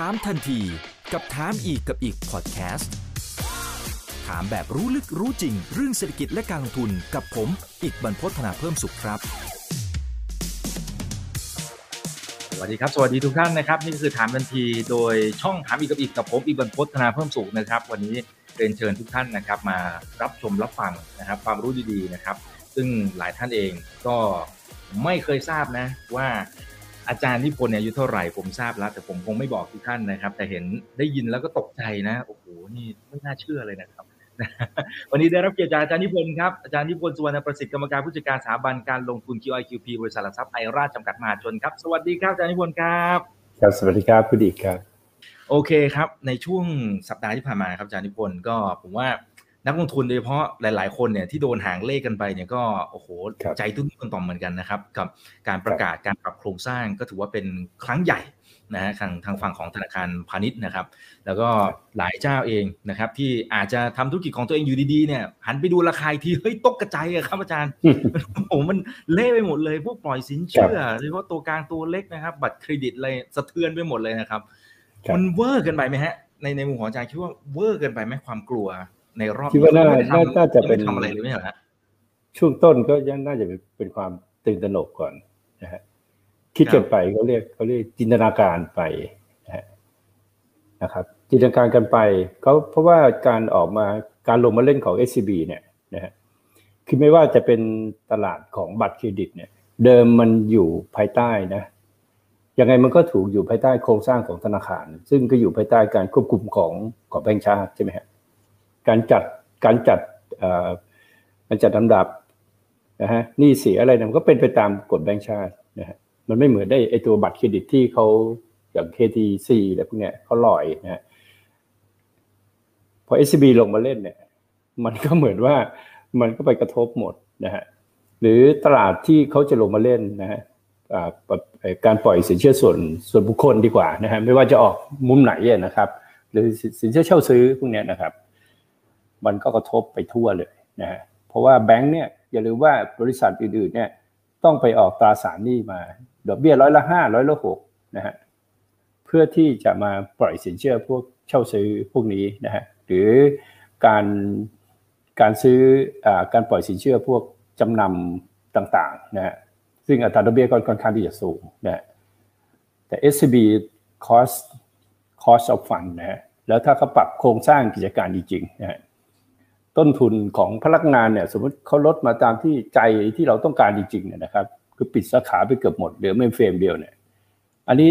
ถามทันทีกับถามอีกกับอีกพอดแคสต์ถามแบบรู้ลึกรู้จริง เรื่องเศรษฐกิจและการลงทุนกับผม อีกบรรพฒนาเพิ่มสุขครับ สวัสดีครับ สวัสดีทุกท่านนะครับ นี่คือถามทันทีโดยช่องถามอีกกับอีกกับผมอีกบรรพฒนาเพิ่มสุขนะครับ วันนี้เรียนเชิญทุกท่านนะครับ มารับชมรับฟังนะครับ ความรู้ดีๆนะครับ ซึ่งหลายท่านเองก็ไม่เคยทราบนะว่า อาจารย์นิพนธ์เนี่ยอายุเท่าไหร่ผมทราบแล้ว แต่ผมคงไม่บอกทุกท่านนะครับ แต่เห็นได้ยินแล้วก็ตกใจนะโอ้โหนี่ไม่น่าเชื่อเลยนะครับ วันนี้ได้รับเกียรติจากอาจารย์นิพนธ์ครับอาจารย์นิพนธ์สุวรรณประสิทธิ์กรรมการผู้จัดการสถาบันการลงทุน QIQP บริษัทหลักทรัพย์ไอราชจำกัดมหาชนครับสวัสดีครับอาจารย์นิพนธ์ครับครับสวัสดีครับคุณอีกครับ โอเคครับ ในช่วงสัปดาห์ที่ผ่านมาครับอาจารย์นิพนธ์ก็ผมว่า นักลงทุนโดยเฉพาะหลาย ๆ คนเนี่ยที่โดนหางเลขกันไปเนี่ยก็โอ้โหครับใจตุ้นต้นต่อมเหมือนกันนะครับกับการประกาศการปรับโครงสร้างก็ถือว่าเป็นครั้งใหญ่นะฮะทางทางฝั่งของธนาคารพาณิชย์นะครับ แล้วก็หลายเจ้าเองนะครับ ที่อาจจะทำธุรกิจของตัวเองอยู่ดีๆเนี่ย หันไปดูราคาอีกทีเฮ้ยตกกระจายอะครับอาจารย์โอ้โหมันเละไปหมดเลย พวกปล่อยสินเชื่อโดยเฉพาะตัวกลางตัวเล็กนะครับ บัตรเครดิตอะไรสะเทือนไปหมดเลยนะครับครับมันเวอร์เกันไปไหมฮะในในมุมของอาจารย์คิดว่าเวอร์เกินไปไหมความกลัว ในรอบคิดว่าน่าไม่ได้ทำน่าน่าจะเป็นไม่ได้ทำอะไรเลยไม่ใช่เหรอฮะช่วงต้นก็ยังน่าจะเป็นความตื่นตระหนกก่อนนะฮะคิดกันไปเขาเรียกเขาเรียกจินตนาการไปนะฮะนะครับ จินตนาการกันไปเขาเพราะว่าการออกมาการลงมาเล่นของ SCB เนี่ยนะฮะคือไม่ว่าจะเป็นตลาดของบัตรเครดิตเนี่ย เดิมมันอยู่ภายใต้นะยังไงมันก็ถูกอยู่ภายใต้โครงสร้างของธนาคาร ซึ่งก็อยู่ภายใต้การควบคุมของของแบงก์ชาติใช่ไหมฮะ การจัดการจัดการจัดลำดับนะฮะนี่เสียอะไรนี่ยมันก็เป็นไปตามกฎแบงก์ชาตินะฮะมันไม่เหมือนได้ไอตัวบัตรเครดิตที่เขาอย่าง KTC อะไรพวกเนี้ยเขาลอยนะฮะพอ SCB ลงมาเล่นเนี่ย มันก็เหมือนว่ามันก็ไปกระทบหมดนะฮะหรือตลาดที่เขาจะลงมาเล่นนะฮะะการปล่อยสินเชื่อส่วนส่วนบุคคลดีกว่านะฮะไม่ว่าจะออกมุมไหนนะครับ หรือสินเชื่อเช่าซื้อพวกเนี้ยนะครับ มันก็กระทบไปทั่วเลยนะฮะเพราะว่าแบงก์เนี่ยอย่าลืมว่าบริษัทอื่นๆเนี่ยต้องไปออกตราสารหนี้มาดอกเบี้ยร้อยละห้าร้อยละหกนะฮะเพื่อที่จะมาปล่อยสินเชื่อพวกเช่าซื้อพวกนี้นะฮะหรือการการซื้ออาการปล่อยสินเชื่อพวกจำนำต่างๆนะฮะซึ่งอัตราดอกเบี้ยก็ค่อนข้างที่จะสูงนะฮะแต่ SCB cost cost of fund นะฮะแล้วถ้าเขาปรับโครงสร้างกิจการจริงๆนะฮะ ต้นทุนของพนักงานเนี่ยสมมติเขาลดมาตามที่ใจที่เราต้องการจริงๆเนี่ยนะครับคือปิดสาขาไปเกือบหมดเหลือไม่เฟรมเดียวเนี่ยอันนี้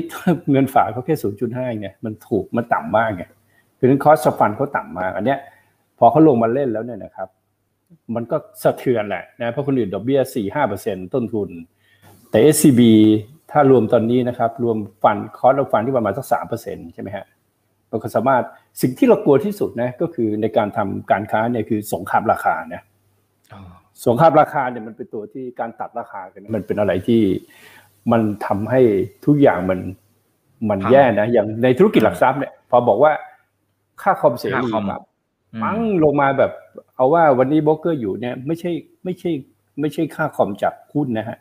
เงินฝากเขาแค่0.5ไงมันถูกมันต่ำมากไงคือนั้นคอสฟันเขาต่ำมาก อันเนี้ยพอเขาลงมาเล่นแล้วเนี่ยนะครับ มันก็สะเทือนแหละนะเพราะคนอื่นดอกเบี้ย4-5%ต้นทุน แต่ SCB ถ้ารวมตอนนี้นะครับ รวมฟันคอสฟันที่ประมาณสัก3%ใช่ไหมฮะ เราก็สามารถสิ่งที่เรากลัวที่สุดนะก็คือในการทำการค้าเนี่ยคือสงครามราคานะอ๋อสงครามราคาเนี่ยมันเป็นตัวที่การตัดราคากันมันเป็นอะไรที่มันทำให้ทุกอย่างมันมันแย่นะอย่างในธุรกิจหลักทรัพย์เนี่ยพอบอกว่าค่าคอมเสค่ารีคอมแบบอืมมั้งลงมาแบบ เอาว่าวันนี้โบรกเกอร์อยู่เนี่ยไม่ใช่ไม่ใช่ ไม่ใช่ค่าคอมจากหุ้นนะฮะ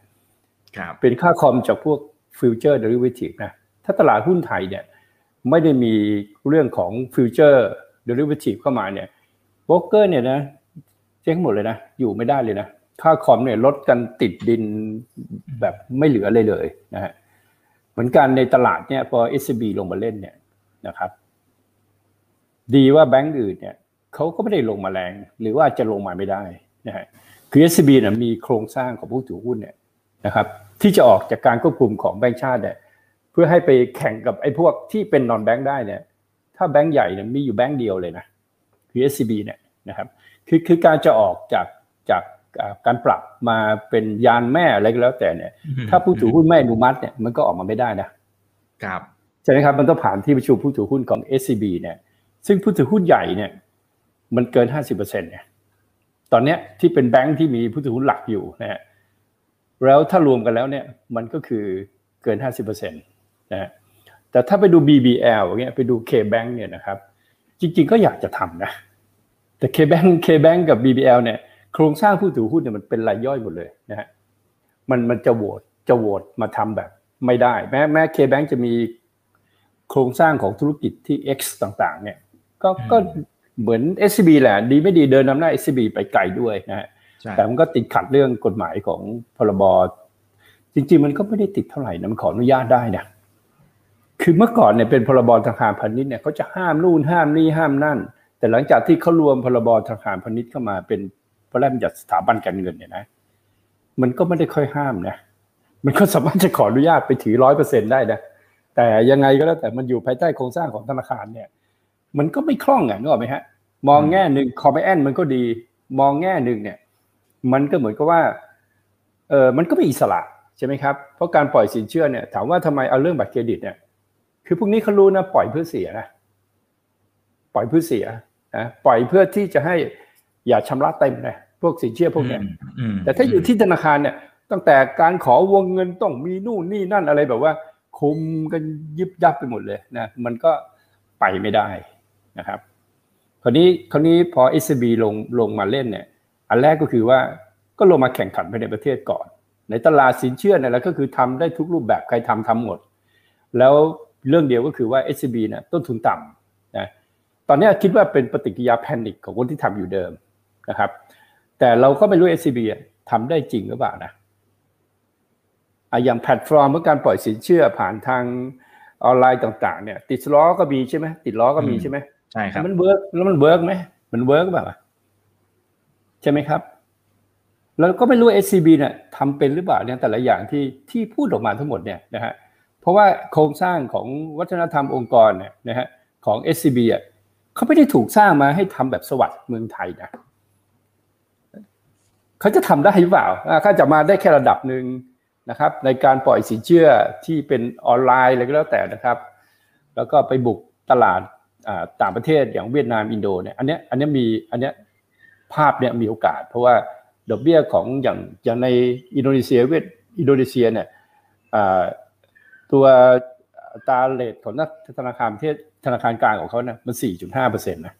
ครับเป็นค่าคอมจากพวก future derivative นะถ้าตลาดหุ้นไทยเนี่ยไม่ได้มี เรื่องของ future derivative เข้ามาเนี่ยโบรกเกอร์เนี่ยนะเจ๊งหมดเลยนะ อยู่ไม่ได้เลยนะ ค่าคอมเนี่ยลดกันติดดินแบบไม่เหลือเลยเลยนะฮะเหมือนกันในตลาดเนี่ยพอ SCB ลงมาเล่นเนี่ยนะครับ ดีว่าแบงก์อื่นเนี่ยเขาก็ไม่ได้ลงมาแรง หรือว่าจะลงมาไม่ได้นะฮะคือ SCB เนี่ยมีโครงสร้างของผู้ถือหุ้นเนี่ยนะครับ ที่จะออกจากการควบคุมของแบงก์ชาติเนี่ยเพื่อให้ไปแข่งกับไอ้พวกที่เป็นนอนแบงก์ได้เนี่ย ถ้าแบงก์ใหญ่เนี่ยมีอยู่แบงก์เดียวเลยนะคือ SCB เนี่ยนะครับคือคือการจะออกจากจากอ่าการปรับมาเป็นยานแม่อะไรก็แล้วแต่เนี่ย ถ้าผู้ถือหุ้นไม่อนุมัติเนี่ยมันก็ออกมาไม่ได้นะครับใช่ไหมครับมันต้องผ่านที่ประชุมผู้ถือหุ้นของ SCB เนี่ย ซึ่งผู้ถือหุ้นใหญ่เนี่ย มันเกิน50%เนี่ยตอนเนี้ยที่เป็นแบงค์ที่มีผู้ถือหุ้นหลักอยู่นะฮะแล้วถ้ารวมกันแล้วเนี่ย มันก็คือเกิน50%นะฮะ แต่ถ้าไปดู BBL อย่างเงี้ยไปดู K-Bank เนี่ยนะครับ จริง ๆ ก็อยากจะทำนะ แต่ K-Bank K-Bank กับ BBL เนี่ยโครงสร้างผู้ถือหุ้นเนี่ยมันเป็นรายย่อยหมดเลยนะฮะมันมันจะโหวตจะโหวตมาทำแบบไม่ได้ แม้แม้ K-Bank จะมีโครงสร้างของธุรกิจที่ X ต่างๆ เนี่ย ก็ก็เหมือน SCB แหละ ดีไม่ดีเดินนำหน้า SCB ไปไกลด้วยนะฮะแต่มันก็ติดขัดเรื่องกฎหมายของพรบ จริง ๆ มันก็ไม่ได้ติดเท่าไหร่นะมันขออนุญาตได้นะ คือเมื่อก่อนเนี่ยเป็นพรบธนาคารพาณิชย์เนี่ยเขาจะห้ามนู่นห้ามนี่ห้ามนั่น แต่หลังจากที่เขารวมพรบธนาคารพาณิชย์เข้ามาเป็นพระราชบัญญัติสถาบันการเงินเนี่ยนะมันก็ไม่ได้ค่อยห้ามนะมันก็สามารถจะขออนุญาตไปถือร้อยเปอร์เซ็นได้นะแต่ยังไงก็แล้วแต่มันอยู่ภายใต้โครงสร้างของธนาคารเนี่ย มันก็ไม่คล่องอะนึกออกไหมฮะ มองแง่หนึ่งคอมแอนมันก็ดี มองแง่หนึ่งเนี่ย มันก็เหมือนกับว่าเออมันก็ไม่อิสระใช่ไหมครับเพราะการปล่อยสินเชื่อเนี่ย ถามว่าทำไมเอาเรื่องบัตรเครดิตเนี่ย คือพวกนี้เขารู้นะปล่อยเพื่อเสียนะปล่อยเพื่อเสียนะปล่อยเพื่อที่จะให้อย่าชำระเต็มนะพวกสินเชื่อพวกนี้แต่ถ้าอยู่ที่ธนาคารเนี่ย ตั้งแต่การขอวงเงินต้องมีนู่นนี่นั่นอะไรแบบว่า คุมกันยิบยับไปหมดเลยนะมันก็ไปไม่ได้นะครับคราวนี้คราวนี้พอ SCB ลงลงมาเล่นเนี่ย อันแรกก็คือว่าก็ลงมาแข่งขันภายในประเทศก่อน ในตลาดสินเชื่อเนี่ยแล้วก็คือทำได้ทุกรูปแบบใครทำทำหมด แล้ว เรื่องเดียวก็คือว่า SCB เนี่ยต้นทุนต่ำนะตอนนี้คิดว่าเป็นปฏิกิริยา panic ของคนที่ทำอยู่เดิมนะครับ แต่เราก็ไม่รู้ SCB ทำได้จริงหรือเปล่านะอย่างแพลตฟอร์มเรื่องการปล่อยสินเชื่อผ่านทางออนไลน์ต่าง ๆ เนี่ย ติดล้อก็มีใช่ไหมติดล้อก็มีใช่ไหมใช่ครับมัน work แล้วมัน work ไหมมัน work แบบใช่ไหมครับ แล้วก็ไม่รู้ SCB เนี่ยทำเป็นหรือเปล่าเนี่ยแต่ละอย่างที่ที่พูดออกมาทั้งหมดเนี่ยนะฮะ เพราะว่าโครงสร้างของวัฒนธรรมองค์กรเนี่ยนะฮะของ SCB อะเขาไม่ได้ถูกสร้างมาให้ทำแบบสวัสดิ์เมืองไทยนะเขาจะทำได้หรือเปล่าเขาจะมาได้แค่ระดับหนึ่งนะครับ ในการปล่อยสินเชื่อที่เป็นออนไลน์อะไรก็แล้วแต่นะครับ แล้วก็ไปบุกตลาดต่างประเทศอย่างเวียดนามอินโดเนี่ยอันนี้อันนี้มีอันนี้ภาพเนี่ยมีโอกาส เพราะว่าดอกเบี้ยของอย่างอย่างในอินโดนีเซียเวียดอินโดนีเซียเนี่ย ตัวตาเลทของธนาคารประเทศธนาคารกลางของเขาเนี่ยมัน 4.5เปอร์เซ็นต์นะ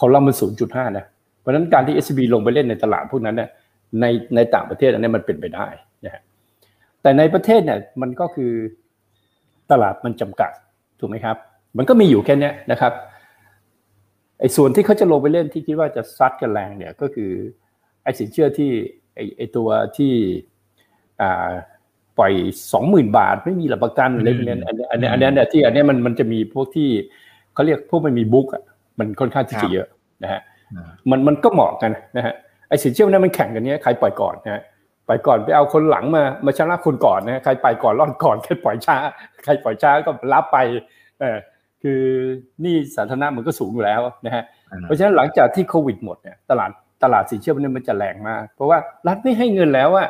ของเรามัน 0.5 นะ เพราะฉะนั้นการที่ SCB ลงไปเล่นในตลาดพวกนั้นเนี่ยในในต่างประเทศอันนี้มันเป็นไปได้นะฮะแต่ในประเทศเนี่ยมันก็คือตลาดมันจำกัดถูกไหมครับ มันก็มีอยู่แค่นี้นะครับไอ้ส่วนที่เขาจะลงไปเล่นที่คิดว่าจะซัดกันแรงเนี่ยก็คือไอ้สินเชื่อที่ไอ้ไอ้ตัวที่อ่า ปล่อยสองหมื่นบาทไม่มีหลักประกันอะไรพวกนี้อันนี้อันนี้อันนี้เนี่ยที่อันนี้มันมันจะมีพวกที่เขาเรียกพวกมันมีบุ๊กอะมันค่อนข้างที่จะเยอะนะฮะมันมันก็เหมาะกันนะฮะไอ้สินเชื่อนั้นมันแข่งกันเนี้ยใครปล่อยก่อนนะฮะไปก่อนไปเอาคนหลังมามาชนะคนก่อนนะใครไปก่อนรอดก่อนใครปล่อยช้า ใครปล่อยช้าก็รับไปเออคือนี่สาธารณะมันก็สูงอยู่แล้วนะฮะเพราะฉะนั้นหลังจากที่โควิดหมดเนี่ยตลาดตลาดสินเชื่อมันจะแรงมาก เพราะว่ารัฐไม่ให้เงินแล้วอะ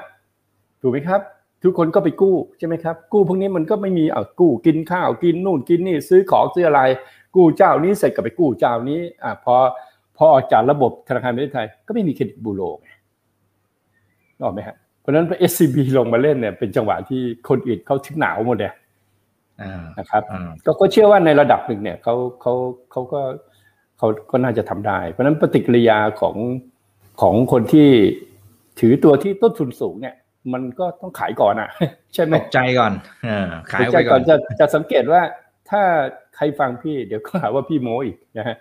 ถูกไหมครับ ทุกคนก็ไปกู้ใช่ไหมครับ กู้พวกนี้มันก็ไม่มีเอากู้กินข้าวกินนู่นกินนี่ซื้อของซื้ออะไร กู้เจ้านี้เสร็จก็ไปกู้เจ้านี้อ่าพอพอออกจากระบบธนาคารประเทศไทยก็ไม่มีเครดิตบูโรไงนอกไหมฮะเพราะฉะนั้น SCB ลงมาเล่นเนี่ยเป็นจังหวะที่คนอื่นเขาทึกหนาวหมดเลยนะครับก็ก็เชื่อว่าในระดับหนึ่งเนี่ยเขาเขาเขาก็เขาก็น่าจะทำได้ เพราะฉะนั้นปฏิกิริยาของของคนที่ถือตัวที่ต้นทุนสูงเนี่ย มันก็ต้องขายก่อนอะ ใช่ไหมใจก่อนขายไปก่อนจะจะสังเกตว่า ถ้าใครฟังพี่เดี๋ยวก็หาว่าพี่โมอีกนะฮะ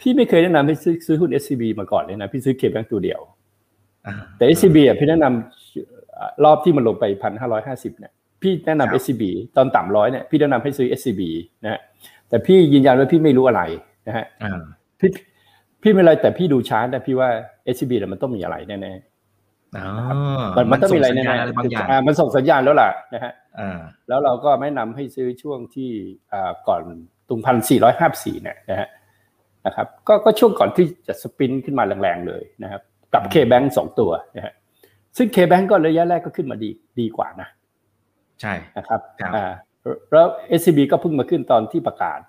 พี่ไม่เคยแนะนำให้ซื้อซื้อหุ้น SCB มาก่อนเลยนะพี่ซื้อเคแบงตัวเดียวแต่ SCB อะพี่แนะนำรอบที่มันลงไปพันห้าร้อยห้าสิบเนี่ยพี่แนะนำ SCB ตอนต่ำร้อยเนี่ยพี่แนะนำให้ซื้อ SCB นะฮะแต่พี่ยืนยันว่าพี่ไม่รู้อะไรนะฮะพี่พี่ไม่อะไรแต่พี่ดูชาร์ตนะพี่ว่า SCB เนี่ยมันต้องมีอะไรแน่ๆ มันมันต้องมีอะไรแน่ๆมันส่งสัญญาณแล้วล่ะนะฮะแล้วเราก็ไม่นำให้ซื้อช่วงที่ก่อนตรงพันสี่ร้อยห้าสี่เนี่ยนะฮะนะครับ ก็ก็ช่วงก่อนที่จะสปินขึ้นมาแรงๆเลยนะครับ กับเคแบงสองตัวนะฮะซึ่งเคแบงก็ระยะแรกก็ขึ้นมาดีดีกว่านะ ใช่นะครับอ่าแล้ว SCB ก็เพิ่งมาขึ้นตอนที่ประกาศ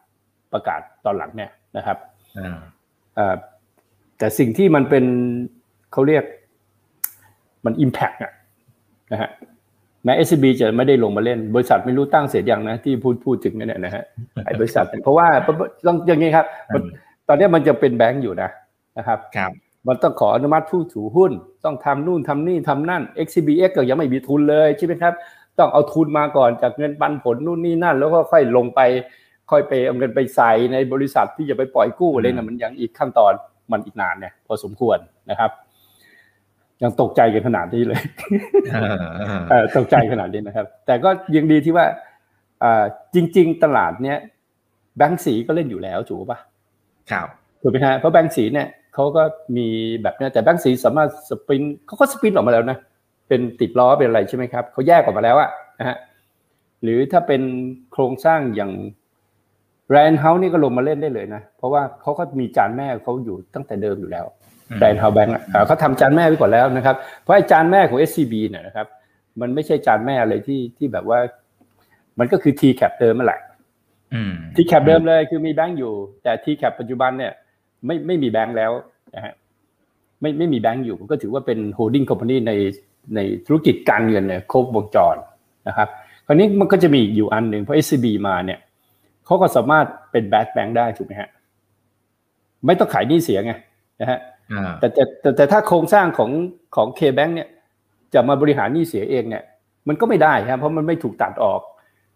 ประกาศตอนหลังเนี่ยนะครับอ่าแต่สิ่งที่มันเป็นเขาเรียก มันอิมแพกอะนะฮะแม้ SCB จะไม่ได้ลงมาเล่น บริษัทไม่รู้ตั้งเสร็จยังนะ ที่พูดพูดถึงนั่นนะฮะไอ้บริษัท เพราะว่าต้องอย่างนี้ครับ ตอนนี้มันจะเป็นแบงก์อยู่นะนะครับครับมันต้องขออนุมัติผู้ถือหุ้น ต้องทำนู่นทำนี่ทำนั่น XCBX ก็ยังไม่มีทุนเลยใช่ไหมครับ ต้องเอาทุนมาก่อนจากเงินปันผลนู่นนี่นั่น แล้วก็ค่อยลงไป ค่อยไปเอาเงินไปใส่ในบริษัทที่จะไปปล่อยกู้อะไรนะมันยังอีกขั้นตอนมันอีกนานเนี่ยพอสมควรนะครับ ยังตกใจกันขนาดนี้เลยตกใจขนาดนี้นะครับ แต่ก็ยังดีที่ว่าจริง ๆ ตลาดเนี้ยแบงก์สีก็เล่นอยู่แล้วถูกป่ะครับถูกไหมฮะเพราะแบงก์สีเนี่ยเขาก็มีแบบนี้แต่แบงก์สีสามารถสปรินเขาก็สปรินออกมาแล้วนะเป็นติดล้อเป็นอะไรใช่ไหมครับเขาแยกออกมาแล้วอะนะฮะหรือถ้าเป็นโครงสร้างอย่างแลนด์เฮ้าส์นี่ก็ลงมาเล่นได้เลยนะ เพราะว่าเขาก็มียานแม่เขาอยู่ตั้งแต่เดิมอยู่แล้ว แลนด์เฮ้าส์แบงก์เขาทำยานแม่ไว้ก่อนแล้วนะครับ เพราะไอ้ยานแม่ของ SCB เนี่ยนะครับ มันไม่ใช่ยานแม่อะไรที่ที่แบบว่า มันก็คือ TCAP เดิมนั่นแหละ TCAP เดิมเลยคือมีแบงก์อยู่ แต่ TCAP ปัจจุบันเนี่ย ไม่ไม่มีแบงก์แล้วนะฮะไม่ไม่มีแบงก์อยู่ก็ถือว่าเป็น holding company ในในธุรกิจการเงินเนี่ยครบวงจรนะครับคราวนี้มันก็จะมีอยู่อันหนึ่งเพราะ SCB มาเนี่ยเขาก็สามารถเป็นแบดแบงค์ได้ถูกไหมฮะไม่ต้องขายหนี้เสียไงนะฮะ แต่แต่แต่แต่ถ้าโครงสร้างของของเคแบงค์เนี่ยจะมาบริหารหนี้เสียเองเนี่ย มันก็ไม่ได้ครับเพราะมันไม่ถูกตัดออก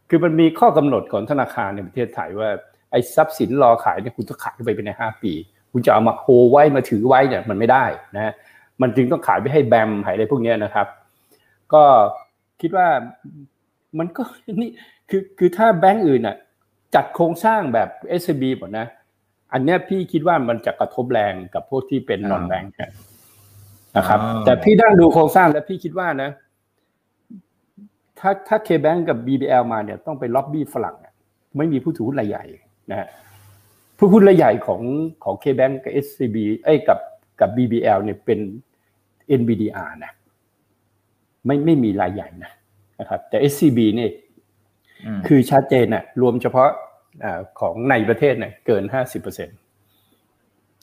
คือมันมีข้อกำหนดของธนาคารในประเทศไทยว่าไอ้ทรัพย์สินรอขายเนี่ยคุณต้องขายไปเป็นในห้าปี คุณจะเอามาโฮไว้มาถือไว้เนี่ยมันไม่ได้นะมันจึงต้องขายไปให้แบมหายอะไรพวกนี้นะครับ ก็คิดว่ามันก็นี่คือคือถ้าแบงก์อื่นอะจัดโครงสร้างแบบ s อ b หมดนะ อันนี้พี่คิดว่ามันจะกระทบแรงกับพวกที่เป็นนอนแบงก์นะครับ แต่พี่นั่งดูโครงสร้างแล้วพี่คิดว่านะ ถ้าถ้าเคแบงกับ BBL มาเนี่ยต้องไปล็อบบี้ฝรั่งไม่มีผู้ถือหุ้นรายใหญ่นะฮะผู้หุ้นรายใหญ่ของของเคแบงกับ SCB เอ้กับกับ BBL เนี่ยเป็น NBDR นะไม่ไม่มีรายใหญ่นะนะครับ แต่ SCB เนี่ยคือชัดเจนน่ะรวมเฉพาะอ ของในประเทศเนี่ยเกินห้าสิบเปอร์เซ็นต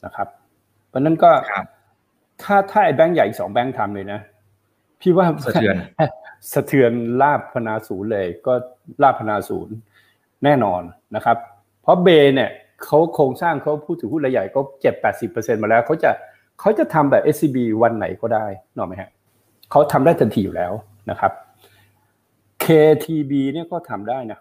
นะครับ เพราะนั้นก็ถ้าถ้าไอ้แบงก์ใหญ่สองแบงก์ทำเลยนะ พี่ว่าสะเทือนสะเทือนลาบพนาศูนย์เลย ก็ลาบพนาศูนย์แน่นอนนะครับ เพราะเบเนี่ยเขาโครงสร้างเขาพูดถึงหุ้นรายใหญ่ก็เจ็ดแปดสิบเปอร์เซ็นมาแล้วเขาจะเขาจะทำแบบ SCB วันไหนก็ได้นอกไหมฮะเขาทำได้ทันทีอยู่แล้วนะครับ KTB เนี่ยก็ทำได้นะ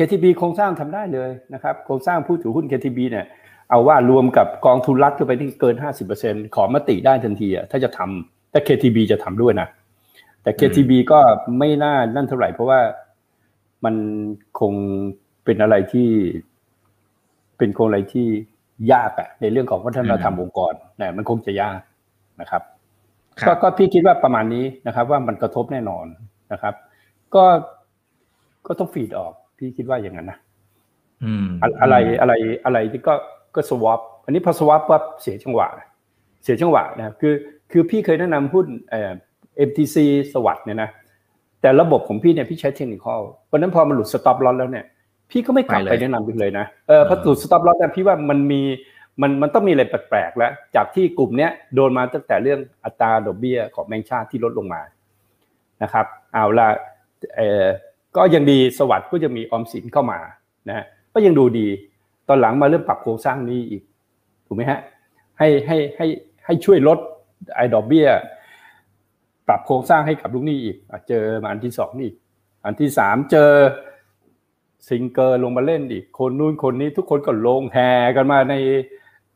KTB โครงสร้างทำได้เลยนะครับโครงสร้างผู้ถือหุ้น KTB เนี่ยเอาว่ารวมกับกองทุนรัฐเข้าไปที่เกิน 50%ขอมติได้ทันทีอะถ้าจะทำแต่ KTB จะทำด้วยนะ แต่ KTB ก็ไม่น่านั่นเท่าไหร่ เพราะว่ามันคงเป็นอะไรที่ เป็นโครงอะไรที่ยากอะในเรื่องของวัฒนธรรมองค์กรนะมันคงจะยากนะครับก็ก็พี่คิดว่าประมาณนี้นะครับ ว่ามันกระทบแน่นอนนะครับ ก็ก็ต้องฟีดออก พี่คิดว่าอย่างนั้นนะอะไรอะไรอะไรที่ก็ก็ swap อันนี้พอ swap ปั๊บเสียจังหวะ เสียจังหวะนะครับคือคือพี่เคยแนะนำหุ้นเอ่อ MTC SAWAD เนี่ยนะแต่ระบบของพี่เนี่ยพี่ใช้ technical เพราะนั้นพอมันหลุด stop loss แล้วเนี่ย พี่ก็ไม่กลับไปแนะนำอีกเลยนะเออพอหลุด stop loss เนี่ยพี่ว่ามันมีมันมันต้องมีอะไรแปลกๆแล้ว จากที่กลุ่มเนี้ยโดนมาตั้งแต่เรื่องอัตราดอกเบี้ยของแบงก์ชาติที่ลดลงมานะครับ เอาละเออ ก็ยังดี SAWAD ก็จะมีออมสินเข้ามานะฮะก็ยังดูดี ตอนหลังมาเริ่มปรับโครงสร้างนี้อีกถูกไหมฮะให้ให้ให้ให้ช่วยลดไอ้ดอกเบี้ย ปรับโครงสร้างให้กับลูกหนี้อีกเจอมาอันที่สองนี่อันที่สามเจอซิงเกอร์ลงมาเล่นอีกคนนู้นคนนี้ทุกคนก็ลงแห่กันมาใน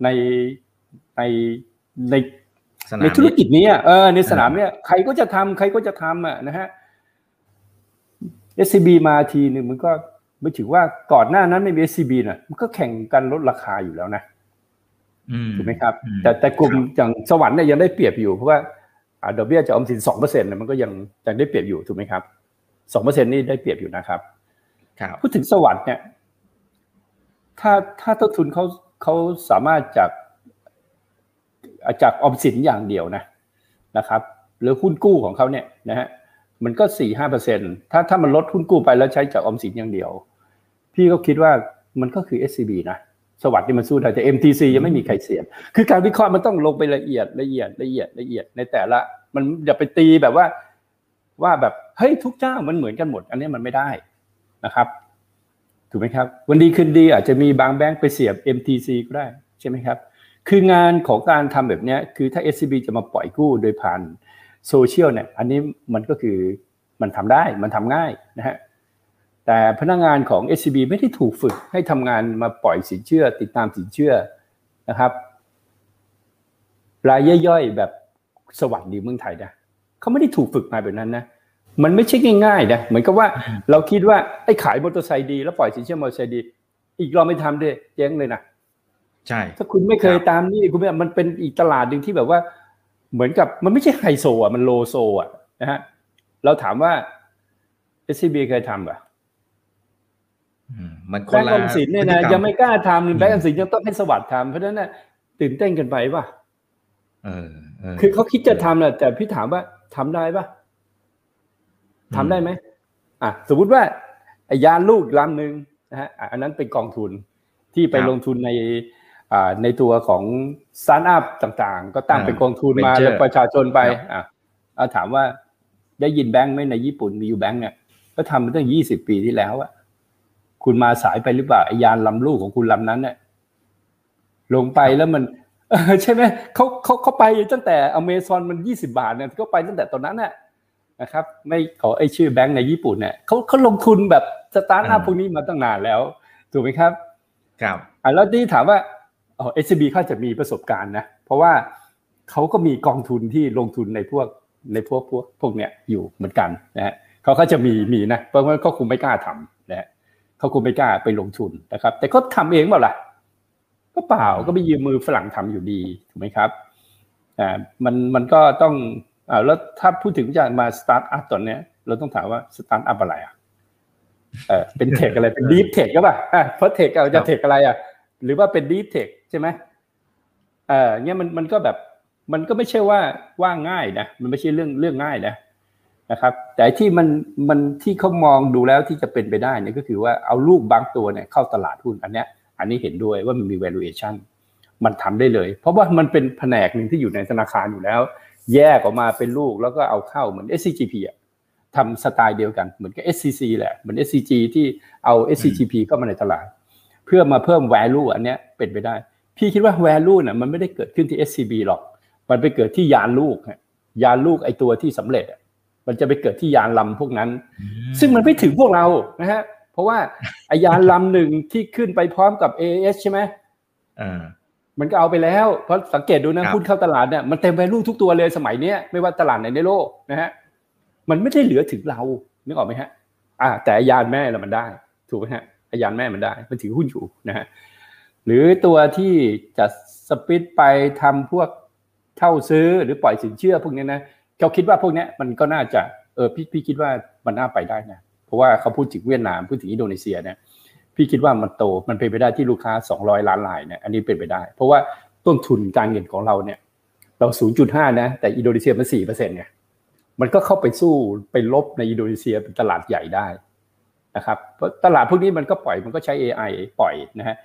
ในในในในธุรกิจนี้เออในสนามเนี้ยใครก็จะทำใครก็จะทำอะนะฮะ SCB มาทีหนึ่งมันก็ไม่ถือว่าก่อนหน้านั้นไม่มี SCB น่ะมันก็แข่งกันลดราคาอยู่แล้วนะถูกไหมครับ แต่แต่กลุ่มอย่างสวรรค์เนี่ยยังได้เปรียบอยู่เพราะว่าดอกเบี้ยจะออมสินสองเปอร์เซ็นต์มันก็ยังยังได้เปรียบอยู่ถูกไหมครับสองเปอร์เซ็นต์นี่ได้เปรียบอยู่นะครับพูดถึงสวรรค์เนี่ย ถ้าถ้าต้นทุนเขาเขาสามารถจากจากออมสินอย่างเดียวนะนะครับ หรือหุ้นกู้ของเขาเนี่ยนะฮะ มันก็สี่ห้าเปอร์เซ็นถ้าถ้ามันลดหุ้นกู้ไปแล้วใช้จากออมสินอย่างเดียว พี่ก็คิดว่ามันก็คือ SCB นะสวัสดีมันสู้ได้แต่ MTC ยังไม่มีใครเสียคือการวิเคราะห์มันต้องลงไปละเอียดละเอียดละเอียดละเอียดในแต่ละ มันอย่าไปตีแบบว่าว่าแบบเฮ้ยทุกเจ้ามันเหมือนกันหมด อันนี้มันไม่ได้นะครับ ถูกไหมครับ วันดีคืนดีอาจจะมีบางแบงก์ไปเสียบ MTC ก็ได้ใช่ไหมครับ คืองานของการทำแบบนี้คือถ้า SCB จะมาปล่อยกู้โดยผ่าน โซเชียลเนี่ยอันนี้มันก็คือมันทำได้มันทำง่ายนะฮะแต่พนักงานของ SCB ไม่ได้ถูกฝึกให้ทำงานมาปล่อยสินเชื่อ ติดตามสินเชื่อนะครับ รายย่อยๆแบบสวัสดีเมืองไทยนะเขาไม่ได้ถูกฝึกมาแบบนั้นนะมันไม่ใช่ง่ายๆนะเหมือนกับว่าเราคิดว่าไอ้ขายมอเตอร์ไซค์ดี แล้วปล่อยสินเชื่อมอเตอร์ไซค์ดี อีกเราไม่ทำด้วยแย้งเลยนะใช่ ถ้าคุณไม่เคยตามนี่คุณไม่มันเป็นอีกตลาดหนึ่งที่แบบว่า เหมือนกับมันไม่ใช่ไฮโซอะมันโลโซอะนะฮะเราถามว่า SCB เคยทำป่ะมันคนละแบงก์ออมสินเนี่ยนะยังไม่กล้าทำแบงก์ออมสินยังต้องให้สวัสดิ์ทำเพราะฉะนั้นน่ะตื่นเต้นกันไปป่ะคือเขาคิดจะทำแหละแต่พี่ถามว่าทำได้ป่ะทำได้ไหมอะสมมุติว่าไอ้ยานลูกลำหนึ่งนะฮะอันนั้นเป็นกองทุนที่ไปลงทุนใน ในตัวของสตาร์ทอัพต่างๆ ก็ตั้งเป็นกองทุนมาแล้วประชาชนไปอะถามว่าได้ยินแบงค์ไหมในญี่ปุ่นมีอยู่แบงค์เนี่ยก็ทำมาตั้งยี่สิบปีที่แล้วอะคุณมาสายไปหรือเปล่าไอ้ยานลำลูกของคุณลำนั้นเนี่ยลงไปแล้วมันใช่ไหมเขาเขาเขาไปตั้งแต่อเมซอนมันยี่สิบาทเนี่ยก็ไปตั้งแต่ตอนนั้นน่ะนะครับ ไม่ขอไอชื่อแบงค์ในญี่ปุ่นเนี่ยเขาเขาลงทุนแบบสตาร์ทอัพพวกนี้มาตั้งนานแล้ว ถูกไหมครับ ครับอ่าแล้วที่ถามว่าอ๋อ เอชบีเขาจะมีประสบการณ์นะ เพราะว่าเขาก็มีกองทุนที่ลงทุนในพวกในพวกพวกพวกเนี้ยอยู่เหมือนกันนะฮะเขาก็จะมีมีนะเพราะว่าเขาคงไม่กล้าทำนะฮะเขาคงไม่กล้าไปลงทุนนะครับ แต่ก็ทำเองเปล่าล่ะก็เปล่าก็ไปยืมมือฝรั่งทำอยู่ดีถูกไหมครับอ่ามันมันก็ต้องอ่าแล้วถ้าพูดถึงจะมาสตาร์ทอัพตอนเนี้ยเราต้องถามว่าสตาร์ทอัพอะไรอะเออเป็น tech อะไรเป็น deep tech ก็ป่ะอ่าเพราะ tech เราจะ tech อะไรอะ หรือว่าเป็นดีเทคใช่ไหมเออเนี้ยมันมันก็แบบมันก็ไม่ใช่ว่าว่าง่ายนะมันไม่ใช่เรื่องเรื่องง่ายนะนะครับ แต่ที่มันมันที่เขามองดูแล้วที่จะเป็นไปได้เนี่ยก็คือว่าเอาลูกบางตัวเนี่ยเข้าตลาดหุ้นอันเนี้ย อันนี้เห็นด้วยว่ามันมี valuation มันทำได้เลย เพราะว่ามันเป็นแผนกหนึ่งที่อยู่ในธนาคารอยู่แล้ว แยกออกมาเป็นลูกแล้วก็เอาเข้าเหมือน SCGP อะทำสไตล์เดียวกันเหมือนกับ SCC แหละเหมือน SCG ที่เอา SCGP เข้ามาในตลาด เพื่อมาเพิ่ม value อันเนี้ยเป็นไปได้ พี่คิดว่า value น่ะมันไม่ได้เกิดขึ้นที่ SCB หรอก มันไปเกิดที่ยานลูกยานลูกไอตัวที่สำเร็จมันจะไปเกิดที่ยานลำพวกนั้น ซึ่งมันไม่ถึงพวกเรานะฮะเพราะว่าไอยานลำหนึ่งที่ขึ้นไปพร้อมกับ AS ใช่ไหมมันก็เอาไปแล้ว เพราะสังเกตดูนะหุ้นเข้าตลาดเนี่ยมันเต็มไปลูกทุกตัวเลยสมัยเนี้ยไม่ว่าตลาดไหนในโลกนะฮะมันไม่ได้เหลือถึงเรานึกออกไหมฮะ อ่า แต่ยานแม่เรามันได้ ถูกไหมฮะ ยานแม่มันได้ มันถือหุ้นอยู่นะฮะหรือตัวที่จะสปิดไปทำพวกเช่าซื้อหรือปล่อยสินเชื่อพวกนี้นะเขาคิดว่าพวกนี้มันก็น่าจะเออพี่พี่คิดว่ามันน่าไปได้นะเพราะว่าเขาพูดถึงเวียดนามพูดถึงอินโดนีเซียเนี่ยพี่คิดว่ามันโตมันเป็นไปได้ที่ลูกค้า 200 ล้านรายเนี่ยอันนี้เป็นไปได้ เพราะว่าต้นทุนการเงินของเราเนี่ย เรา 0.5 นะ แต่อินโดนีเซียมัน4%เนี่ยมันก็เข้าไปสู้ไปรบในอินโดนีเซียเป็นตลาดใหญ่ได้ นะครับตลาดพวกนี้มันก็ปล่อยมันก็ใช้ AI ปล่อยนะฮะ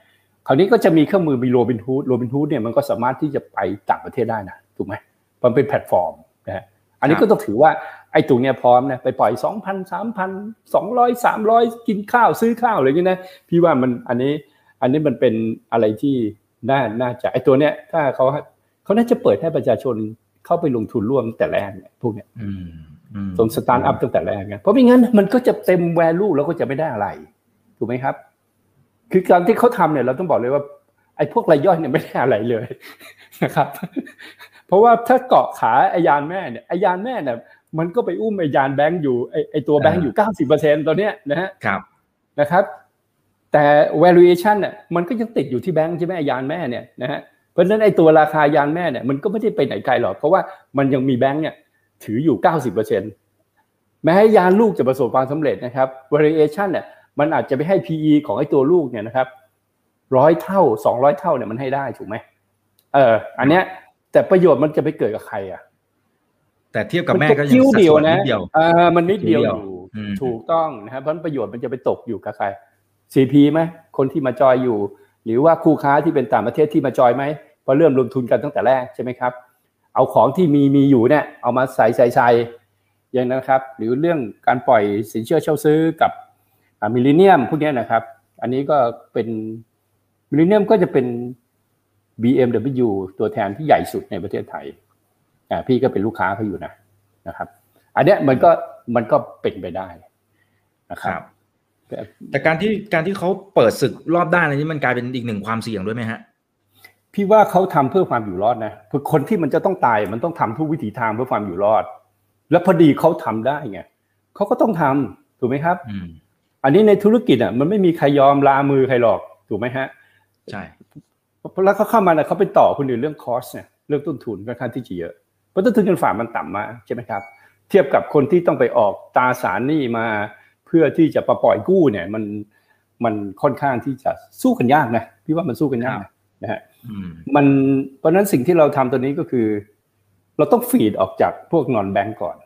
คราวนี้ก็จะมีเครื่องมือมีโรบินฮูดโรบินฮูดเนี่ยมันก็สามารถที่จะไปต่างประเทศได้นะถูกไหมมันเป็นแพลตฟอร์มนะฮะอันนี้ก็ต้องถือว่าไอ้ตัวเนี้ยพร้อมนะไปปล่อยสองพันสามพันสองร้อยสามร้อยกินข้าวซื้อข้าวอะไรอย่างนี้นะพี่ว่ามันอันนี้อันนี้มันเป็นอะไรที่น่าน่าจะไอ้ตัวเนี้ยถ้าเขาเขาน่าจะเปิดให้ประชาชนเข้าไปลงทุนร่วมแต่แรกเนี่ยพวกเนี้ย ตรงสตาร์ทอัพตั้งแต่แรกเนี่ยเพราะไม่งั้นมันก็จะเต็ม value แล้วก็จะไม่ได้อะไร ถูกไหมครับ คือการที่เขาทำเนี่ยเราต้องบอกเลยว่า ไอ้พวกรายย่อยเนี่ยไม่ได้อะไรเลยนะครับ เพราะว่าถ้าเกาะขาไอยานแม่เนี่ยไอยานแม่เนี่ยมันก็ไปอุ้มไอยานแบงก์อยู่ไอไอตัวแบงก์อยู่เก้าสิบเปอร์เซ็นต์ตัวเนี้ยนะฮะครับนะครับ แต่ valuation เนี่ยมันก็ยังติดอยู่ที่แบงก์ใช่ไหมไอยานแม่เนี่ยนะฮะเพราะฉะนั้นไอตัวราคายานแม่เนี่ยมันก็ไม่ได้ไปไหนไกลหรอกเพราะว่ามันยังมีแบงก์เนี่ย ถืออยู่เก้าสิบเปอร์เซ็นต์แม้ยานลูกจะประสบความสำเร็จนะครับ valuation เนี่ยมันอาจจะไปให้ PE ของไอ้ตัวลูกเนี่ยนะครับร้อยเท่าสองร้อยเท่าเนี่ยมันให้ได้ถูกไหมเออ อันเนี้ยแต่ประโยชน์มันจะไปเกิดกับใครอะแต่เทียบกับแม่ก็ยังสัดส่วนนิดเดียวอ่ามันนิดเดียวอยู่ถูกต้องนะครับเพราะประโยชน์มันจะไปตกอยู่กับใคร CP ไหมคนที่มาจอยอยู่ หรือว่าคู่ค้าที่เป็นต่างประเทศที่มาจอยไหมเพราะเริ่มลงทุนกันตั้งแต่แรกใช่ไหมครับ เอาของที่มีมีอยู่เนี่ยเอามาใส่ใส่ใส่อย่างนั้นครับ หรือเรื่องการปล่อยสินเชื่อเช่าซื้อกับ Millennium พวกนี้นะครับ อันนี้ก็เป็น Millennium ก็จะเป็น BMW ตัวแทนที่ใหญ่สุดในประเทศไทยอ่าพี่ก็เป็นลูกค้าเขาอยู่นะนะครับ อันเนี้ยมันก็มันก็เป็นไปได้นะครับแต่การที่การที่เขาเปิดศึกรอบด้านอะไรนี้มันกลายเป็นอีกหนึ่งความเสี่ยงด้วยไหมฮะ พี่ว่าเขาทำเพื่อความอยู่รอดนะคือคนที่มันจะต้องตายมันต้องทำทุกวิถีทางเพื่อความอยู่รอด แล้วพอดีเขาทำได้ไงเขาก็ต้องทำถูกไหมครับอันนี้ในธุรกิจอะมันไม่มีใครยอมลามือใครหรอกถูกไหมฮะใช่แล้วเขาเข้ามาเนี่ยเขาไปต่อคนอื่นเรื่องคอสเนี่ยเรื่องต้นทุนค่อนข้างที่จะเยอะเพราะต้นทุนเงินฝากมันต่ำมาใช่ไหมครับ เทียบกับคนที่ต้องไปออกตาสารหนี้มา เพื่อที่จะประปล่อยกู้เนี่ย มันมันค่อนข้างที่จะสู้กันยากนะพี่ว่ามันสู้กันยาก นะฮะมันเพราะนั้นสิ่งที่เราทำตัวนี้ก็คือ เราต้อง fade ออกจากพวก non-bank ก่อน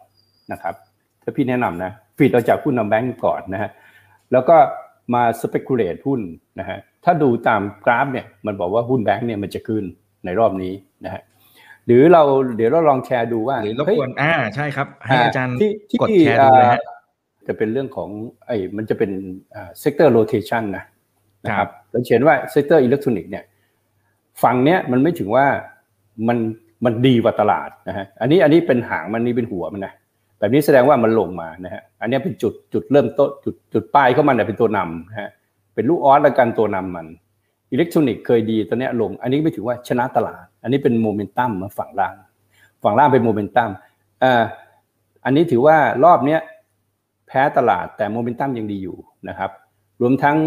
นะครับถ้าพี่แนะนำนะ fade ออกจากหุ้น non-bank ก่อนนะฮะแล้วก็มา speculate หุ้นนะฮะถ้าดูตามกราฟเนี่ยมันบอกว่าหุ้นแบงก์เนี่ยมันจะขึ้นในรอบนี้นะฮะหรือเราเดี๋ยวเราลองแชร์ดูว่าหรือรบกวนอ่าใช่ครับ ให้อาจารย์กดแชร์ดูเลยฮะจะเป็นเรื่องของไอ้มันจะเป็นอ่า sector rotation นะนะครับเราเห็นว่า sector อิเล็กทรอนิกส์เนี่ย ฝั่งเนี้ยมันไม่ถือว่ามันมันดีกว่าตลาดนะฮะอันนี้อันนี้เป็นหางมันนี่เป็นหัวมันนะแบบนี้แสดงว่ามันลงมานะฮะอันนี้เป็นจุดจุดเริ่มต้นจุดจุดปลายเข้ามันเป็นตัวนำนะฮะเป็นลูกอ๊อดแล้วกันตัวนำมันอิเล็กทรอนิกส์เคยดีตอนนี้ลง อันนี้ไม่ถือว่าชนะตลาด อันนี้เป็นโมเมนตัมฝั่งล่าง ฝั่งล่างเป็นโมเมนตัมอ่าอันนี้ถือว่ารอบเนี้ยแพ้ตลาดแต่โมเมนตัมยังดีอยู่นะครับ รวมทั้ง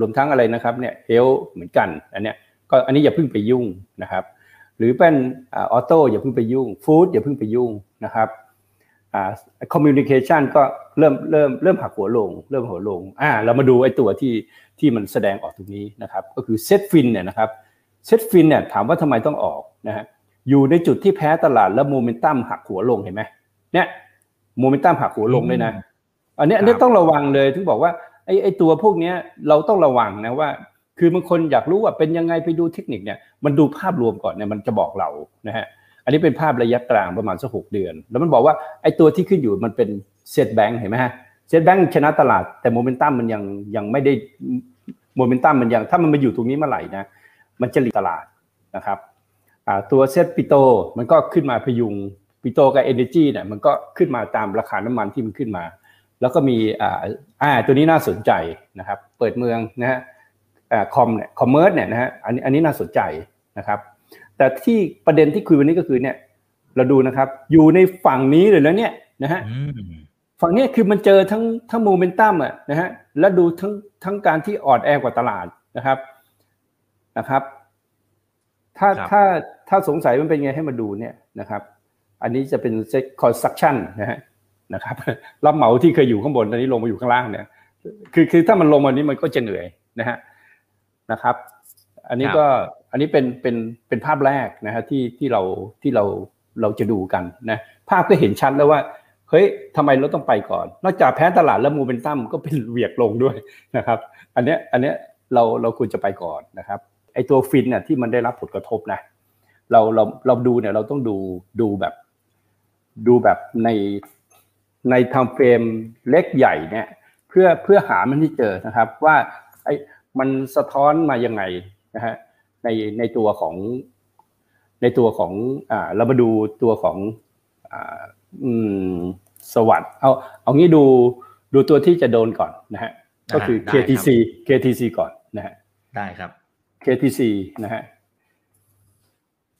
รวมทั้งอะไรนะครับเนี่ย health เหมือนกันอันเนี้ย ก็อันนี้อย่าเพิ่งไปยุ่งนะครับ หรือเป็น auto อย่าเพิ่งไปยุ่ง food อย่าเพิ่งไปยุ่งนะครับ communication ก็เริ่มเริ่มเริ่มหักหัวลง เริ่มหัวลงอ่าเรามาดูไอ้ตัวที่ที่มันแสดงออกตรงนี้นะครับ ก็คือ SET FIN เนี่ยนะครับ SET FIN เนี่ยถามว่าทำไมต้องออกนะฮะอยู่ในจุดที่แพ้ตลาดแล้วโมเมนตัมหักหัวลงเห็นไหมเนี่ยโมเมนตัมหักหัวลงเลยนะ อันนี้อันนี้ต้องระวังเลยถึงบอกว่าไอ้ไอ้ตัวพวกนี้เราต้องระวังนะว่า คือบางคนอยากรู้ว่าเป็นยังไงไปดูเทคนิคเนี่ยมันดูภาพรวมก่อนเนี่ยมันจะบอกเรานะฮะอันนี้เป็นภาพระยะกลางประมาณสักหกเดือน แล้วมันบอกว่าไอ้ตัวที่ขึ้นอยู่มันเป็นเซ็ตแบงค์เห็นไหมฮะเซ็ตแบงค์ชนะตลาดแต่โมเมนตัมมันยังยังไม่ได้โมเมนตัมมันยังถ้ามันมาอยู่ตรงนี้เมื่อไหร่นะมันจะ lead ตลาดนะครับตัว SET Petro มันก็ขึ้นมาพยุง Petro กับ energy เนี่ยมันก็ขึ้นมาตามราคาน้ำมันที่มันขึ้นมา แล้วก็มีอ่าตัวนี้น่าสนใจนะครับ เปิดเมืองนะฮะ comm เนี่ย commerce เนี่ยนะฮะอันนี้อันนี้น่าสนใจนะครับ แต่ที่ประเด็นที่คุยวันนี้ก็คือเนี่ย เราดูนะครับ อยู่ในฝั่งนี้เลยแล้วเนี่ยนะฮะฝั่งนี้คือมันเจอทั้งทั้งโมเมนตัมอะนะฮะแล้วดูทั้งทั้งการที่อ่อนแอกว่าตลาดนะครับนะครับ ถ้าถ้าถ้าสงสัยมันเป็นไงให้มาดูเนี่ยนะครับ อันนี้จะเป็น SET construction นะฮะนะครับรับเหมาที่เคยอยู่ข้างบนตอนนี้ลงมาอยู่ข้างล่างเนี่ย คือคือถ้ามันลงมานี้มันก็จะเหนื่อยนะฮะ นะครับ อันนี้ก็อันนี้เป็นเป็นเป็นภาพแรกนะฮะที่ที่เราที่เราเราจะดูกันนะภาพก็เห็นชัดแล้วว่าเฮ้ยทำไมเราต้องไปก่อน นอกจากแพ้ตลาดแล้วมูเมนตัมก็เป็นเวียกลงด้วยนะครับ อันเนี้ยอันเนี้ยเราเราควรจะไปก่อนนะครับไอตัวฟินเนี่ยที่มันได้รับผลกระทบนะเราเราเราดูเนี่ยเราต้องดูดูแบบ ดูแบบในในทำเฟรมเล็กใหญ่เนี่ย เพื่อเพื่อหามันที่เจอนะครับ ว่าไอ้ มันสะท้อนมายังไงนะฮะในในตัวของในตัวของอ่าเรามาดูตัวของอ่าอืมสวัสด์เอาเอางี้ดูดูตัวที่จะโดนก่อนนะฮะก็คือ KTC KTC ก่อนนะฮะได้ครับ KTC นะฮะ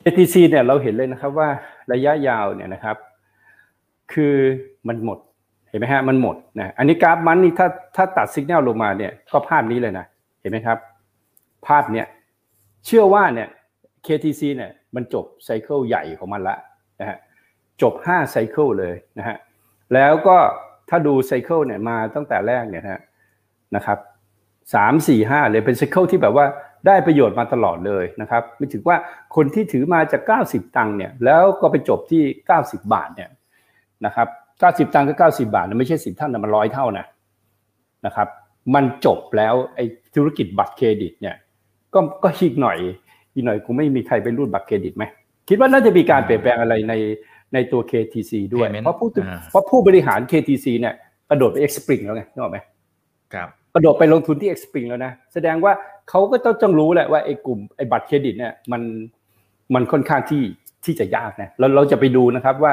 KTC เนี่ยเราเห็นเลยนะครับว่าระยะยาวเนี่ยนะครับ คือมันหมดเห็นไหมฮะมันหมดนะอันนี้กราฟมันนี่ถ้าถ้าตัดสัญญาณลงมาเนี่ยก็ภาพนี้เลยนะ เห็นไหมครับ ภาพเนี้ยเชื่อว่าเนี่ย KTC เนี่ยมันจบ cycle ใหญ่ของมันละนะฮะจบ5 cycle เลยนะฮะแล้วก็ถ้าดู cycle เนี่ยมาตั้งแต่แรกเนี่ยนะนะครับสามสี่ห้าเลยเป็น cycle ที่แบบว่าได้ประโยชน์มาตลอดเลยนะครับนึกถึงว่าคนที่ถือมาจาก 90 ตังค์เนี่ยแล้วก็ไปจบที่ 90 บาทเนี่ยนะครับ90 ตังค์ก็90 บาทไม่ใช่สิบเท่านะมันร้อยเท่านะนะครับ มันจบแล้วไอ้ธุรกิจบัตรเครดิตเนี่ย ก็ก็อีกหน่อย อีกหน่อยคงไม่มีใครไปรูดบัตรเครดิตไหมคิดว่าน่าจะมีการเปลี่ยนแปลงอะไรในในตัว KTC ด้วย เพราะผู้เพราะผู้บริหาร KTC เนี่ยกระโดดไป X Spring แล้วไงนึกออกไหมครับกระโดดไปลงทุนที่ X Spring แล้วนะแสดงว่าเขาก็ต้องต้องรู้แหละว่าไอ้กลุ่มไอ้บัตรเครดิตเนี่ยมันมันค่อนข้างที่ที่จะยากนะเราเราจะไปดูนะครับว่า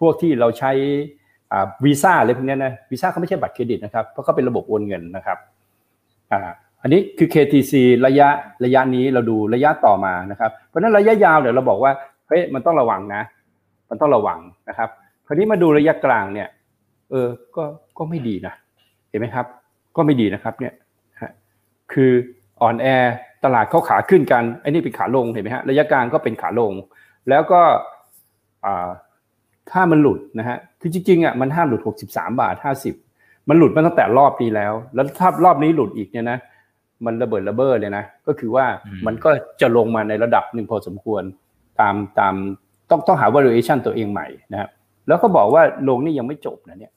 พวกที่เราใช้ วีซ่าอะไรพวกนี้นะวีซ่าเขาไม่ใช่บัตรเครดิตนะครับเพราะเขาเป็นระบบโอนเงินนะครับอ่าอันนี้คือ KTC ระยะระยะนี้เราดูระยะต่อมานะครับ เพราะนั้นระยะยาวเดี๋ยวเราบอกว่าเฮ้ยมันต้องระวังนะ มันต้องระวังนะครับ คราวนี้มาดูระยะกลางเนี่ย เออก็ก็ไม่ดีนะเห็นไหมครับ ก็ไม่ดีนะครับเนี่ยคืออ่อนแอตลาดเขาขาขึ้นกันไอ้นี่เป็นขาลงเห็นไหมฮะระยะกลางก็เป็นขาลง แล้วก็ ถ้ามันหลุดนะฮะคือจริงๆอะมันห้ามหลุด 63 บาท 50 มันหลุดมาตั้งแต่รอบนี้แล้ว แล้วถ้ารอบนี้หลุดอีกเนี่ยนะมันระเบิดระเบ้อเลยนะ ก็คือว่ามันก็จะลงมาในระดับหนึ่งพอสมควรตามตามต้องต้องหา valuation ตัวเองใหม่นะครับแล้วก็บอกว่าลงนี่ยังไม่จบนะเนี่ย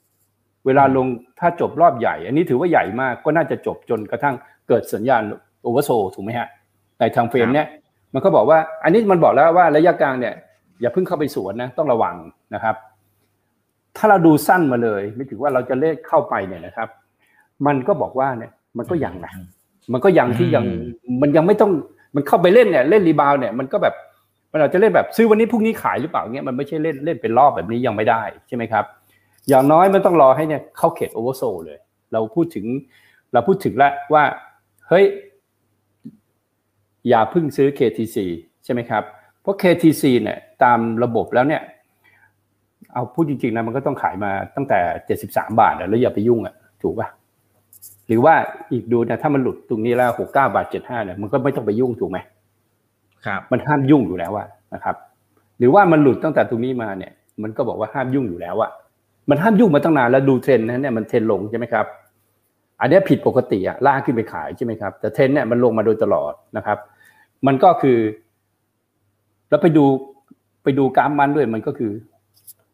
เวลาลงถ้าจบรอบใหญ่ อันนี้ถือว่าใหญ่มากก็น่าจะจบจนกระทั่งเกิดสัญญาณoversold ถูกไหมฮะใน time frame เนี่ยมันก็บอกว่าอันนี้มันบอกแล้วว่าระยะกลางเนี่ย อย่าเพิ่งเข้าไปสวนนะต้องระวังนะครับ ถ้าเราดูสั้นมาเลย ไม่ถือว่าเราจะเล่นเข้าไปเนี่ยนะครับ มันก็บอกว่าเนี่ยมันก็ยังนะมันก็ยังที่ยังมันยังไม่ต้องมันเข้าไปเล่นเนี่ยเล่น rebound เนี่ยมันก็แบบมันอาจจะเล่นแบบซื้อวันนี้พรุ่งนี้ขายหรือเปล่าเงี้ยมันไม่ใช่เล่นเล่นเป็นรอบแบบนี้ยังไม่ได้ใช่ไหมครับ อย่างน้อยมันต้องรอให้เนี่ยเข้าเขต oversold เลย เราพูดถึง เราพูดถึงแล้วว่า เฮ้ย อย่าเพิ่งซื้อ KTC ใช่ไหมครับเพ ราะ KTC เนี่ยตามระบบแล้วเนี่ย เอาพูดจริงๆนะมันก็ต้องขายมาตั้งแต่ 73 บาทแล้วอย่าไปยุ่งอะถูกป่ะหรือว่าอีกดูเนี่ยถ้ามันหลุดตรงนี้แล้ว69บาท75เนี่ยมันก็ไม่ต้องไปยุ่งถูกไหมครับมันห้ามยุ่งอยู่แล้วอะนะครับ หรือว่ามันหลุดตั้งแต่ตรงนี้มาเนี่ย มันก็บอกว่าห้ามยุ่งอยู่แล้วอะมันห้ามยุ่งมาตั้งนานแล้วดูเทรนนะเนี่ยมันเทรนลงใช่ไหมครับ อันนี้ผิดปกติอะล่าขึ้นไปขายใช่ไหมครับ แต่เทรนเนี่ยมันลงมาโดยตลอดนะครับ มันก็คือ แล้วไปดูไปดูกราฟมันด้วยมันก็คือ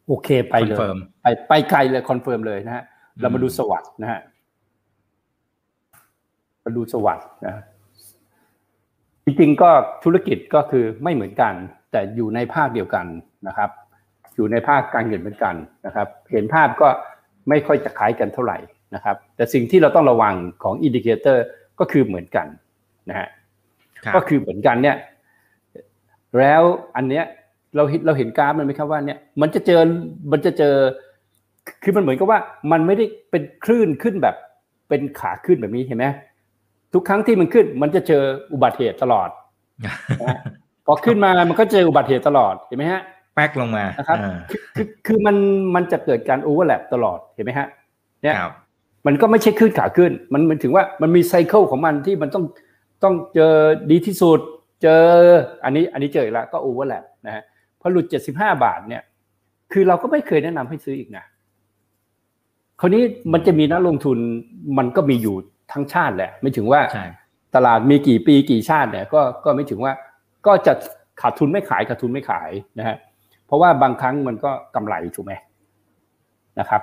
โอเคไปเลยไปไปไกลเลย confirm เลยนะฮะเรามาดู SAWAD นะฮะมาดู SAWAD นะจริงๆก็ธุรกิจก็คือไม่เหมือนกัน แต่อยู่ในภาคเดียวกันนะครับ อยู่ในภาคการเงินเหมือนกันนะครับ เห็นภาพก็ไม่ค่อยจะคล้ายกันเท่าไหร่นะครับ แต่สิ่งที่เราต้องระวังของ indicator ก็คือเหมือนกันนะฮะก็คือเหมือนกันเนี่ย แล้วอันเนี้ยเราเห็นเราเห็นกราฟมันไหมครับว่าเนี่ยมันจะเจอมันจะเจอ คือมันเหมือนกับว่ามันไม่ได้เป็นคลื่นขึ้นแบบ เป็นขาขึ้นแบบนี้เห็นไหมทุกครั้งที่มันขึ้น มันจะเจออุบัติเหตุตลอดพอขึ้นมามันก็เจออุบัติเหตุตลอดเห็นไหมฮะแป๊กลงมานะครับคือคือมันมันจะเกิดการ overlap ตลอดเห็นไหมฮะเนี่ยมันก็ไม่ใช่ขึ้นขาขึ้น มันมันถึงว่ามันมี cycle ของมันที่มันต้องต้องเจอดีที่สุด เจออันนี้อันนี้เจอแล้วก็ overlap นะฮะพอหลุดเจ็ดสิบห้าบาทเนี่ย คือเราก็ไม่เคยแนะนำให้ซื้ออีกนะคราวนี้มันจะมีนักลงทุนมันก็มีอยู่ทั้งชาติแหละ ไม่ถึงว่าตลาดมีกี่ปีกี่ชาติเนี่ยก็ก็ไม่ถึงว่าก็จะขาดทุนไม่ขายขาดทุนไม่ขายนะฮะเพราะว่าบางครั้งมันก็กำไรถูกไหมนะครับ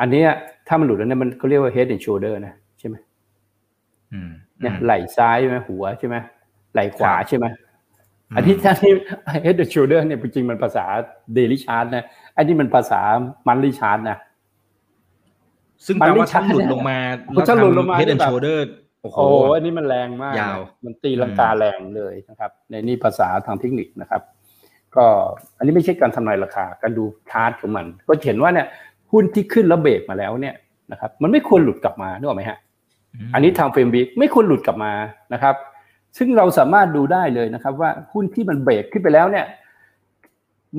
อันนี้ถ้ามันหลุดแล้วเนี่ยมันเขาเรียกว่า head and shoulder นะใช่ไหม เนี่ยไหล่ซ้ายใช่ไหมหัวใช่ไหมไหล่ขวาใช่ไหมอันที่ท่านที่ head and shoulder เนี่ยจริงมันภาษา daily chart นะอันนี้มันภาษา monthly chart นะซึ่งแปลว่าถ้าหลุดลงมาถ้าหลุดลงมาเฮดแอนโชเดอร์โอ้โหอันนี้มันแรงมากยาวมันตีลังกาแรงเลยนะครับ ในนี่ภาษาทางเทคนิคนะครับ ก็อันนี้ไม่ใช่การทำนายราคา การดูชาร์ตของมัน ก็เห็นว่าเนี่ยหุ้นที่ขึ้นแล้วเบรกมาแล้วเนี่ยนะครับ มันไม่ควรหลุดกลับมานึกออกไหมฮะ อันนี้ทางเฟรมบีไม่ควรหลุดกลับมานะครับ ซึ่งเราสามารถดูได้เลยนะครับ ว่าหุ้นที่มันเบรกขึ้นไปแล้วเนี่ย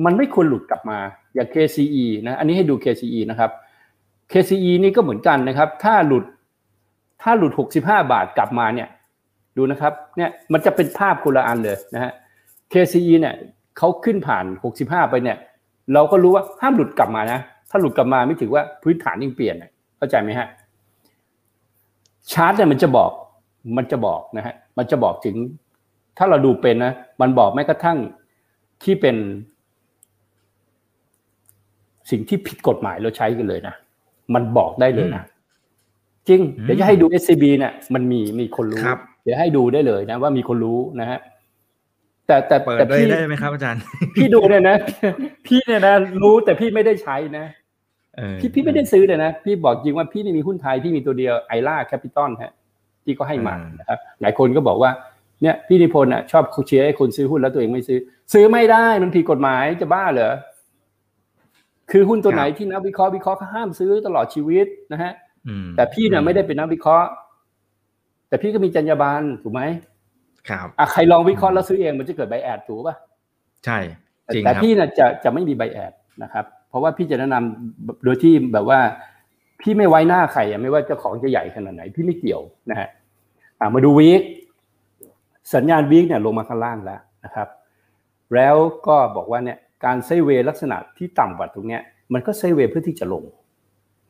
มันไม่ควรหลุดกลับมา อย่าง KCE นะอันนี้ให้ดู KCE นะครับ KCE นี่ก็เหมือนกันนะครับ ถ้าหลุดถ้าหลุด 65 บาทกลับมาเนี่ย ดูนะครับเนี่ยมันจะเป็นภาพคนละอันเลยนะฮะ KCE เนี่ยเขาขึ้นผ่าน 65 ไปเนี่ย เราก็รู้ว่าห้ามหลุดกลับมานะ ถ้าหลุดกลับมาไม่ถือว่าพื้นฐานยิ่งเปลี่ยนเข้าใจไหมฮะ ชาร์ตเนี่ยมันจะบอกมันจะบอกนะฮะมันจะบอกถึง ถ้าเราดูเป็นนะมันบอกแม้กระทั่งที่เป็น สิ่งที่ผิดกฎหมายเราใช้กันเลยนะมันบอกได้เลยนะจริง เดี๋ยวจะให้ดู SCB เนี่ยมันมีมีคนรู้ เดี๋ยวให้ดูได้เลยนะ ว่ามีคนรู้นะฮะแต่แต่แต่พี่ได้ไหมครับอาจารย์ พี่ดูเนี่ยนะ พี่เนี่ยนะรู้แต่พี่ไม่ได้ใช้นะ พี่พี่ไม่ได้ซื้อเลยนะ พี่บอกจริงว่าพี่นี่มีหุ้นไทยที่มีตัวเดียวไอล่าแคปิตอลฮะที่ก็ให้มานะครับหลายคนก็บอกว่าเนี่ยพี่นิพนธ์อะชอบเชียร์ให้คนซื้อหุ้นแล้วตัวเองไม่ซื้อ ซื้อไม่ได้มันผิดกฎหมายจะบ้าเหรอคคือหุ้นตัวไหนที่นักวิเคราะห์วิเคราะห์เขาห้ามซื้อตลอดชีวิตนะฮะอืมแต่พี่เนี่ยไม่ได้เป็นนักวิเคราะห์ แต่พี่ก็มีจรรยาบรรณถูกไหมครับอะใครลองวิเคราะห์แล้วซื้อเองมันจะเกิดไบแอดถูกป่ะใช่จริงแต่ครับพี่น่ะจะจะไม่มีไบแอดนะครับ เพราะว่าพี่จะแนะนำโดยที่แบบว่า พี่ไม่ไว้หน้าใครอะไม่ว่าเจ้าของจะใหญ่ขนาดไหน พี่ไม่เกี่ยวนะฮะมาดูวีคสัญญาณวีคเนี่ยลงมาข้างล่างแล้วนะครับ แล้วก็บอกว่าเนี่ยการไซเวลักษณะที่ต่ำกว่าตรงเนี้ยมันก็ไซเวเพื่อที่จะลง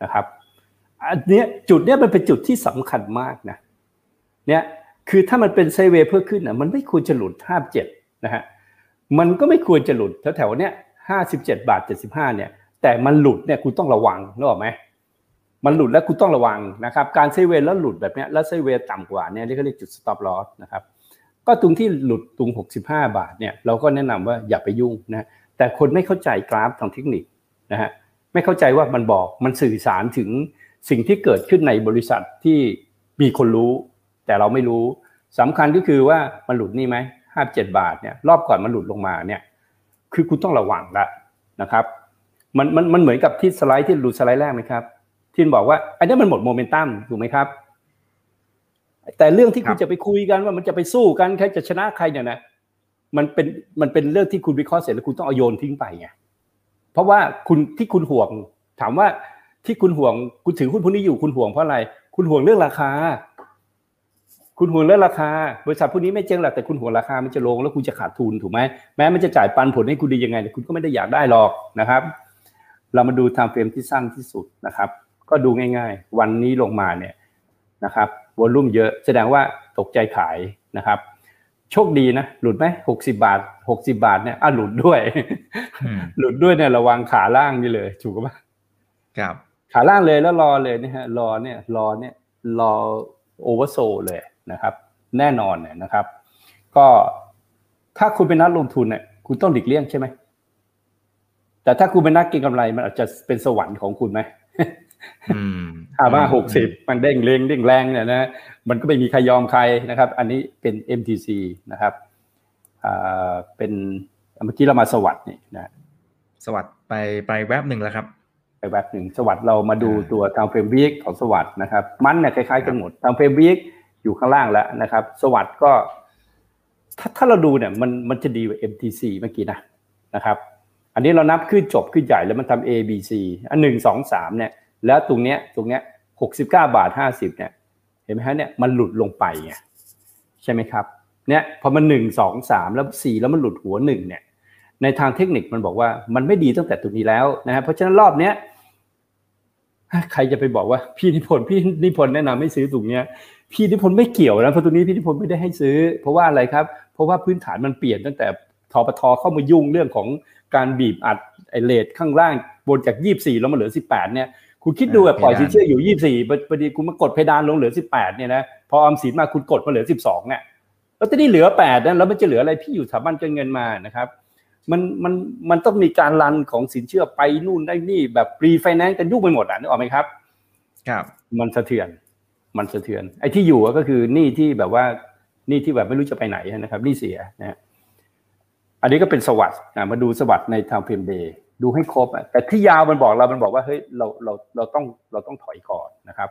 นะครับอันเนี้ยจุดเนี้ยมันเป็นจุดที่สำคัญมากนะเนี่ยคือถ้ามันเป็นไซเวเพื่อขึ้นอะมันไม่ควรจะหลุดห้าเจ็ดนะฮะมันก็ไม่ควรจะหลุดแถวๆเนี้ย ห้าสิบเจ็ดบาทเจ็ดสิบห้าเนี่ย แต่มันหลุดเนี่ยคุณต้องระวังนึกออกไหมมันหลุดแล้วคุณต้องระวังนะครับ การไซเวย์แล้วหลุดแบบนี้แล้วไซเวย์ต่ำกว่าเนี่ยเรียกเรียกจุด stop loss นะครับ ก็ตรงที่หลุดตรง 65 บาทเนี่ยเราก็แนะนำว่าอย่าไปยุ่งนะ แต่คนไม่เข้าใจกราฟทางเทคนิคนะฮะ ไม่เข้าใจว่ามันบอก มันสื่อสารถึงสิ่งที่เกิดขึ้นในบริษัทที่มีคนรู้ แต่เราไม่รู้สำคัญก็คือว่ามันหลุดนี่ไหมห้าเจ็ดบาทเนี่ยรอบก่อนมันหลุดลงมาเนี่ย คือคุณต้องระวังละนะครับมันมันมันเหมือนกับที่สไลด์ที่หลุดสไลด์แรกไหมครับ ที่บอกว่าอันนี้มันหมดโมเมนตัมถูกไหมครับ แต่เรื่องที่คุณจะไปคุยกันว่ามันจะไปสู้กันใครจะชนะใครเนี่ยนะมันเป็นมันเป็นเรื่องที่คุณวิเคราะห์เสร็จแล้วคุณต้องเอาโยนทิ้งไปไงเพราะว่าคุณที่คุณห่วง ถามว่าที่คุณห่วงคุณถือหุ้นพวกนี้อยู่คุณห่วงเพราะอะไร คุณห่วงเรื่องราคา คุณห่วงเรื่องราคา บริษัทพวกนี้ไม่เจ๊งหรอกแต่คุณห่วงราคามันจะลงแล้วคุณจะขาดทุนถูกไหมแม้มันจะจ่ายปันผลให้คุณดียังไงแต่คุณก็ไม่ได้อยากได้หรอกนะครับ เรามาดู time frame ที่สั้นที่สุดนะครับ ก็ดูง่ายๆ วันนี้ลงมาเนี่ยนะครับ volume เยอะแสดงว่าตกใจขายนะครับ โชคดีนะหลุดไหมหกสิบบาทหกสิบาทเนี่ยอะหลุดด้วยอืมหลุดด้วยเนี่ยระวังขาล่างนี่เลยถูกปะครับ ขาล่างเลยแล้วรอเลยนะฮะรอเนี่ยรอเนี่ยรอโอเวอร์โซเลย นะครับแน่นอนเนี่ยนะครับ ก็ถ้าคุณเป็นนักลงทุนเนี่ยคุณต้องหลีกเลี่ยงใช่ไหมแต่ถ้าคุณเป็นนักเก็งกำไรมันอาจจะเป็นสวรรค์ของคุณไหมอืมถ้าว่าหกสิบมันเด้งเร่งเด้งแรงเนี่ยนะมันก็ไม่มีใครยอมใครนะครับ อันนี้เป็น MTC นะครับอ่าเป็นเมื่อกี้เรามาสวัสด์นี่นะสวัสดิ์ไปไปแวบหนึ่งแล้วครับ ไปแบบหนึ่งสวัสด์เรามาดูอ่าตัวทางเฟรมวีคของสวัสด์นะครับ มันเนี่ยคล้ายๆกันหมดทางเฟรมวีค อยู่ข้างล่างแล้วนะครับ สวัสด์ก็ ถ้าถ้าเราดูเนี่ยมันมันจะดีกว่า MTC เมื่อกี้นะนะครับ อันนี้เรานับขึ้นจบขึ้นใหญ่แล้วมันทำ A B C อันหนึ่งสองสามเนี่ย แล้วตรงเนี้ยตรงเนี้ยหกสิบเก้าบาทห้าสิบเนี่ยเห็นไหมฮะเนี่ยมันหลุดลงไปไงใช่ไหมครับเนี่ยพอมันหนึ่งสองสามแล้วสี่แล้วมันหลุดหัวหนึ่งเนี่ยในทางเทคนิคมันบอกว่ามันไม่ดีตั้งแต่ตรงนี้แล้วนะฮะเพราะฉะนั้นรอบเนี้ยใครจะไปบอกว่าพี่นิพนธ์พี่นิพนธ์แนะนำให้ซื้อตรงเนี้ย พี่นิพนธ์ไม่เกี่ยวนะเพราะตรงนี้พี่นิพนธ์ไม่ได้ให้ซื้อ เพราะว่าอะไรครับ เพราะว่าพื้นฐานมันเปลี่ยนตั้งแต่ทปทเข้ามายุ่งเรื่องของการบีบอัดไอเลทข้างล่างบนจากยี่สี่แล้วมาเหลือสิบแปดเนี่ยคุณคิดดูแบบปล่อยสินเชื่ออยู่ยี่สี่พอดีคุณมากดเพดานลงเหลือสิบแปดเนี่ยนะพอออมสินมาคุณกดมาเหลือสิบสองเนี่ยแล้วตอนนี้เหลือแปดนะแล้วมันจะเหลืออะไรพี่อยู่สถาบันการเงินมานะครับมันมันมันต้องมีการรันของสินเชื่อไปนู่นได้นี่แบบรีไฟแนนซ์กันยุ่งไปหมดอะนึกออกไหมครับ ครับ มันสะเทือน มันสะเทือน ไอ้ที่อยู่ก็คือหนี้ที่แบบว่าหนี้ที่แบบไม่รู้จะไปไหนนะครับหนี้เสียนะฮะอันนี้ก็เป็นสวัสด์มาดูสวัสด์ในทางเฟรมเดย์ดูให้ครบอะแต่ที่ยาวมันบอกเรา มันบอกว่าเฮ้ยเราเราเราต้องเราต้องถอยก่อนนะครับ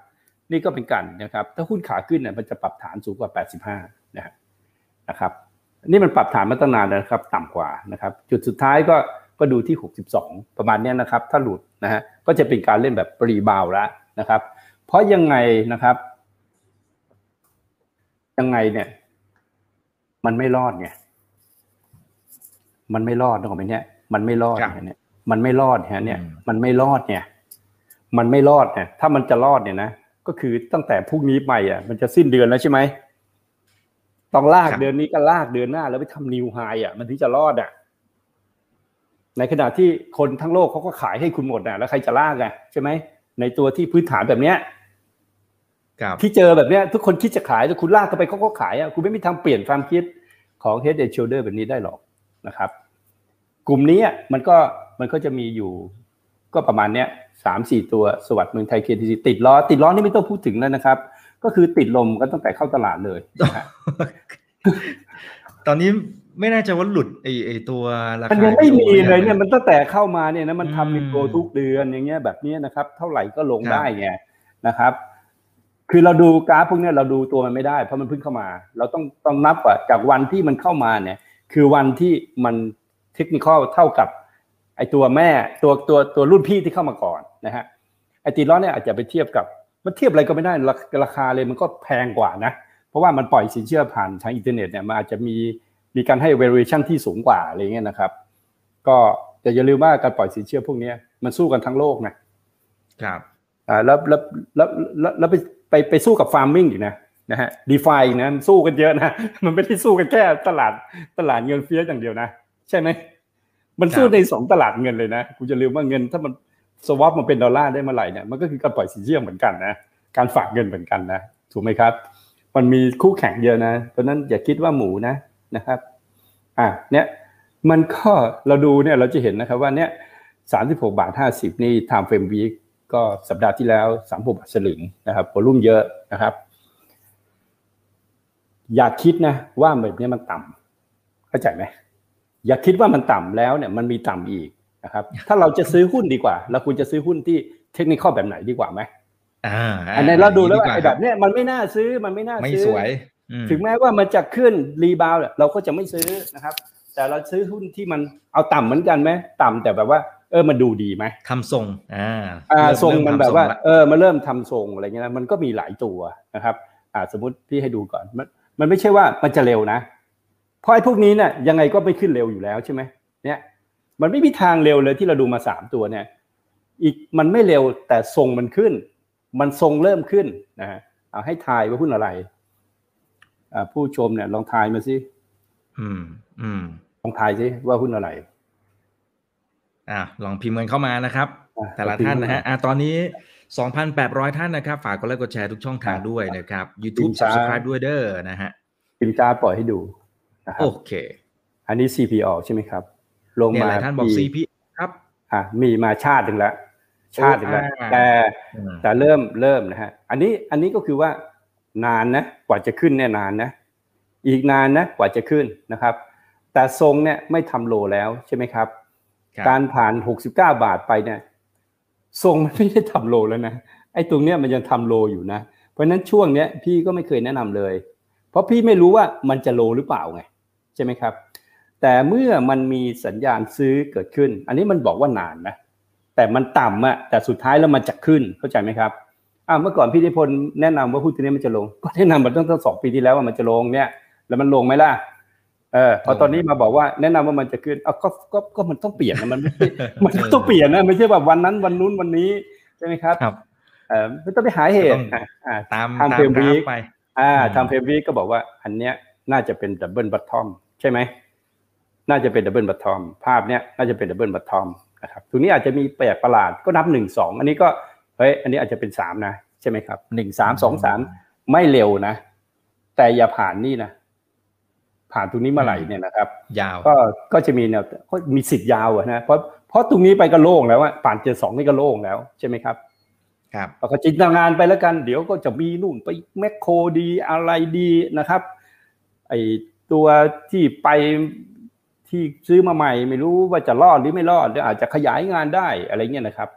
นี่ก็เป็นการนะครับ ถ้าหุ้นขาขึ้นเนี่ยมันจะปรับฐานสูงกว่า 85นะฮะนะครับนี่มันปรับฐานมาตั้งนานนะครับ ต่ำกว่านะครับ จุดสุดท้ายก็ก็ดูที่ 62 ประมาณนี้นะครับ ถ้าหลุดนะฮะก็จะเป็นการเล่นแบบปรีบาวแล้วนะครับ เพราะยังไงนะครับ ยังไงเนี่ย มันไม่รอดเนี่ย มันไม่รอดนึกออกไหมเนี่ยมันไม่รอดครับเนี่ยมันไม่รอดฮะเนี่ยอืมมันไม่รอดเนี่ย มันไม่รอดเนี่ย ถ้ามันจะรอดเนี่ยนะก็คือตั้งแต่พรุ่งนี้ไปอะ มันจะสิ้นเดือนแล้วใช่ไหมต้องลากเดือนนี้ก็ลากเดือนหน้า แล้วไปทำนิวไฮอะ มันถึงจะรอดอะ ในขณะที่คนทั้งโลกเขาก็ขายให้คุณหมดอะ แล้วใครจะลากอะใช่ไหมในตัวที่พื้นฐานแบบเนี้ยครับ ที่เจอแบบเนี้ยทุกคนคิดจะขายแต่คุณลากเข้าไปเขาก็ขายอะคุณไม่มีทางเปลี่ยนความคิดของ Head and Shoulder แบบนี้ได้หรอกนะครับ กลุ่มนี้อะมันก็มันก็จะมีอยู่ก็ประมาณเนี้ยสามสี่ตัวสวัสดิ์เมืองไทยเคทีซีติดล้อ ติดล้อนี่ไม่ต้องพูดถึงแล้วนะครับ ก็คือติดลมก็ตั้งแต่เข้าตลาดเลยนะฮะตอนนี้ไม่แน่ใจว่าหลุดไอไอตัวราคามันยังไม่มี IPO เลยเนี่ยมันตั้งแต่เข้ามาเนี่ยนะมันอืมทำเป็นโปรทุกเดือนอย่างเงี้ยแบบเนี้ยนะครับ เท่าไหร่ก็ลงครับได้ไงนะครับ คือเราดูกราฟพวกเนี้ยเราดูตัวมันไม่ได้ เพราะมันเพิ่งเข้ามา เราต้องต้องนับว่าจากวันที่มันเข้ามาเนี่ย คือวันที่มันเทคนิคเท่ากับไอตัวแม่ตัวตัวตัวรุ่นพี่ที่เข้ามาก่อนนะฮะไอตีล้อเนี่ยอาจจะไปเทียบกับมันเทียบอะไรก็ไม่ได้ราราคาเลยมันก็แพงกว่านะเพราะว่ามันปล่อยสินเชื่อผ่านทางอินเทอร์เน็ตเนี่ยมันอาจจะมีมีการให้ valuation ที่สูงกว่าอะไรเงี้ยนะครับ ก็แต่อย่าลืมว่าการปล่อยสินเชื่อพวกเนี้ยมันสู้กันทั้งโลกนะครับอ่าแล้วแล้วแล้วแล้วแล้วไป ไปไปสู้กับ farming อีกนะนะฮะดีฟาอีกนะมันสู้กันเยอะนะ มันไม่ได้สู้กันแค่ตลาดตลาดเงินเฟ้ออย่างเดียวนะ ใช่ไหมมันสู้ครับในสองตลาดเงินเลยนะคุณจะลืมว่าเงิน ถ้ามันสวอปมันเป็นดอลลาร์ได้เมื่อไหร่เนี่ยมันก็คือการปล่อยสินเชื่อเหมือนกันนะการฝากเงินเหมือนกันนะถูกไหมครับ มันมีคู่แข่งเยอะนะเพราะฉะนั้นอย่าคิดว่าหมูนะนะครับ อะเนี่ยมันก็เราดูเนี่ยเราจะเห็นนะครับว่าเนี่ยสามสิบหกบาทห้าสิบนี่ time frame week ก็สัปดาห์ที่แล้วสามหกบาทสลึงนะครับวอลุ่มเยอะนะครับ อย่าคิดนะว่าแบบนี้มันต่ำเข้าใจไหมอย่าคิดว่ามันต่ำแล้วเนี่ยมันมีต่ำอีกนะครับ ถ้าเราจะซื้อหุ้นดีกว่าเราควรจะซื้อหุ้นที่เทคนิคแบบไหนดีกว่าไหมอ่าอันนี้เราดูแล้วว่ากไอ้แบบเนี้ยมันไม่น่าซื้อมันไม่น่าไม่ซื้อสวยอืมถึงแม้ว่ามันจะขึ้นรีบาวด์เราก็จะไม่ซื้อนะครับ แต่เราซื้อหุ้นที่มันเอาต่ำเหมือนกันไหมต่ำแต่แบบว่า เออมันดูดีไหมทำทรงอ่าอ่าเริ่ทรงเริ่มันทำแบบว่าทรงละเออมาเริ่มทำทรงอะไรเงี้ยนะมันก็มีหลายตัวนะครับ อ่าสมมติพี่ให้ดูก่อนมันมันไม่ใช่ว่ามันจะเร็วนะเพราะไอ้พวกนี้เนี่ยยังไงก็ไม่ขึ้นเร็วอยู่แล้วใช่ไหมเนี่ย มันไม่มีทางเร็วเลยที่เราดูมาสามตัวเนี่ย อีกมันไม่เร็วแต่ทรงมันขึ้น มันทรงเริ่มขึ้นนะฮะเอาให้ทายว่าหุ้นอะไรอ่าผู้ชมเนี่ยลองทายมาสิอืมอืมลองทายสิว่าหุ้นอะไร อ่าลองพิมพ์กันเข้ามานะครับอะแต่ละท่านนะฮะอ่าตอนนี้ 2,800 ท่านนะครับ ฝากกดไลค์กดแชร์ทุกช่องทางด้วยนะครับ YouTube พิมพ์ช้า Subscribe ด้วยเด้อนะฮะพิมพ์จ้าปล่อยให้ดูนะครัโอบเค อันนี้ CPO ใช่ไหมครับ ลงเนี่ยมาหลายท่านบอกปี CP ครับอะมีมาชาติหนึ่งแล้วชาติหนึ่งแล้วอ่าแต่อืมแต่เริ่มเริ่มนะฮะอันนี้อันนี้ก็คือว่านานนะกว่าจะขึ้นเนี่ยนานนะ อีกนานนะกว่าจะขึ้นนะครับ แต่ทรงเนี่ยไม่ทำโลแล้วใช่ไหมครับครับ การผ่าน 69 บาทไปเนี่ยทรงมันไม่ได้ทำโลแล้วนะไอ้ตรงเนี้ยมันยังทำโลอยู่นะ เพราะนั้นช่วงเนี้ยพี่ก็ไม่เคยแนะนำเลย เพราะพี่ไม่รู้ว่ามันจะโลหรือเปล่าไงใช่ไหมครับ แต่เมื่อมันมีสัญญาณซื้อเกิดขึ้น อันนี้มันบอกว่านานนะแต่มันต่ำอะแต่สุดท้ายแล้วมันจะขึ้นเข้าใจไหมครับอ่าเมื่อก่อนพี่นิพนธ์แนะนำว่าหุ้นตัวนี้มันจะลง ก็แนะนำมาตั้งแต่สองปีที่แล้วว่ามันจะลงเนี่ย แล้วมันลงไหมล่ะ เออพอตอนนี้มาบอกว่าแนะนำว่ามันจะขึ้นเอาก็ก็ก็มันต้องเปลี่ยนนะมันไม่ใช่มันต้องเปลี่ยนนะไม่ใช่แบบวันนั้นวันนู้นวันนี้ใช่ไหมครับครับเออไม่ต้องไปหาเหตุต้องอะอ่าตามทำตามเฟรมกราวีฟคไป อ่าอืมทำเพมวีก็บอกว่า อันเนี้ยน่าจะเป็นดับเบิลบัตทอมใช่ไหมน่าจะเป็นดับเบิลบัตทอมภาพเนี้ยน่าจะเป็นดับเบิลบัตทอมนะครับตรงนี้อาจจะมีแปลกประหลาดก็นับหนึ่งสองอันนี้ก็เฮ้ยอันนี้อาจจะเป็นสามนะใช่ไหมครับหนึ่งสามสองสามไม่เร็วนะ แต่อย่าผ่านนี่นะ ผ่านตรงนี้เมื่อไหร่เนี่ยนะครับ ยาวก็ก็จะมีแนวก็มีสิทธิ์ยาวอะนะเพราะเพราะตรงนี้ไปก็โล่งแล้วอะผ่านเจ็ดสองนี่ก็โล่งแล้วใช่ไหมครับ ครับเราก็จินตนาการไปแล้วกัน เดี๋ยวก็จะมีนู่นไปแมคโครดีอะไรดีนะครับไอตัวที่ไปที่ซื้อมาใหม่ ไม่รู้ว่าจะรอดหรือไม่รอดหรืออาจจะขยายงานได้อะไรเงี้ยนะครับ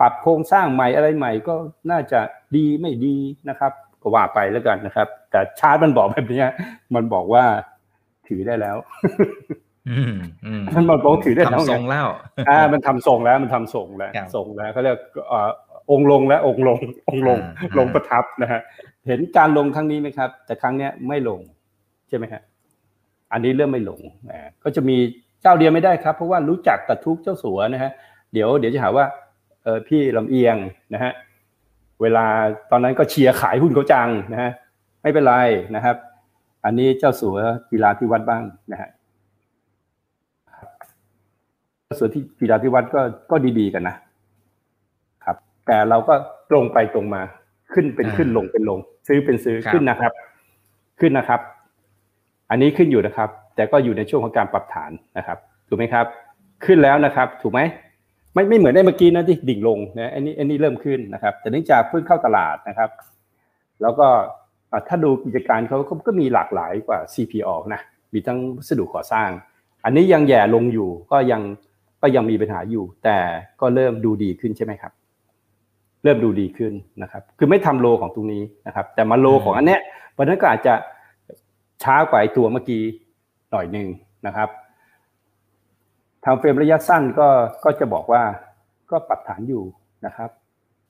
ปรับโครงสร้างใหม่อะไรใหม่ก็น่าจะดีไม่ดีนะครับ ก็ว่าไปแล้วกันนะครับ แต่ชาร์ตมันบอกแบบเนี้ยมันบอกว่าถือได้แล้วอืมอืมมันบอกว่าถือได้แล้วทำทไงรงแล้วอ่ามันทำทรงแล้วมันทำทรงแล้วครับทรงแล้วเขาเรียกเอ่อองค์ลงและองค์ลงองค์ลงอ่าลงประทับนะฮะเห็นการลงครั้งนี้ไหมครับ แต่ครั้งเนี้ยไม่ลงใช่ไหมฮะอันนี้เริ่มไม่ลงอ่าก็จะมีเจ้าเดียวไม่ได้ครับ เพราะว่ารู้จักกับทุกเจ้าสัวนะฮะเดี๋ยวเดี๋ยวจะหาว่าเออพี่ลำเอียงนะฮะเวลาตอนนั้นก็เชียร์ขายหุ้นเขาจังนะฮะ ไม่เป็นไรนะครับ อันนี้เจ้าสัวกีฬาที่วัดบ้างนะฮะส่วนที่กีฬาธิวัฒน์ก็ก็ดีๆกันนะครับ แต่เราก็ตรงไปตรงมาขึ้นเป็นอ่าขึ้นลงเป็นลง ซื้อเป็นซื้อครับขึ้นนะครับ ขึ้นนะครับ อันนี้ขึ้นอยู่นะครับ แต่ก็อยู่ในช่วงของการปรับฐานนะครับถูกไหมครับ ขึ้นแล้วนะครับ ถูกไหมไม่ไม่เหมือนได้เมื่อกี้นะที่ดิ่งลงนะอันนี้อันนี้เริ่มขึ้นนะครับ แต่เนื่องจากเพิ่งเข้าตลาดนะครับ แล้วก็อะ ถ้าดูกิจการเขาก็ก็มีหลากหลายกว่า CPO นะมีทั้งวัสดุก่อสร้าง อันนี้ยังแย่ลงอยู่ก็ยังก็ยังมีปัญหาอยู่ แต่ก็เริ่มดูดีขึ้นใช่ไหมครับ เริ่มดูดีขึ้นนะครับ คือไม่ทำโลของตรงนี้นะครับ แต่มาโลของอันเนี้ยวันนั้นก็อาจจะช้ากว่าไอตัวเมื่อกี้หน่อยหนึ่งนะครับทางเฟรมระยะสั้นก็ก็จะบอกว่าก็ปรับฐานอยู่นะครับ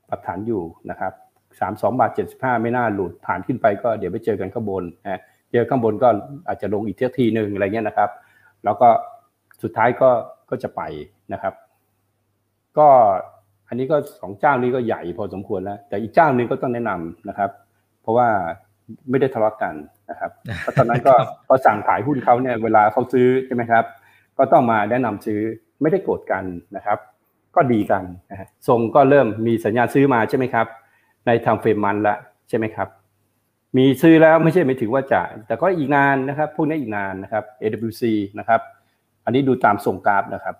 ปรับฐานอยู่นะครับ สามสองบาทเจ็ดสิบห้าไม่น่าหลุดฐานขึ้นไปก็เดี๋ยวไปเจอกันข้างบนนะเจอข้างบนก็อาจจะลงอีกเที่ยวทีหนึ่งอะไรเงี้ยนะครับ แล้วก็สุดท้ายก็ก็จะไปนะครับ ก็อันนี้ก็สองเจ้านี้ก็ใหญ่พอสมควรแล้ว แต่อีกเจ้านึงก็ต้องแนะนำนะครับ เพราะว่าไม่ได้ทะเลาะกันนะครับเพราะตอนนั้นก็พอสั่งขายหุ้นเขาเนี่ยเวลาเขาซื้อใช่ไหมครับ ก็ต้องมาแนะนำซื้อไม่ได้โกรธกันนะครับ ก็ดีกันนะฮะทรงก็เริ่มมีสัญญาณซื้อมาใช่ไหมครับ ในทางเฟรมมันละใช่ไหมครับ มีซื้อแล้วไม่ใช่ไม่ถึงว่าจะแต่ก็อีกนานนะครับ พวกนี้อีกนานนะครับ AWC นะครับ อันนี้ดูตามส่งกราฟนะครับ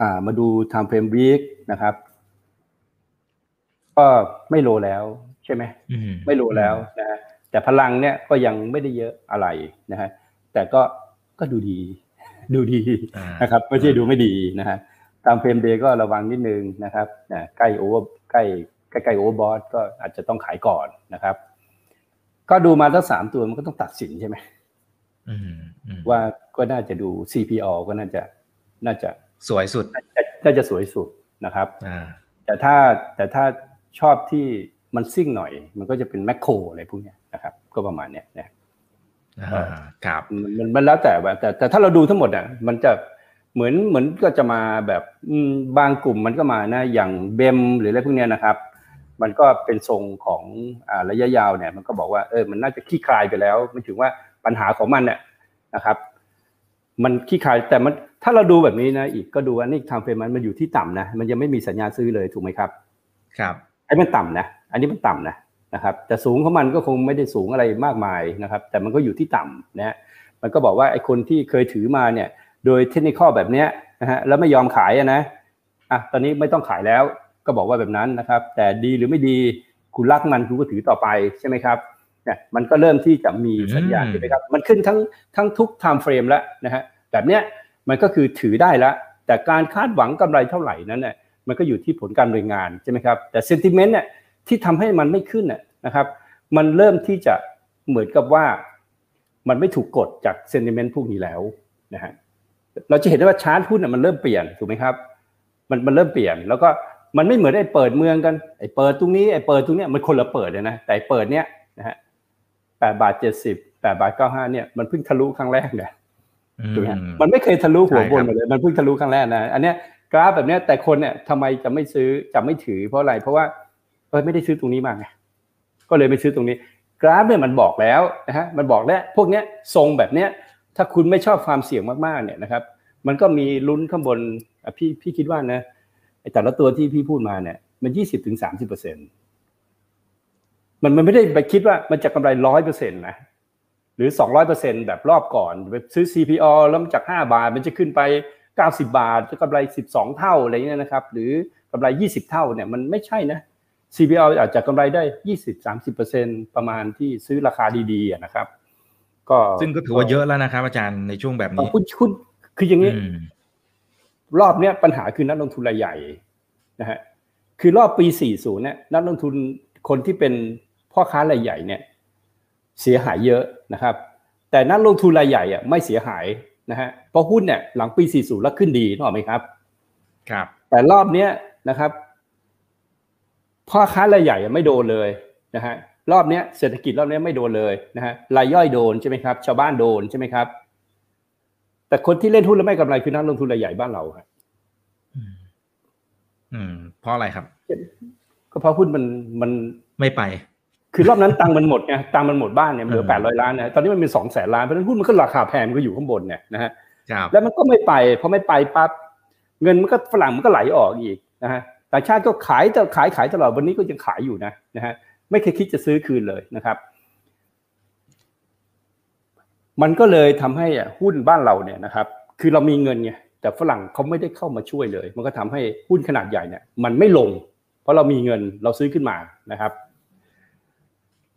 อ่ามาดู time frame week นะครับ ก็ไม่โลแล้วใช่ไหมไม่โลแล้วนะฮะแต่พลังเนี่ยก็ยังไม่ได้เยอะอะไรนะฮะแต่ก็ก็ดูดี ดูดีนะครับไม่ใช่ดูไม่ดีนะฮะ time frame day ก็ระวังนิดนึงนะครับใกล้โอเวอร์ใกล้ ใกล้โอเวอร์บอสก็อาจจะต้องขายก่อนนะครับ ก็ดูมาทั้งสามตัวมันก็ต้องตัดสินใช่ไหมว่าก็น่าจะดู CPO ก็น่าจะน่าจะสวยสุด น่าจะสวยสุดนะครับแต่ถ้าแต่ถ้าชอบที่มันซิ่งหน่อย มันก็จะเป็นแมคโครอะไรพวกนี้นะครับ ก็ประมาณเนี้ยนะครับมันมันแล้วแต่แต่แต่ถ้าเราดูทั้งหมดอะมันจะเหมือนเหมือนก็จะมาแบบบางกลุ่มมันก็มานะอย่างเบมหรืออะไรพวกนี้นะครับ มันก็เป็นทรงของอ่าระยะยาวเนี่ยมันก็บอกว่าเออมันน่าจะขี้คลายไปแล้วไม่ถึงว่าปัญหาของมันเนี่ยนะครับ มันขี้คลายแต่มันถ้าเราดูแบบนี้นะอีกก็ดูว่านี่ทำเฟรมมันมันอยู่ที่ต่ำนะมันยังไม่มีสัญญาซื้อเลยถูกไหมครับ ครับไอ้มันต่ำนะอันนี้มันต่ำนะนะครับแต่สูงของมันก็คงไม่ได้สูงอะไรมากมายนะครับ แต่มันก็อยู่ที่ต่ำนะมันก็บอกว่าไอ้คนที่เคยถือมาเนี่ย โดยเทคนิคแบบเนี้ยนะฮะแล้วไม่ยอมขายนะอะตอนนี้ไม่ต้องขายแล้ว ก็บอกว่าแบบนั้นนะครับ แต่ดีหรือไม่ดีคุณรักมันคุณก็ถือต่อไปใช่ไหมครับเนี่ยมันก็เริ่มที่จะมีสัญญาณใช่ไหมครับ มันขึ้นทั้งทั้งทุก time frame แล้วนะฮะแบบเนี้ยมันก็คือถือได้แล้ว แต่การคาดหวังกำไรเท่าไหร่นั้นเนี่ยมันก็อยู่ที่ผลการดำเนินงานใช่ไหมครับ แต่ sentiment เนี่ยที่ทำให้มันไม่ขึ้นนะครับ มันเริ่มที่จะเหมือนกับว่ามันไม่ถูกกดจาก sentiment พวกนี้แล้วนะฮะเราจะเห็นได้ว่าชาร์ตหุ้นมันเริ่มเปลี่ยนถูกไหมครับ มันมันเริ่มเปลี่ยนแล้วก็ มันไม่เหมือนไอ้เปิดเมืองกันไอ้เปิดตรงนี้ไอ้เปิดตรงนี้มันคนละเปิดเลยนะแต่เปิดเนี้ยนะฮะแปดบาทเจ็ดสิบแปดบาทเก้าห้าเนี่ยมันเพิ่งทะลุครั้งแรกเนี่ยถูกไหมมันไม่เคยทะลุหัวบนเลยมันเพิ่งทะลุครั้งแรกนะอันเนี้ยกราฟแบบนี้แต่คนเนี่ยทำไมจะไม่ซื้อจะไม่ถือเพราะอะไรเพราะว่าเออไม่ได้ซื้อตรงนี้มาไงก็เลยไม่ซื้อตรงนี้ กราฟเนี่ยมันบอกแล้วนะฮะมันบอกแล้วพวกเนี้ยทรงแบบเนี้ยถ้าคุณไม่ชอบความเสี่ยงมากๆเนี่ยนะครับ มันก็มีลุ้นข้างบนพี่พี่คิดว่านะ แต่ละตัวที่พี่พูดมาเนี่ย มันยี่สิบถึงสามสิบเปอร์เซ็นต์มันมันไม่ได้ไปคิดว่ามันจะกำไรร้อยเปอร์เซ็นต์นะหรือสองร้อยเปอร์เซ็นต์แบบรอบก่อนไปซื้อ CPO แล้วมันจากห้าบาท มันจะขึ้นไป90บาท จะกำไร12เท่าอะไรเงี้ยนะครับ หรือกำไร20เท่าเนี่ยมันไม่ใช่นะ CPO อาจจะกำไรได้20-30%ประมาณที่ซื้อราคาดีๆนะครับ ก็ซึ่งก็ถือว่าเยอะแล้วนะครับ อาจารย์ในช่วงแบบนี้คุณคุณคืออย่างนี้ รอบเนี้ยปัญหาคือนักลงทุนรายใหญ่นะฮะคือรอบปี 40 เนี่ยนักลงทุนคนที่เป็นพ่อค้ารายใหญ่เนี่ยเสียหายเยอะนะครับ แต่นักลงทุนรายใหญ่อะไม่เสียหายนะฮะเพราะหุ้นเนี่ยหลังปี 40 แล้วขึ้นดีนึกออกไหมครับ ครับ แต่รอบเนี้ยนะครับพ่อค้ารายใหญ่ไม่โดนเลยนะฮะรอบเนี้ยเศรษฐกิจรอบนี้ไม่โดนเลยนะฮะรายย่อยโดนใช่ไหมครับ ชาวบ้านโดนใช่ไหมครับ แต่คนที่เล่นหุ้นแล้วไม่กำไรคือนักลงทุนรายใหญ่บ้านเราครับอืมเพราะอะไรครับ ก็เพราะหุ้นมันมันไม่ไป คือรอบนั้นตังมันหมดไงตังมันหมดบ้านเนี่ยเหลือแปดร้อยล้านนะตอนนี้มันมีสองแสนล้านเพราะฉะนั้นหุ้นมันก็ราคาแพงมันก็อยู่ข้างบนเนี่ยนะฮะแล้วมันก็ไม่ไปพอไม่ไปปั๊บเงินมันก็ฝรั่งมันก็ไหลออกอีกนะฮะต่างชาติก็ขายแต่ขายขายตลอดวันนี้ก็ยังขายอยู่นะนะฮะไม่เคยคิดจะซื้อคืนเลยนะครับ มันก็เลยทำให้หุ้นบ้านเราเนี่ยนะครับ คือเรามีเงินไงแต่ฝรั่งเขาไม่ได้เข้ามาช่วยเลย มันก็ทำให้หุ้นขนาดใหญ่เนี่ยมันไม่ลง เพราะเรามีเงินเราซื้อขึ้นมานะครับ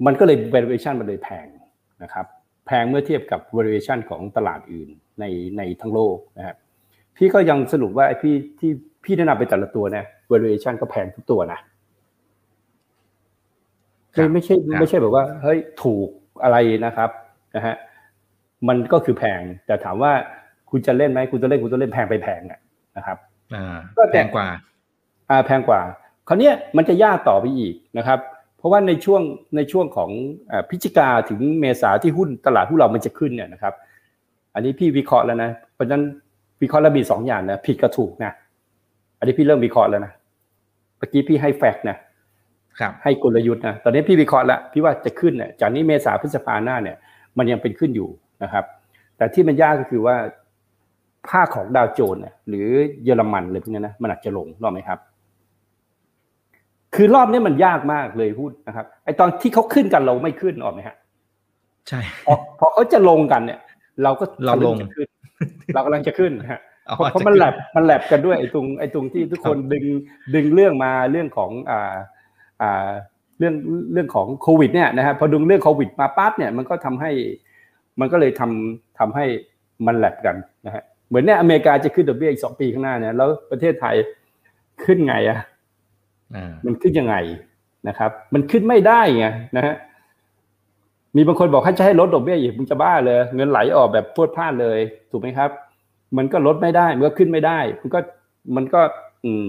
มันก็เลย valuation มันเลยแพงนะครับแแพงเมื่อเทียบกับ valuation ของตลาดอื่นในในทั้งโลกนะครับ พี่ก็ยังสรุปว่าไอ้พี่ที่พี่แนะนำไปแต่ละตัวเนี่ย valuation ก็แพงทุกตัวนะไม่ไม่ใช่ไม่ใช่แบบว่าเฮ้ยถูกอะไรนะครับนะฮะ มันก็คือแพงแต่ถามว่าคุณจะเล่นไหมคุณจะเล่นคุณจะเล่นแพงไปแพงอะนะครับอ่าแพงกว่าอ่าแพงกว่าคราวนี้มันจะยากต่อไปอีกนะครับ เพราะว่าในช่วงในช่วงของพฤศจิกาถึงเมษาที่หุ้นตลาดหุ้นเรามันจะขึ้นเนี่ยนะครับ อันนี้พี่วิเคราะห์แล้วนะเพราะฉะนั้นวิเคราะห์แล้วมีสองอย่างนะผิดกับถูกนะอันนี้พี่เริ่มวิเคราะห์แล้วนะเมื่อกี้พี่ให้แฟกต์นะครับให้กลยุทธ์นะตอนนี้พี่วิเคราะห์แล้วพี่ว่าจะขึ้นเนี่ยจากนี้เมษาพฤษภาหน้าเนี่ย มันยังเป็นขึ้นอยู่ นะครับ แต่ที่มันยากก็คือว่าภาคของดาวโจนส์หรือเยอรมันเลยพวกนี้นะมันอาจจะลงรอบไหมครับ คือรอบนี้มันยากมากเลยพูดนะครับไอตอนที่เขาขึ้นกันเราไม่ขึ้นออกไหมฮะใช่พอเขาจะลงกันเนี่ย เราก็เราลงขึ้น เรากำลังจะขึ้นฮะเพราะมันแลบมันแลบกันด้วยไอ้ตรงไอ้ตรงที่ทุกคนดึงดึงเรื่องมาเรื่องของอ่าอ่าเรื่องเรื่องของโควิดเนี่ยนะฮะพอดึงเรื่องโควิดมาปั๊บเนี่ยมันก็ทำให้ มันก็เลยทำทำให้มันแลบกันนะฮะเหมือนเนี่ยอเมริกาจะขึ้นดอกเบี้ยอีกสองปีข้างหน้าเนี่ยแล้วประเทศไทยขึ้นไงอะมันขึ้นยังไงนะครับ มันขึ้นไม่ได้ไงนะฮะมีบางคนบอกให้จะให้ลดดอกเบี้ยอีกมึงจะบ้าเลย เงินไหลออกแบบพวดพลาดเลย ถูกไหมครับ มันก็ลดไม่ได้มันก็ขึ้นไม่ได้ มันก็มันก็ อืม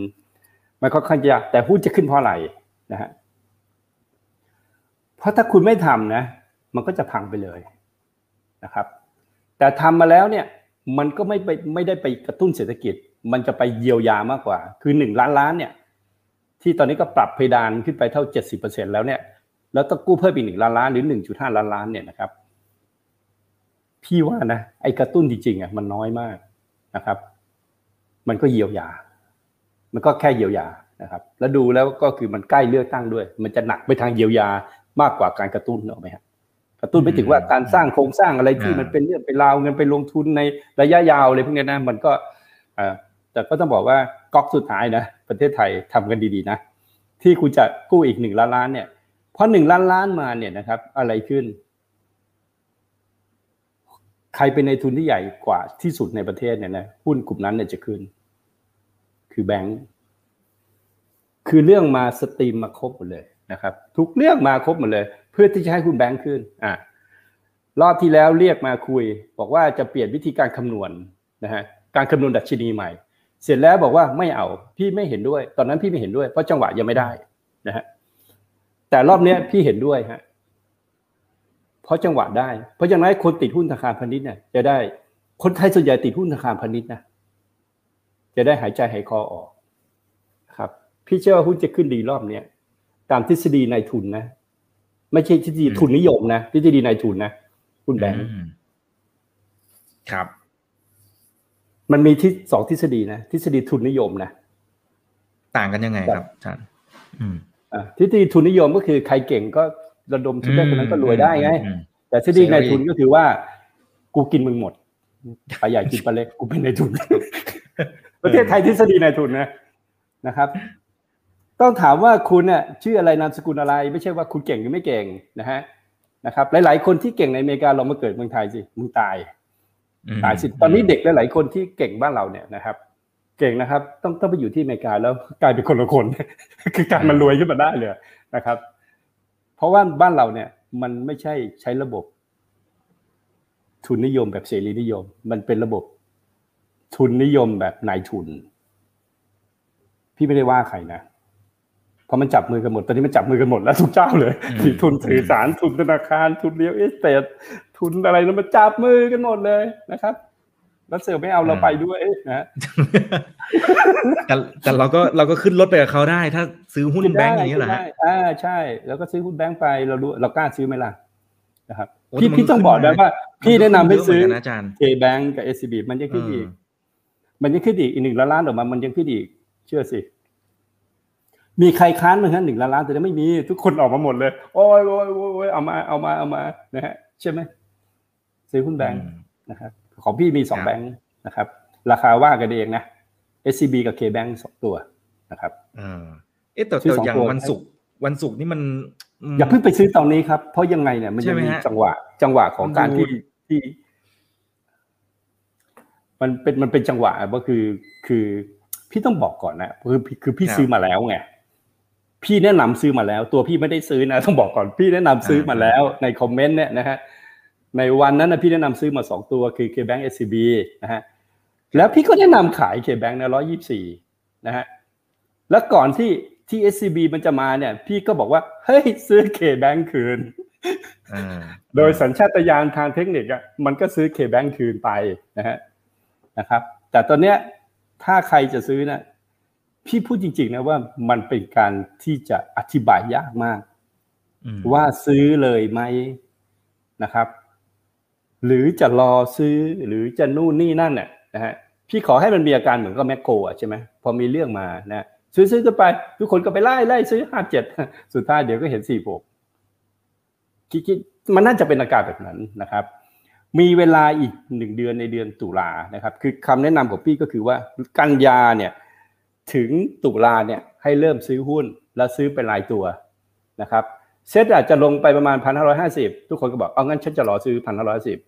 มันค่อนข้างจะแต่หุ้นจะขึ้นเพราะอะไรนะฮะเพราะถ้าคุณไม่ทำนะ มันก็จะพังไปเลย นะครับ แต่ทำมาแล้วเนี่ยมันก็ไม่ไปไม่ได้ไปกระตุ้นเศรษฐกิจ มันจะไปเยียวยามากกว่า คือหนึ่งล้านล้านเนี่ยที่ตอนนี้ก็ปรับเพดานขึ้นไปเท่าเจ็ดสิบเปอร์เซ็นแล้วเนี่ยแล้วต้องกู้เพิ่มอีกหนึ่งล้านล้านหรือหนึ่งจุดห้าล้านล้านเนี่ยนะครับ พี่ว่านะไอ้กระตุ้นจริงๆอะมันน้อยมากนะครับ มันก็เยียวยา มันก็แค่เยียวยานะครับ แล้วดูแล้วก็คือมันใกล้เลือกตั้งด้วย มันจะหนักไปทางเยียวยามากกว่าการกระตุ้นเนอะไหมครับ กระตุ้นไปถึงว่าการสร้างโครงสร้างอะไรที่มันเป็นเรื่องเป็นราวเงินไปลงทุนในระยะยาวเลยพวกนี้นะมันก็แต่ก็ต้องบอกว่าก๊อกสุดท้ายนะประเทศไทยทำกันดีๆนะที่คุณจะกู้อีกหนึ่งล้านล้านเนี่ยพอหนึ่งล้านล้านมาเนี่ยนะครับ อะไรขึ้น ใครเป็นในทุนที่ใหญ่กว่าที่สุดในประเทศเนี่ยนะหุ้นกลุ่มนั้นเนี่ยจะขึ้น คือแบงค์คือเรื่องมาสตรีมมาครบหมดเลยนะครับ ทุกเรื่องมาครบหมดเลย พื่อที่จะให้คุณแบงค์ขึ้นอ่ารอบที่แล้วเรียกมาคุย บอกว่าจะเปลี่ยนวิธีการคำนวณนะฮะการคำนวณดัชนีใหม่ เสร็จแล้วบอกว่าไม่เอาพี่ไม่เห็นด้วย ตอนนั้นพี่ไม่เห็นด้วยเพราะจังหวะยังไม่ได้นะฮะแต่รอบนี้พี่เห็นด้วยฮะเพราะจังหวะได้ เพราะอย่างไรคนติดหุ้นธนาคารพาณิชย์เนี่ยจะได้คนไทยส่วนใหญ่ติดหุ้นธนาคารพาณิชย์นะจะได้หายใจหายคอออกครับ พี่เชื่อว่าหุ้นจะขึ้นดีรอบเนี้ยตามทฤษฎีในทุนนะ ไม่ใช่ทฤษฎีทุนนิยมนะทฤษฎีนายทุนนะคุณแบงค์ครับ มันมีที่สองทฤษฎีนะทฤษฎีทุนนิยมนะต่างกันยังไงครับอาจารย์ทฤษฎีทุนนิยมก็คือใครเก่งก็ระดมทุนได้คนนั้นก็รวยได้ไงแต่ทฤษฎีนายทุนก็คือว่า กูกินมึงหมดปลาใหญ่กินปลาเล็กกูเป็นนายทุน ประเทศไทยทฤษฎีนายทุนนะนะครับ ต้องถามว่าคุณเนี่ยชื่ออะไรนามสกุลอะไร ไม่ใช่ว่าคุณเก่งหรือไม่เก่งนะฮะนะครับ หลาย ๆ คนที่เก่งในอเมริกาเรามาเกิดเมืองไทยสิมึงตายตายสิตอนนี้เด็กหลายๆคนที่เก่งบ้านเราเนี่ยนะครับ เก่งนะครับ ต้องต้องไปอยู่ที่อเมริกาแล้วกลายเป็นคนละคน คือการมันรวยขึ้นมาได้เลยนะครับ เพราะว่าบ้านเราเนี่ย มันไม่ใช่ใช้ระบบ ทุนนิยมแบบเสรีนิยม มันเป็นระบบ ทุนนิยมแบบนายทุน พี่ไม่ได้ว่าใครนะ พอมันจับมือกันหมด ตอนนี้มันจับมือกันหมดแล้วทุกเจ้าเลยทุนสื่อสารทุนธนาคารทุนเลี้ยวเอสเตททุนอะไรแล้วมันจับมือกันหมดเลยนะครับแล้วเซลไม่เอาเราไปด้วยนะแต่แต่เราก็เราก็ขึ้นรถไปกับเขาได้ ถ้าซื้อหุ้นแบงก์อย่างนี้แหละอ่าใช่ แล้วก็ซื้อหุ้นแบงก์ไปเรารู้เรากล้าซื้อไหมล่ะนะครับพี่พี่ต้องบอกนะว่า พี่แนะนำให้ซื้อเคแบงก์กับเอสซีบีมันยังขึ้นอีก มันยังขึ้นอีกอีกหนึ่งล้านล้านออกมา มันยังขึ้นอีก เชื่อสิ มีใครค้านมั้งฮะหนึ่งล้านล้านแต่ไม่มีทุกคนออกมาหมดเลย โอ้ยโอ้ยโอ้ยเอามาเอามาเอามานะฮะใช่ไหมซื้อหุ้นแบงค์นะครับของพี่มีสองแบงค์นะครับ ราคาว่ากันเองนะ SCB กับ K Bank สองตัวนะครับเออเอ๊ะแต่อย่างวันศุกร์วันศุกร์นี่มัน อย่าเพิ่งไปซื้อตอนนี้ครับ เพราะยังไงเนี่ยมันจะมีจังหวะ จังหวะของการที่ที่ มันเป็นมันเป็นจังหวะก็คือคือพี่ต้องบอกก่อนนะคือคือพี่ซื้อมาแล้วไง พี่แนะนำซื้อมาแล้ว ตัวพี่ไม่ได้ซื้อนะต้องบอกก่อนพี่แนะนำซื้อมาแล้วในคอมเมนต์เนี่ยนะฮะในวันนั้นนะพี่แนะนำซื้อมาสองตัวคือ KBank SCB นะฮะแล้วพี่ก็แนะนำขาย KBank นะร้อยยี่สี่นะฮะแล้วก่อนที่ที่ SCB มันจะมาเนี่ย พี่ก็บอกว่า เฮ้ยซื้อ KBank คืนโดยสัญชาตญาณทางเทคนิคอะมันก็ซื้อ KBank คืนไปนะฮะนะครับ แต่ตอนเนี้ยถ้าใครจะซื้อนะ พี่พูดจริงๆนะว่ามันเป็นการที่จะอธิบายยากมาก ว่าซื้อเลยไหมนะครับ หรือจะรอซื้อหรือจะนู่นนี่นั่นเนี่ยนะฮะพี่ขอให้มันมีอาการเหมือนกับแมคโครอะใช่ไหมพอมีเรื่องมานะซื้อซื้อกันไป ทุกคนก็ไปไล่ไล่ซื้อห้าเจ็ดสุดท้ายเดี๋ยวก็เห็นสี่หกคิดมันน่าจะเป็นอาการแบบนั้นนะครับ มีเวลาอีกหนึ่งเดือนในเดือนตุลานะครับ คือคำแนะนำของพี่ก็คือว่ากันยาเนี่ย ถึงตุลาเนี่ยให้เริ่มซื้อหุ้นแล้วซื้อเป็นรายตัวนะครับเซ็ตอาจจะลงไปประมาณพันห้าร้อยห้าสิบทุกคนก็บอกเอางั้นฉันจะรอซื้อพันห้าร้อยสิบ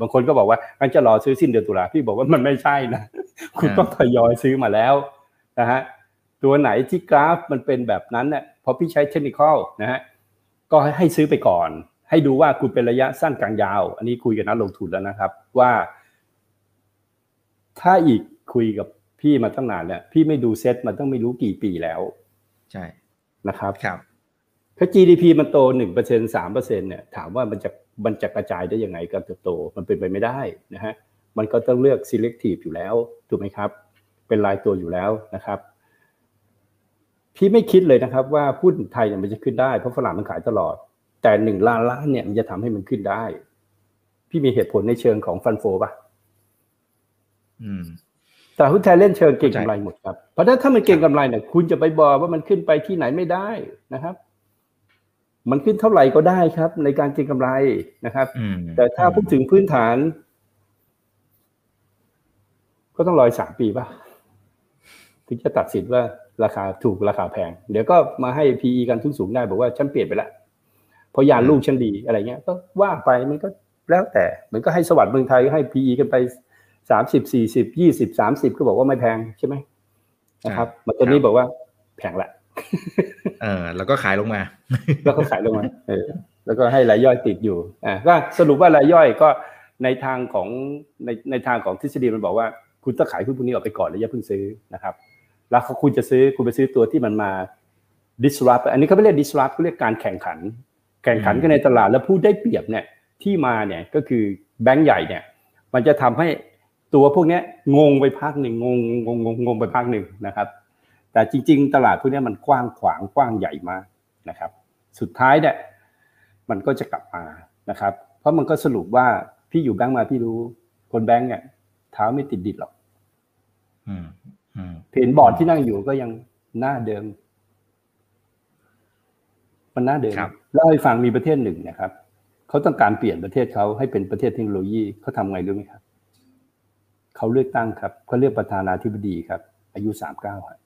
บางคนก็บอกว่างั้นจะรอซื้อสิ้นเดือนตุลาพี่บอกว่ามันไม่ใช่นะคุณต้องทยอยซื้อมาแล้วนะฮะตัวไหนที่กราฟมันเป็นแบบนั้นเนี่ยพอพี่ใช้เทคนิคนะฮะก็ให้ซื้อไปก่อน ให้ดูว่าคุณเป็นระยะสั้นกลางยาว อันนี้คุยกับนักลงทุนแล้วนะครับ ว่า ถ้าอีกคุยกับ พี่มาตั้งนานเนี่ยพี่ไม่ดูเซ็ตมันต้องไม่รู้กี่ปีแล้ว ใช่นะครับครับถ้า GDP มันโตหนึ่งเปอร์เซ็นสามเปอร์เซ็นเนี่ยถามว่ามันจะมันจะกระจายได้ยังไงการเติบโตมันเป็นไปไม่ได้นะฮะมันก็ต้องเลือก selective อยู่แล้วถูกไหมครับ เป็นรายตัวอยู่แล้วนะครับ พี่ไม่คิดเลยนะครับ ว่าหุ้นไทยเนี่ยมันจะขึ้นได้เพราะฝรั่งมันขายตลอด แต่หนึ่งล้านล้านเนี่ยมันจะทำให้มันขึ้นได้ พี่มีเหตุผลในเชิงของฟันโฟป่ะ อืม ตลาดหุ้นไทยเล่นเชิงเก่งกำไรหมดครับ เพราะฉะนั้นถ้ามันเก่งกำไรเนี่ยคุณจะไปบอกว่ามันขึ้นไปที่ไหนไม่ได้นะครับ มันขึ้นเท่าไหร่ก็ได้ครับ ในการเก่งกำไรนะครับ แต่ถ้าพูดถึงพื้นฐาน ก็ต้องรอยสามปีป่ะถึงจะตัดสินว่าราคาถูกราคาแพง เดี๋ยวก็มาให้ PE กันทุนสูงได้บอกว่าฉันเปลี่ยนไปแล้วพอยานลูกฉันดีอะไรเงี้ย ก็ว่าไปมันก็แล้วแต่ มันก็ให้สวัสดิ์เมืองไทยให้ PE กันไป สามสิบสี่สิบยี่สิบสามสิบก็บอกว่าไม่แพงใช่ไหมนะครับมาตัวนี้บอกว่าแพงละเออแล้วก็ขายลงมา แล้วก็ขายลงมาเออแล้วก็ให้รายย่อยติดอยู่อ่าก็สรุปว่ารายย่อยก็ในทางของในในทางของทฤษฎีมันบอกว่า คุณต้องขายหุ้นพวกนี้ออกไปก่อนแล้วอย่าเพิ่งซื้อนะครับ แล้วเขาคุณจะซื้อคุณไปซื้อตัวที่มันมา disrupt อันนี้เขาไม่เรียก disrupt เขาเรียกการแข่งขัน แข่งขันกันในตลาดแล้วผู้ได้เปรียบเนี่ยที่มาเนี่ยก็คือแบงก์ใหญ่เนี่ย มันจะทำให้ ตัวพวกนี้งงไปพักหนึ่งงงงงงงงไปพักหนึ่งนะครับ แต่จริง ๆ ตลาดพวกนี้มันกว้างขวางกว้างใหญ่มากนะครับ สุดท้ายเนี่ยมันก็จะกลับมานะครับ เพราะมันก็สรุปว่าพี่อยู่แบงก์มาพี่รู้คนแบงก์เนี่ยเท้าไม่ติดดิดหรอกเห็นบอร์ดที่นั่งอยู่ก็ยังหน้าเดิม มันหน้าเดิมแล้วไอ้ฟังมีประเทศหนึ่งนะครับเขาต้องการเปลี่ยนประเทศเขาให้เป็นประเทศเทคโนโลยีเขาทำไงรู้ไหมครับ เขาเลือกตั้งครับเขาเลือกประธานาธิบดีครับ อายุสามเก้าครับ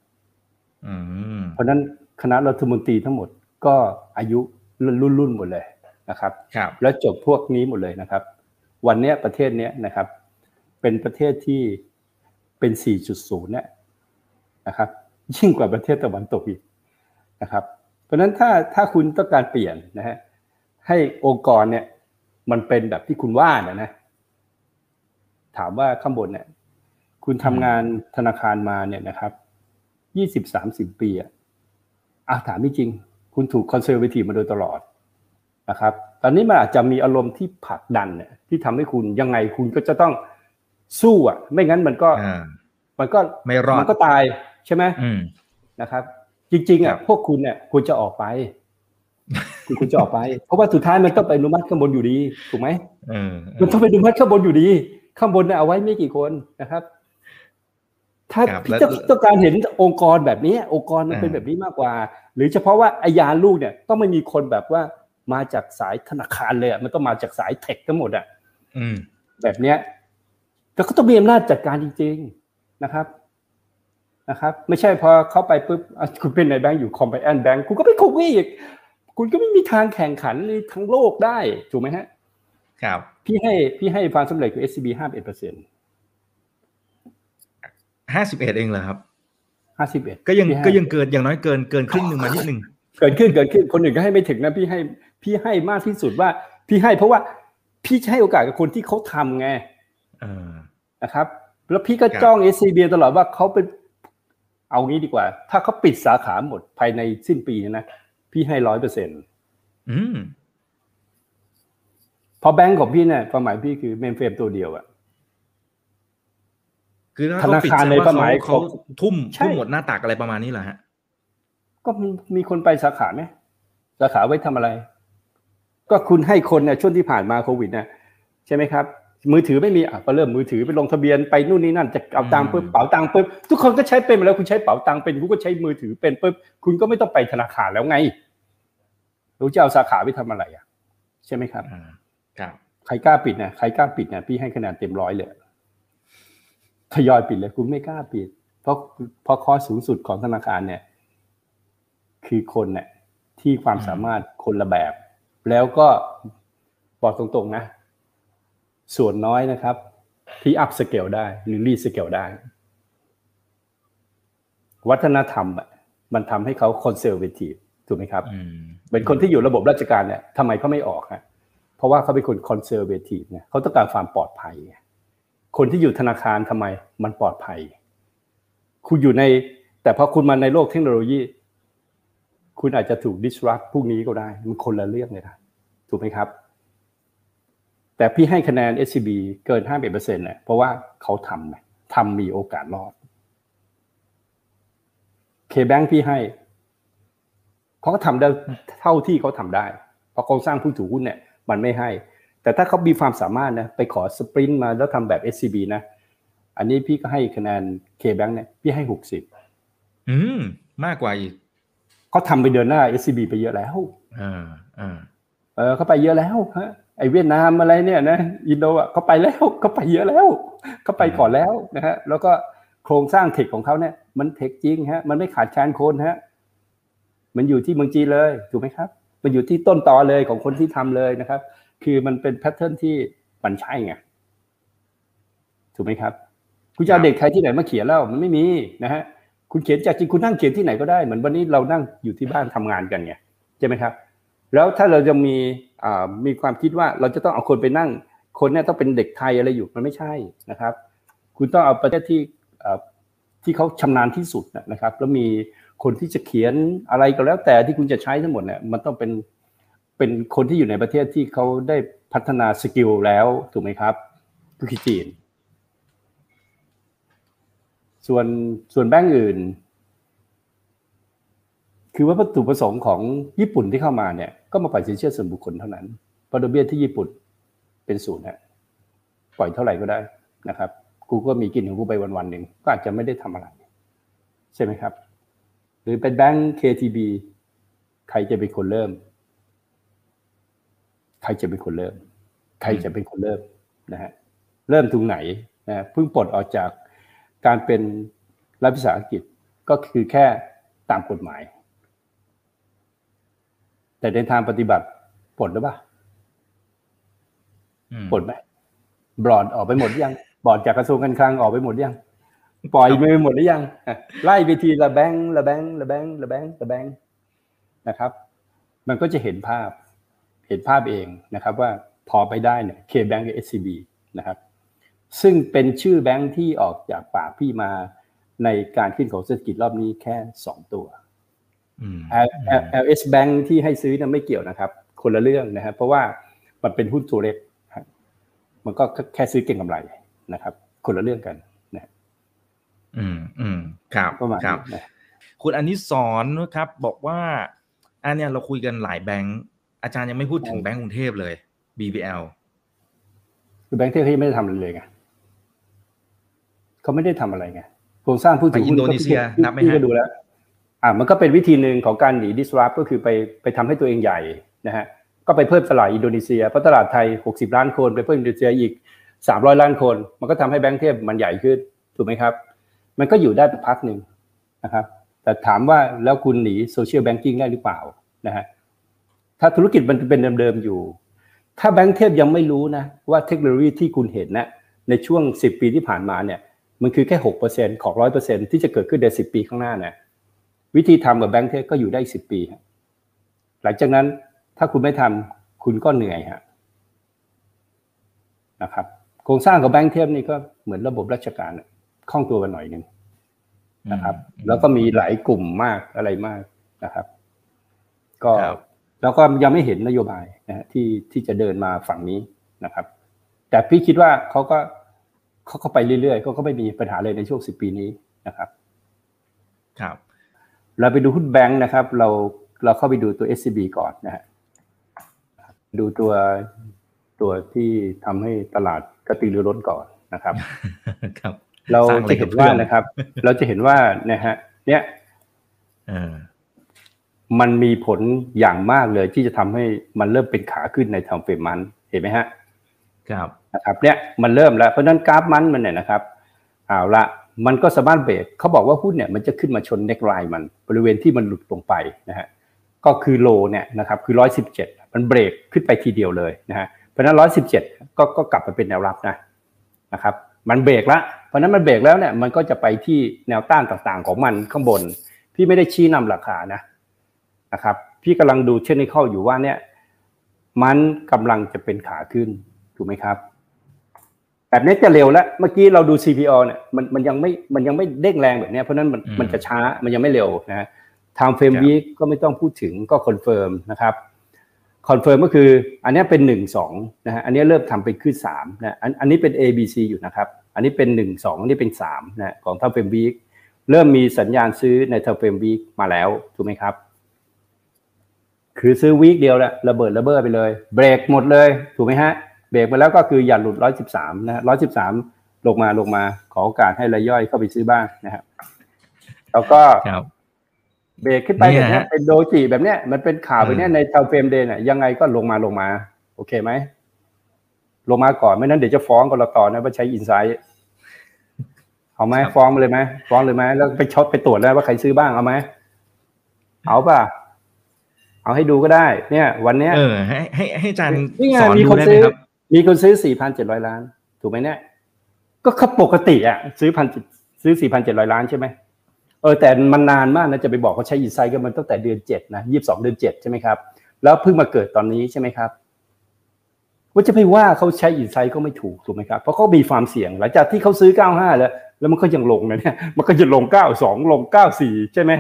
เพราะนั้นคณะรัฐมนตรีทั้งหมดก็อายุรุ่นรุ่นหมดเลยนะครับครับ แล้วจบพวกนี้หมดเลยนะครับ วันนี้ประเทศนี้นะครับ เป็นประเทศที่เป็น 4.0 เนี่ยนะครับ ยิ่งกว่าประเทศตะวันตกอีกนะครับ เพราะนั้นถ้าถ้าคุณต้องการเปลี่ยนนะฮะให้องค์กรเนี่ยมันเป็นแบบที่คุณว่านะนะ ถามว่าข้างบนเนี่ยคุณทำงานธนาคารมาเนี่ยนะครับยี่สิบสามสิบปีอะอาถามจริง คุณถูกคอนเซอร์เวทีมาโดยตลอดนะครับ ตอนนี้มันอาจจะมีอารมณ์ที่ผลักดันเนี่ยที่ทำให้คุณยังไงคุณก็จะต้องสู้อะ ไม่งั้นมันก็มันก็ไม่รอดมันก็ตายใช่ไหมนะครับ จริง ๆอะพวกคุณเนี่ยควรจะออกไปคุณควรจะออกไป เพราะว่าสุดท้ายมันต้องไปนุมัติข้างบนอยู่ดี ถูกไหมมันต้องไปนุมัติข้างบนอยู่ดี ข้างบนเนี่ยเอาไว้ไม่กี่คนนะครับ ถ้าจะต้องการเห็นองค์กรแบบนี้องค์กรมันเป็นแบบนี้มากกว่า หรือเฉพาะว่าอายาลูกเนี่ย ต้องไม่มีคนแบบว่ามาจากสายธนาคารเลยอะมันต้องมาจากสายเทคทั้งหมดอะแบบเนี้ยแต่ก็ต้องมีอำนาจจัดการจริง ๆนะครับนะครับ ไม่ใช่พอเข้าไปปุ๊บคุณเป็นในแบงก์อยู่คอมไปแอนแบงก์คุณก็ไปคุกอีกคุณก็ไม่มีทางแข่งขันในทั้งโลกได้ถูกไหมฮะ ครับพี่ให้พี่ให้ความสำเร็จคือ SCB ห้าเอ็ดเปอร์เซ็นต์ห้าสิบเอ็ดเองเหรอครับห้าสิบเอ็ดก็ยังก็ยังเกินอย่างน้อยเกินเกินครึ่งหนึ่งมานิดหนึ่งเกิดขึ้นเกิดขึ้นคนอื่นก็ให้ไม่ถึงนะพี่ให้พี่ให้มากที่สุดว่า พี่ให้เพราะว่าพี่จะให้โอกาสกับคนที่เขาทำไงเออนะครับ แล้วพี่ก็ครับจ้อง SCB ตลอดว่าเขาเป็นเอางี้ดีกว่า ถ้าเขาปิดสาขาหมดภายในสิ้นปีนะพี่ให้ร้อยเปอร์เซ็นต์อืมเพ ราะแบงก์ของพี่เนี่ยความหมายพี่คือเมนเฟรมตัวเดียวอะคือถ้าธนาคารเขในปิดความหมายเขาของเขาทุ่มใช่ทุ่มหมดหน้าตักอะไรประมาณนี้เหรอฮะ ก็มีมีคนไปสาขาไหมสาขาไว้ทำอะไร ก็คุณให้คนเนี่ยช่วงที่ผ่านมาโควิดเนี่ยใช่ไหมครับ มือถือไม่มีอะก็เริ่มมือถือไปลงทะเบียนไปนู่นนี่นั่นจะเอาตังค์ปุ๊บอืมเป๋าตังค์ปุ๊บทุกคนก็ใช้เป็นหมดแล้วคุณใช้เป๋าตังค์เป็นคุณก็ใช้มือถือเป็นปุ๊บคุณก็ไม่ต้องไปธนาคารแล้วไงรู้จะเอาสาขาไปทำอะไรอะ ใช่ไหมครับอ่าครับ ใครกล้าปิดนะใครกล้าปิดนะพี่ให้คะแนนเต็มร้อยเลยทยอยปิดเลยคุณไม่กล้าปิด เพราะเพราะข้อสูงสุดของธนาคารเนี่ย คือคนเนี่ยที่ความสามารถคนละแบบ แล้วก็บอกตรงๆนะ ส่วนน้อยนะครับ ที่ upskill ได้หรือ reskill ได้ วัฒนธรรมอะมันทำให้เขา conservative ถูกไหมครับอืมเป็นคนที่อยู่ระบบราชการเนี่ยทำไมเขาไม่ออกฮะ เพราะว่าเขาเป็นคน conservative เนี่ยเขาต้องการความปลอดภัย คนที่อยู่ธนาคารทำไมมันปลอดภัย คุณอยู่ใน แต่พอคุณมาในโลกเทคโนโลยี คุณอาจจะถูก disrupt พวกนี้ก็ได้ มันคนละเรื่องเลยนะถูกไหมครับ แต่พี่ให้คะแนน SCB เกิน 51%เซ็นต์เนี่ยเพราะว่าเขาทำไงทำมีโอกาสรอด K-Bank พี่ให้เขาก็ทำได้เท่าที่เขาทำได้ เพราะโครงสร้างผู้ถือหุ้นเนี่ย มันไม่ให้ แต่ถ้าเขามีความสามารถนะไปขอสปรินต์มาแล้วทำแบบ SCB นะ อันนี้พี่ก็ให้คะแนน K-Bank เนี่ยพี่ให้หกสิบอืมมากกว่าอีกเขาทำไปเดินหน้า SCB ไปเยอะแล้วอ่าอ่าเออเขาไปเยอะแล้วฮะไอเวียดนามอะไรเนี่ยนะอินโดอะเขาไปแล้วเขาไปเยอะแล้วเขาไปก่อนแล้วนะฮะแล้วก็โครงสร้าง tech ของเขาเนี่ย มัน tech จริงฮะ มันไม่ขาดแคลนคนฮะ มันอยู่ที่เมืองจีนเลยถูกไหมครับ มันอยู่ที่ต้นตอเลยของคนที่ทำเลยนะครับ คือมันเป็น pattern ที่มันใช่ไงถูกไหมครับ คุณจะเอาเด็กไทยที่ไหนมาเขียนแล้วมันไม่มีนะฮะคุณเขียนจากจริงคุณนั่งเขียนที่ไหนก็ได้เหมือนวันนี้เรานั่งอยู่ที่บ้านทำงานกันไงใช่ไหมครับ แล้วถ้าเราจะมีมีความคิดว่าเราจะต้องเอาคนไปนั่ง คนเนี่ยต้องเป็นเด็กไทยอะไรอยู่มันไม่ใช่นะครับ คุณต้องเอาประเทศที่ที่เขาชำนาญที่สุดนะครับ แล้วมี คนที่จะเขียนอะไรก็แล้ว แต่ที่คุณจะใช้ทั้งหมดเนี่ยมันต้องเป็นเป็นคนที่อยู่ในประเทศที่เขาได้พัฒนาสกิลแล้วถูกไหมครับก็คือจีน ส่วนส่วนแบงก์อื่น คือว่าวัตถุประสงค์ของญี่ปุ่นที่เข้ามาเนี่ยก็มาปล่อยสินเชื่อส่วนบุคคลเท่านั้นเพราะดอกเบี้ยที่ญี่ปุ่นเป็นศูนย์ฮะปล่อยเท่าไหร่ก็ได้นะครับ กูก็มีกินของกูไปวันๆหนึ่งก็อาจจะไม่ได้ทำอะไร ใช่ไหมครับ หรือเป็นแบงก์ KTB ใครจะเป็นคนเริ่ม ใครจะเป็นคนเริ่ม ใครจะเป็นคนเริ่มนะฮะเริ่มตรงไหนนะเพิ่งปลดออกจากการเป็นรัฐวิสาหกิจก็คือแค่ตามกฎหมาย แต่ในทางปฏิบัติปลดหรือเปล่าอืมปลดไหมบลอดออกไปหมดยังบลอดจากกระทรวงการคลังออกไปหมดยัง ปล่อยมือหมดหรือยังอะไล่ไปทีละแบงค์ละแบงค์ละแบงค์ละแบงค์ละแบงค์นะครับ มันก็จะเห็นภาพ เห็นภาพเองนะครับ ว่าพอไปได้เนี่ย K-Bank กับ SCB นะครับ ซึ่งเป็นชื่อแบงค์ที่ออกจากปากพี่มาในการขึ้นของเศรษฐกิจรอบนี้แค่สองตัวอืม L- L- LS Bank ที่ให้ซื้อเนี่ยไม่เกี่ยวนะครับ คนละเรื่องนะครับ เพราะว่ามันเป็นหุ้นตัวเล็กครับมันก็แค่ซื้อเก็งกำไรนะครับ คนละเรื่องกันนะ อืมอืมครับประมาณครันี้บนะคุณอนิสรณ์นะครับบอกว่า อันเนี้ยเราคุยกันหลายแบงก์อาจารย์ยังไม่พูดถึงแบงก์กรุงเทพเลย BBL คือแบงค์เทพเขายังไม่ได้ทำอะไรเลยไงเขาไม่ได้ทำอะไรไงโครงสร้างผู้ถือหุ้นไปอินโดนีเซียพี่นับไหมพี่ฮะก็ดูแล้ว อ่ามันก็เป็นวิธีหนึ่งของการหนี disrupt ก็คือไปไปทำให้ตัวเองใหญ่นะฮะก็ไปเพิ่มตลาดอินโดนีเซียเพราะตลาดไทย 60 ล้านคน ไปเพิ่มอินโดนีเซียอีก 300 ล้านคน มันก็ทำให้แบงก์เทพมันใหญ่ขึ้นถูกไหมครับ มันก็อยู่ได้พักหนึ่งนะครับ แต่ถามว่าแล้วคุณหนีโซเชียลแบงกิ้งได้หรือเปล่านะฮะถ้าธุรกิจมันเป็นเดิมๆอยู่ ถ้าแบงก์เทพยังไม่รู้นะว่าเทคโนโลยีที่คุณเห็นนะในช่วง 10 ปีที่ผ่านมาเนี่ยมันคือแค่6%ของ 100%ที่จะเกิดขึ้นใน 10 ปีข้างหน้านะวิธีทำกับแบงก์เทพก็อยู่ได้ 10 ปี หลังจากนั้นถ้าคุณไม่ทำคุณก็เหนื่อยฮะนะครับโครงสร้างของแบงก์เทพนี่ก็เหมือนระบบราชการ คล่องตัวกันหน่อยหนึ่งนะครับ แล้วก็มีหลายกลุ่มมากอะไรมากนะครับ ก็แล้วก็ยังไม่เห็นนโยบายนะที่ที่จะเดินมาฝั่งนี้นะครับ แต่พี่คิดว่าเขาก็เขาก็ไปเรื่อยๆเขาก็ไม่มีปัญหาเลยในช่วงสิบปีนี้นะครับ ครับ เราไปดูหุ้นแบงค์นะครับ เราเราเข้าไปดูตัว SCB ก่อนนะฮะดูตัวตัวที่ทำให้ตลาดกระตือรือร้นก่อนนะครับ ครับ เราจะเห็นว่านะครับ เราจะเห็นว่านะฮะ เนี่ยมันมีผลอย่างมากเลยที่จะทำให้มันเริ่มเป็นขาขึ้นในทางเฟรมมันเห็นไหมฮะ ครับนะครับเนี่ยมันเริ่มแล้วเพราะนั้นกราฟมันมันเนี่ยนะครับเอาละมันก็สามารถเบรกเขาบอกว่าหุ้นเนี่ยมันจะขึ้นมาชนเน็กไลน์มันบริเวณที่มันหลุดลงไปนะฮะก็คือโลเนี่ยนะครับคือร้อยสิบเจ็ดมันเบรกขึ้นไปทีเดียวเลยนะฮะเพราะนั้นร้อยสิบเจ็ดก็ก็กลับมาเป็นแนวรับนะนะครับ มันเบรกแล้วเพ ราะนั้นมันเบรกแล้วเนี่ยมันก็จะไปที่แนวต้านต่างๆของมันข้างบน พี่ไม่ได้ชี้นำราคานะนะครับ พี่กำลังดูเทคนิคอยู่ว่าเนี่ย มันกำลังจะเป็นขาขึ้นถูกไหมครับแบบนี้จะเร็วแล้วเมื่อกี้เราดู CPO เนี่ยมันมันยังไม่มันยังไม่เด้งแรงแบบนี้เพราะนั้นมันมันจะช้ามันยังไม่เร็วนะ time frame week ก็ไม่ต้องพูดถึงก็ confirm นะครับ confirm ก็คืออันนี้เป็นหนึ่งสองนะฮะอันนี้เริ่มทำเป็นขึ้นสามนะอันอันนี้เป็น A B C อยู่นะครับ อันนี้เป็นหนึ่งสองอันนี้เป็นสามนะของ time frame week เริ่มมีสัญญาณซื้อใน time frame weekมาแล้วถูกไหมครับ คือซื้อ week เดียวแหละระเบิดระเบ้อไปเลย เบรกหมดเลยถูกไหมฮะเบรกไปแล้วก็คืออย่าหลุดร้อยสิบสามนะร้อยสิบสามลงมาลงมาขอโอกาสให้รายย่อยเข้าไปซื้อบ้างนะครับแล้วก็เบรกขึ้นไปแบบนี้เป็น doji แบบเนี้ยมันเป็นข่าวแบบนี้ใน time frame day เนี่ยยังไงก็ลงมาลงมา โอเคไหม ลงมาก่อนไม่นั้นเดี๋ยวจะฟ้องกลตนะว่าใช้ insideเอาไหมฟ้องมาเลยไหมฟ้องเลยไหมแล้วไปช็อตไปตรวจแล้วว่าใครซื้อบ้างเอาไหมเอาป่ะเอาให้ดูก็ได้ เนี่ย วันเนี้ยเออให้ให้ให้อาจารย์สอนดูได้ไหมครับ มีคนซื้อสี่พันเจ็ดร้อยล้าน ถูกไหมเนี่ย ก็เขาปกติอะ ซื้อพันซื้อสี่พันเจ็ดร้อยล้านใช่ไหมเออแต่มันนานมากนะจะไปบอกเขาใช้อินไซด์กันมันตั้งแต่เดือนเจ็ดนะยี่สิบสองเดือนเจ็ดใช่ไหมครับแล้วเพิ่งมาเกิดตอนนี้ใช่ไหมครับ ว่าจะไปว่าเขาใช้อินไซด์ก็ไม่ถูกถูกไหมครับ เพราะเขามีความเสี่ยงหลังจากที่เขาซื้อเก้าห้าแล้ว แล้วมันก็ยังลงนะเนี่ยมันก็จะลงเก้าสองลงเก้าสี่ใช่ไหม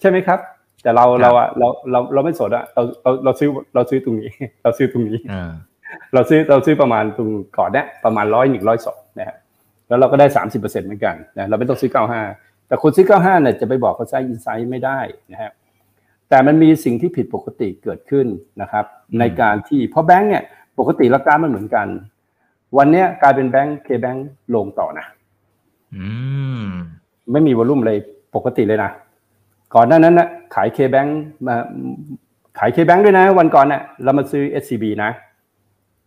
ใช่ไหมครับ แต่เราเราอะเราเราเราไม่สนอะเราเราเราซื้อเราซื้อตรงนี้ เราซื้อตรงนี้เราซื้อเราซื้อประมาณตรงก่อนเนี้ยประมาณร้อยหนึ่งร้อยสองนะฮะแล้วเราก็ได้สามสิบเปอร์เซ็นต์เหมือนกันนะเราไม่ต้องซื้อเก้าห้าแต่คนซื้อเก้าห้าเนี่ยจะไปบอกเขาใช้อินไซต์ไม่ได้นะฮะแต่มันมีสิ่งที่ผิดปกติเกิดขึ้นนะครับ ในการที่เพราะแบงก์เนี่ย ปกติราคามันเหมือนกัน วันเนี้ยกลายเป็นแบงก์เคแบงก์ลงต่อนะไม่มีวอลุ่มเลยปกติเลยนะ ก่อนหน้านั้นนะขายเคแบงก์มาขายเคแบงก์ด้วยนะ วันก่อนเนะ่ยเรามาซื้อ SCB นะ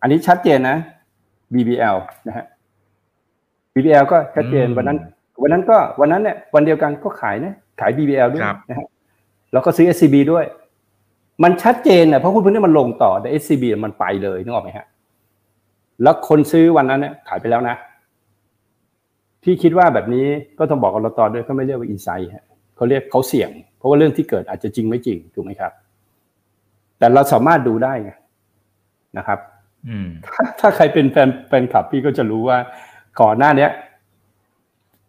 อันนี้ชัดเจนนะ BBL นะฮะ BBL ก็ชัดเจนวันนั้น วันนั้นก็วันนั้นเนี่ยวันเดียวกันก็ขายนะขาย BBL ด้วยนะฮะแล้วก็ซื้อ SCB ด้วย มันชัดเจนนะเพราะหุ้นพวกนี้มันลงต่อแต่ SCB มันไปเลยนึกออกไหมฮะแล้วคนซื้อวันนั้นเนี่ยขายไปแล้วนะพี่คิดว่าแบบนี้ก็ต้องบอกกับเราต่อด้วยเขาไม่เรียกว่าอินไซต์เขาเรียกเขาเสี่ยง เพราะว่าเรื่องที่เกิดอาจจะจริงไม่จริงถูกไหมครับ แต่เราสามารถดูได้ไงนะครับถ้าใครเป็นแฟนแฟนคลับพี่ก็จะรู้ว่าก่อนหน้าเนี้ย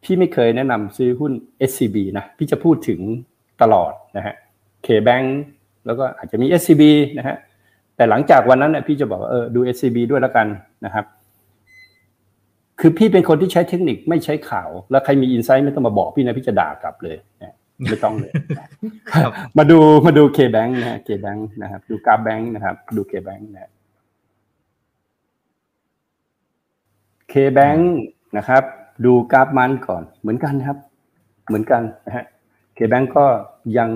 พี่ไม่เคยแนะนำซื้อหุ้น SCB นะ พี่จะพูดถึงตลอดนะฮะ K-Bank แล้วก็อาจจะมี SCB นะฮะแต่หลังจากวันนั้นเนี่ยพี่จะบอกว่าเออดู SCB ด้วยแล้วกันนะครับ คือพี่เป็นคนที่ใช้เทคนิคไม่ใช้ข่าว แล้วใครมีอินไซต์ไม่ต้องมาบอกพี่นะพี่จะด่ากลับเลยไม่ต้องเลยมาดูมาดู K-Bank นะฮะ K-Bank นะครับ ดูกราฟแบงค์นะครับ ดู K-Bank นะเคแบงนะครับ ดูกราฟมันก่อนเหมือนกันครับ เหมือนกันนะฮะเคแบงก็ยัง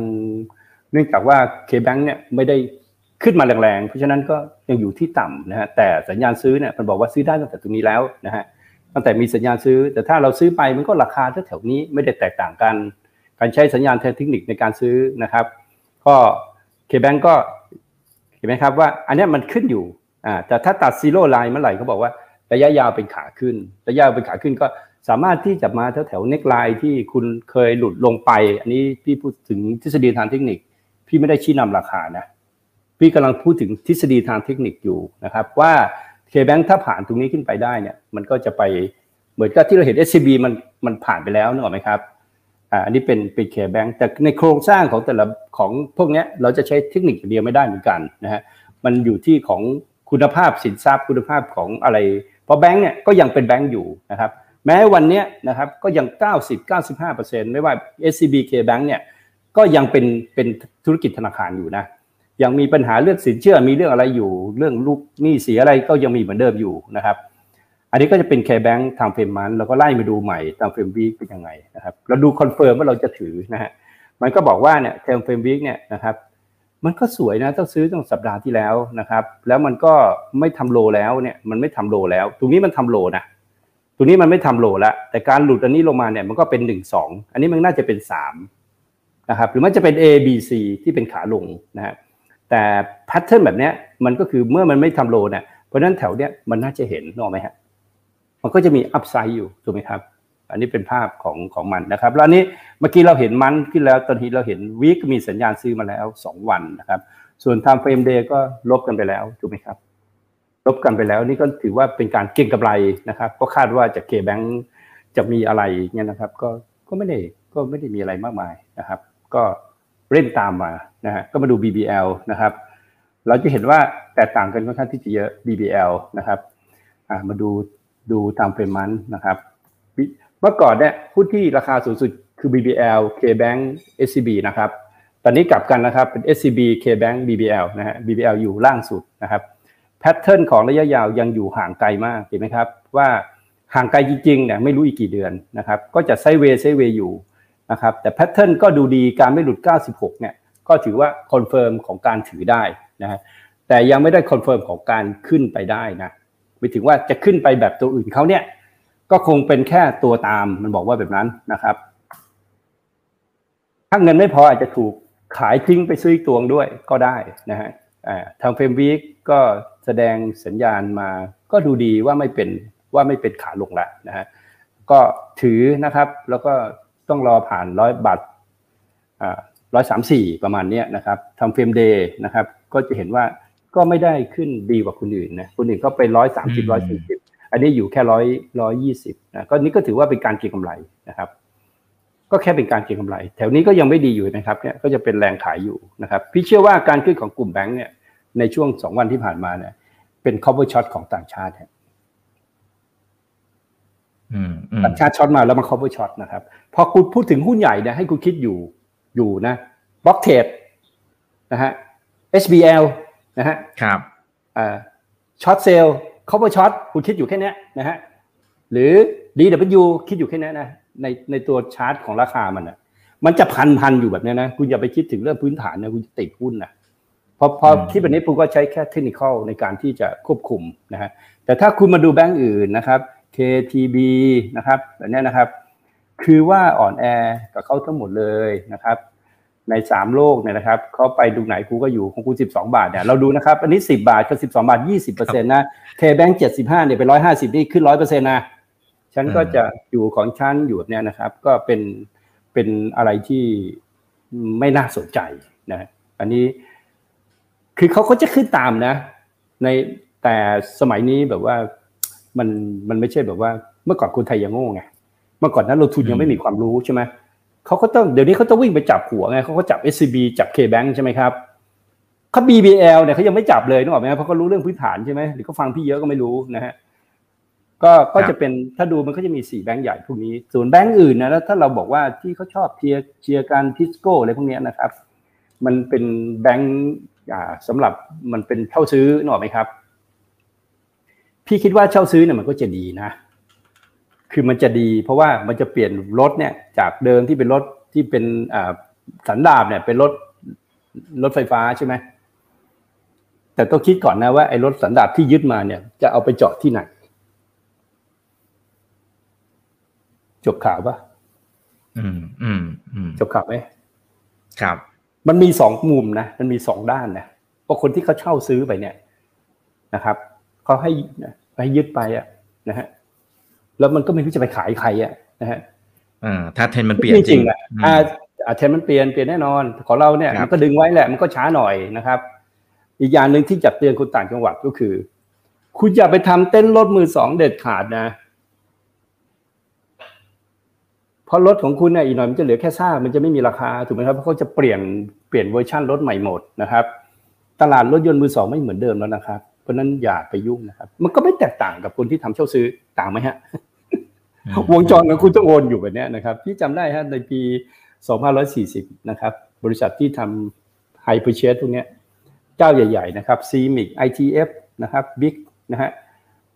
เนื่องจากว่าเคแบงเนี่ยไม่ได้ขึ้นมาแรงๆ เพราะฉะนั้นก็ยังอยู่ที่ต่ำนะฮะแต่สัญญาณซื้อเนี่ยมันบอกว่าซื้อได้ตั้งแต่ตรงนี้แล้วนะฮะตั้งแต่มีสัญญาณซื้อ แต่ถ้าเราซื้อไปมันก็ราคาแถวนี้ไม่ได้แตกต่างกัน การใช้สัญญาณเทคนิคในการซื้อนะครับ ก็เคแบงก็เห็นไหมครับว่าอันนี้มันขึ้นอยู่อ่าแต่ถ้าตัดซีโร่ไลน์เมื่อไหร่เขาบอกว่าระยะยาวเป็นขาขึ้น ระยะยาวเป็นขาขึ้นก็สามารถที่จะมาแถวแถวเน็กไลน์ที่คุณเคยหลุดลงไป อันนี้พี่พูดถึงทฤษฎีทางเทคนิค พี่ไม่ได้ชี้นำราคานะ พี่กำลังพูดถึงทฤษฎีทางเทคนิคอยู่นะครับ ว่าเคแบงถ้าผ่านตรงนี้ขึ้นไปได้เนี่ยมันก็จะไปเหมือนกับที่เราเห็น SCB มันมันผ่านไปแล้วนึกออกไหมครับอ่าอันนี้เป็นเป็นเคแบงแต่ในโครงสร้างของแต่ละของพวกนี้เราจะใช้เทคนิคเดียวไม่ได้เหมือนกันนะฮะมันอยู่ที่ของคุณภาพสินทรัพย์คุณภาพของอะไรเพราะแบงค์เนี่ยก็ยังเป็นแบงค์อยู่นะครับ แม้วันนี้นะครับก็ยัง 90-95%ไม่ว่า SCB K Bank เนี่ย ก็ยังเป็นเป็นธุรกิจธนาคารอยู่นะยังมีปัญหาเรื่องสินเชื่อมีเรื่องอะไรอยู่ เรื่องลูกหนี้เสียอะไรก็ยังมีเหมือนเดิมอยู่นะครับ อันนี้ก็จะเป็น K Bank time frame month แล้วก็ไล่มาดูใหม่ time frame week เป็นยังไงนะครับเราดู confirm ว่าเราจะถือนะฮะมันก็บอกว่าเนี่ย time frame week เนี่ยนะครับมันก็สวยนะต้องซื้อตั้งสัปดาห์ที่แล้วนะครับ แล้วมันก็ไม่ทำโลแล้วเนี่ยมันไม่ทำโลแล้ว ตรงนี้มันทำโลนะตรงนี้มันไม่ทำโลแล้วแต่การหลุดอันนี้ลงมาเนี่ยมันก็เป็นหนึ่งสองอันนี้มันน่าจะเป็นสาม นะครับหรือมันจะเป็น A B C ที่เป็นขาลงนะฮะแต่แพทเทิร์นแบบเนี้ยมันก็คือเมื่อมันไม่ทำโลเนี่ยเพราะนั้นแถวเนี้ยมันน่าจะเห็นนอกไหมฮะมันก็จะมีอัพไซด์อยู่ถูกไหมครับ อันนี้เป็นภาพของของมันนะครับ แล้วอันนี้เมื่อกี้เราเห็นมันขึ้นแล้วตอนนี้เราเห็นวีคมีสัญญาณซื้อมาแล้ว 2 วันนะครับ ส่วนทำเฟรมเดย์ก็ลบกันไปแล้วถูกไหมครับลบกันไปแล้วนี่ก็ถือว่าเป็นการเก็งกำไรนะครับ ก็คาดว่าจะเคแบงจะมีอะไรเนี่ยนะครับ ก็ก็ไม่ได้ก็ไม่ได้มีอะไรมากมายนะครับ ก็เล่นตามมานะฮะก็มาดู BBL นะครับ เราจะเห็นว่าแตกต่างกันค่อนข้างที่จะเยอะ BBL นะครับมาดูดู time frame month นะครับเมื่อก่อนเนี่ยหุ้นที่ราคาสูงสุดคือ BBL KBank SCB นะครับ ตอนนี้กลับกันนะครับเป็น SCB KBank BBL นะฮะ BBL อยู่ล่างสุดนะครับ pattern ของระยะยาวยังอยู่ห่างไกลมากเห็นไหมครับ ว่าห่างไกลจริงๆเนี่ยไม่รู้อีกกี่เดือนนะครับ ก็จะไซเวย์ไซเวย์อยู่ นะครับแต่ pattern ก็ดูดีการไม่หลุด 96 เนี่ยก็ถือว่า confirm ของการถือได้นะฮะแต่ยังไม่ได้ confirm ของการขึ้นไปได้นะไม่ถึงว่าจะขึ้นไปแบบตัวอื่นเขาเนี่ยก็คงเป็นแค่ตัวตามมันบอกว่าแบบนั้นนะครับ ถ้าเงินไม่พออาจจะถูกขายทิ้งไปซื้อตัวด้วยก็ได้นะฮะ time frame week ก็แสดงสัญญาณมาก็ดูดีว่าไม่เป็นว่าไม่เป็นขาลงละนะฮะก็ถือนะครับแล้วก็ ต้องรอผ่านร้อยบาทร้อยสามสี่ประมาณนี้นะครับทำเฟรมเดย์นะครับ ก็จะเห็นว่าก็ไม่ได้ขึ้นดีกว่าคนอื่นนะคนอื่นก็ไปร้อยสามสิบร้อยสี่สิบอันนี้อยู่แค่ร้อยร้อยยี่สิบนะก็นี้ก็ถือว่าเป็นการเก็งกำไรนะครับ ก็แค่เป็นการเก็งกำไร แถวนี้ก็ยังไม่ดีอยู่นะครับเนี่ยก็จะเป็นแรงขายอยู่นะครับ พี่เชื่อว่าการขึ้นของกลุ่มแบงก์เนี่ยในช่วงสองวันที่ผ่านมาเนี่ยเป็น cover shot ของต่างชาติครับ ต่างชาติ short มาแล้วมา cover short นะครับ พอคุณพูดถึงหุ้นใหญ่เนี่ยให้คุณคิดอยู่อยู่นะ block trade นะฮะ SBL นะฮะครับอ่า short sell เขาไป short คุณคิดอยู่แค่นี้นะฮะหรือ DW คิดอยู่แค่นี้นะในในตัวชาร์ตของราคามันนะมันจะพันพันอยู่แบบนี้นะ คุณอย่าไปคิดถึงเรื่องพื้นฐานนะคุณจะติดหุ้นนะพอพอที่แบบนี้ผมก็ใช้แค่เทคนิคในการที่จะควบคุมนะฮะแต่ถ้าคุณมาดูแบงก์อื่นนะครับ KTB นะครับแบบนี้นะครับ คือว่าอ่อนแอกับเขาทั้งหมดเลยนะครับ ในสามโลกเนี่ยนะครับเขาไปดูไหนกูก็อยู่ของกูสิบสองบาทเนี่ยเราดูนะครับ อันนี้สิบาทกับสิบสองบาทยี่สิบเปอร์เซ็นต์นะเคแบงค์เจ็ดสิบห้าเนี่ยไปร้อยห้าสิบนี่ขึ้นร้อยเปอร์เซ็นต์นะฉันก็จะอยู่ของฉันอยู่แบบนี้นะครับ ก็เป็นเป็นอะไรที่ไม่น่าสนใจนะอันนี้คือเขาก็จะขึ้นตามนะ ในแต่สมัยนี้แบบว่า มันมันไม่ใช่แบบว่าเมื่อก่อนคนไทยยังโง่ไงเมื่อก่อนนั้นลงทุนยังไม่มีความรู้ใช่ไหมเขาก็ต้องเดี๋ยวนี้เขาต้องวิ่งไปจับหัวไงเขาก็จับ SCB จับ KBank ใช่ไหมครับเขา BBL เนี่ยเขายังไม่จับเลยนึกออกไหมเพราะเขารู้เรื่องพื้นฐานใช่ไหมหรือเขาฟังพี่เยอะก็ไม่รู้นะฮะก็ก็จะเป็นถ้าดูมันก็จะมีสี่แบงก์ใหญ่พวกนี้ ส่วนแบงก์อื่นนะแล้วถ้าเราบอกว่าที่เขาชอบเชียร์เชียร์การทิสโก้อะไรพวกนี้นะครับ มันเป็นแบงก์สำหรับมันเป็นเช่าซื้อนึกออกไหมครับ พี่คิดว่าเช่าซื้อเนี่ยมันก็จะดีนะ คือมันจะดี เพราะว่ามันจะเปลี่ยนรถเนี่ยจากเดิมที่เป็นรถที่เป็นสันดาบเนี่ยเป็นรถรถไฟฟ้าใช่ไหมแต่ต้องคิดก่อนนะว่าไอ้รถสันดาบที่ยึดมาเนี่ยจะเอาไปจอดที่ไหน จบข่าวปะอืมอืมอืมจบข่าวไหมครับ มันมีสองมุมนะ มันมีสองด้านนะเพราะคนที่เขาเช่าซื้อไปเนี่ยนะครับ เขาให้ให้ยึดไปอะนะฮะแล้วมันก็ไม่รู้จะไปขายใครอะนะฮะอ่าถ้าเทรนมันเปลี่ยนจริงอะอ่าเทรนมันเปลี่ยนเปลี่ยนแน่นอนของเราเนี่ยมันก็ดึงไว้แหละมันก็ช้าหน่อยนะครับ อีกอย่างหนึ่งที่จับเตือนคนต่างจังหวัดก็คือ คุณอย่าไปทำเต้นรถมือสองเด็ดขาดนะเพราะรถของคุณเนี่ยอีกหน่อยมันจะเหลือแค่ซากมันจะไม่มีราคาถูกไหมครับเพราะเขาจะเปลี่ยนเปลี่ยนเวอร์ชันรถใหม่หมดนะครับ ตลาดรถยนต์มือสองไม่เหมือนเดิมแล้วนะครับ เพราะนั้นอย่าไปยุ่งนะครับ มันก็ไม่แตกต่างกับคนที่ทำเช่าซื้อต่างไหมฮะวงจรของคุณต้องโอนอยู่แบบนี้นะครับ ที่จำได้ฮะในปี 2540 นะครับ บริษัทที่ทำ hire purchase พวกนี้เจ้าใหญ่ ๆ นะครับ CMIC ITF นะครับบิ๊กนะฮะ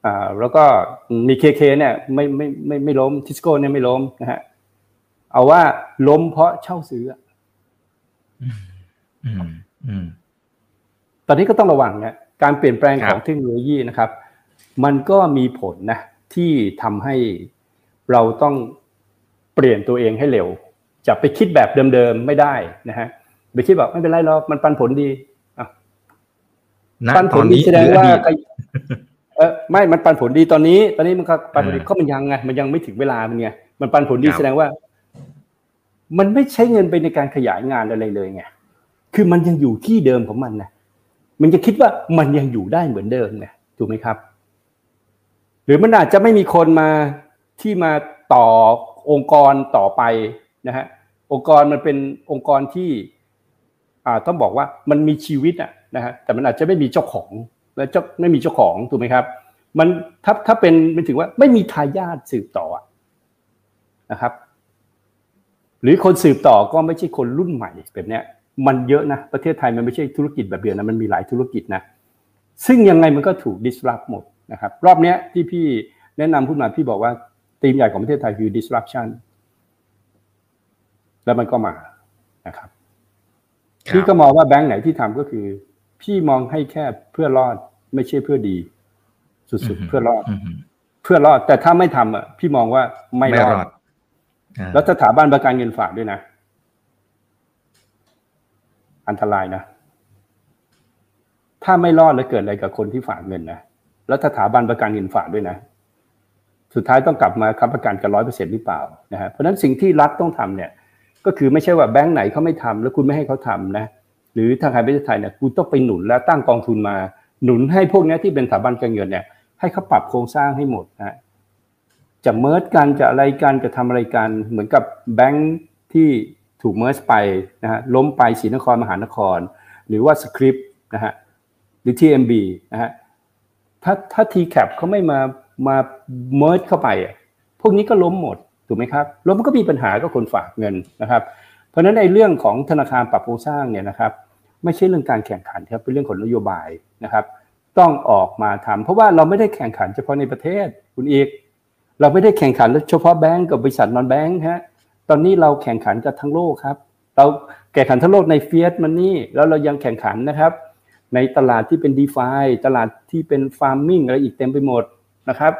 อ่าแล้วก็มีเคเคเนี่ยไม่ไม่ไม่ไม่ล้มทิสโก้เนี่ยไม่ล้มนะฮะเอาว่าล้มเพราะเช่าซื้อตอนนี้ก็ต้องระวังนะ การเปลี่ยนแปลงของเทคโนโลยีนะครับ มันก็มีผลนะที่ทำให้เราต้องเปลี่ยนตัวเองให้เร็ว จะไปคิดแบบเดิมๆไม่ได้นะฮะไปคิดแบบไม่เป็นไรหรอกมันปันผลดีปันผลดีแสดงว่าเออไม่มันปันผลดีตอนนี้ ตอนนี้มันก็ปันผลดีก็มันยังไงมันยังไม่ถึงเวลามันไงมันปันผลดีแสดงว่า มันไม่ใช้เงินไปในการขยายงานอะไรเลยไงคือมันยังอยู่ที่เดิมของมันนะ มันจะคิดว่ามันยังอยู่ได้เหมือนเดิมไงถูกไหมครับ หรือมันอาจจะไม่มีคนมาที่มาต่อองค์กรต่อไปนะฮะองค์กรมันเป็นองค์กรที่อ่าต้องบอกว่ามันมีชีวิตอะนะฮะแต่มันอาจจะไม่มีเจ้าของและเจ้าไม่มีเจ้าของถูกไหมครับ มันถ้าถ้าเป็นมันถึงว่าไม่มีทายาทสืบต่อนะครับ หรือคนสืบต่อก็ไม่ใช่คนรุ่นใหม่แบบเนี้ย มันเยอะนะประเทศไทยมันไม่ใช่ธุรกิจแบบเดียวนะมันมีหลายธุรกิจนะซึ่งยังไงมันก็ถูก disrupt หมดนะครับรอบเนี้ยที่พี่แนะนำพูดมาพี่บอกว่าธีมใหญ่ของประเทศไทยคือ disruption แล้วมันก็มานะครับพี่ก็มองว่าแบงค์ไหนที่ทำก็คือ พี่มองให้แค่เพื่อรอดไม่ใช่เพื่อดี สุดๆเพื่อรอด เพื่อรอดแต่ถ้าไม่ทำอะพี่มองว่าไม่รอด แล้วสถาบันประกันเงินฝากด้วยนะ อันตรายนะ ถ้าไม่รอดแล้วเกิดอะไรกับคนที่ฝากเงินนะแล้วสถาบันประกันเงินฝากด้วยนะ สุดท้ายต้องกลับมาค้ำประกันกันร้อยเปอร์เซ็นต์หรือเปล่านะฮะเพราะฉะนั้นสิ่งที่รัฐต้องทำเนี่ยก็คือไม่ใช่ว่าแบงก์ไหนเขาไม่ทำแล้วคุณไม่ให้เขาทำนะหรือทางการประเทศไทยเนี่ยคุณต้องไปหนุนแล้วตั้งกองทุนมาหนุนให้พวกนี้ที่เป็นสถาบันการเงินเนี่ยให้เขาปรับโครงสร้างให้หมดนะจะเมิร์จกันจะอะไรกันจะทำอะไรกันเหมือนกับแบงค์ที่ ถูกเมิร์จไปนะฮะล้มไปศรีนครมหานคร หรือว่าสคริปต์นะฮะหรือ TMB นะฮะถ้าถ้า TCAP เขาไม่มามาเมิร์จเข้าไป พวกนี้ก็ล้มหมดถูกไหมครับล้มก็มีปัญหาก็คนฝากเงินนะครับ เพราะฉะนั้นในเรื่องของธนาคารปรับโครงสร้างเนี่ยนะครับ ไม่ใช่เรื่องการแข่งขันครับเป็นเรื่องของนโยบายนะครับ ต้องออกมาทำเพราะว่าเราไม่ได้แข่งขันเฉพาะในประเทศคุณเอกเราไม่ได้แข่งขันเฉพาะแบงก์กับบริษัทนอนแบงก์ฮะ ตอนนี้เราแข่งขันกับทั้งโลกครับ เราแข่งขันทั้งโลกใน fiat money แล้วเรายังแข่งขันนะครับ ในตลาดที่เป็น DeFi ตลาดที่เป็น farming อะไรอีกเต็มไปหมดนะครับ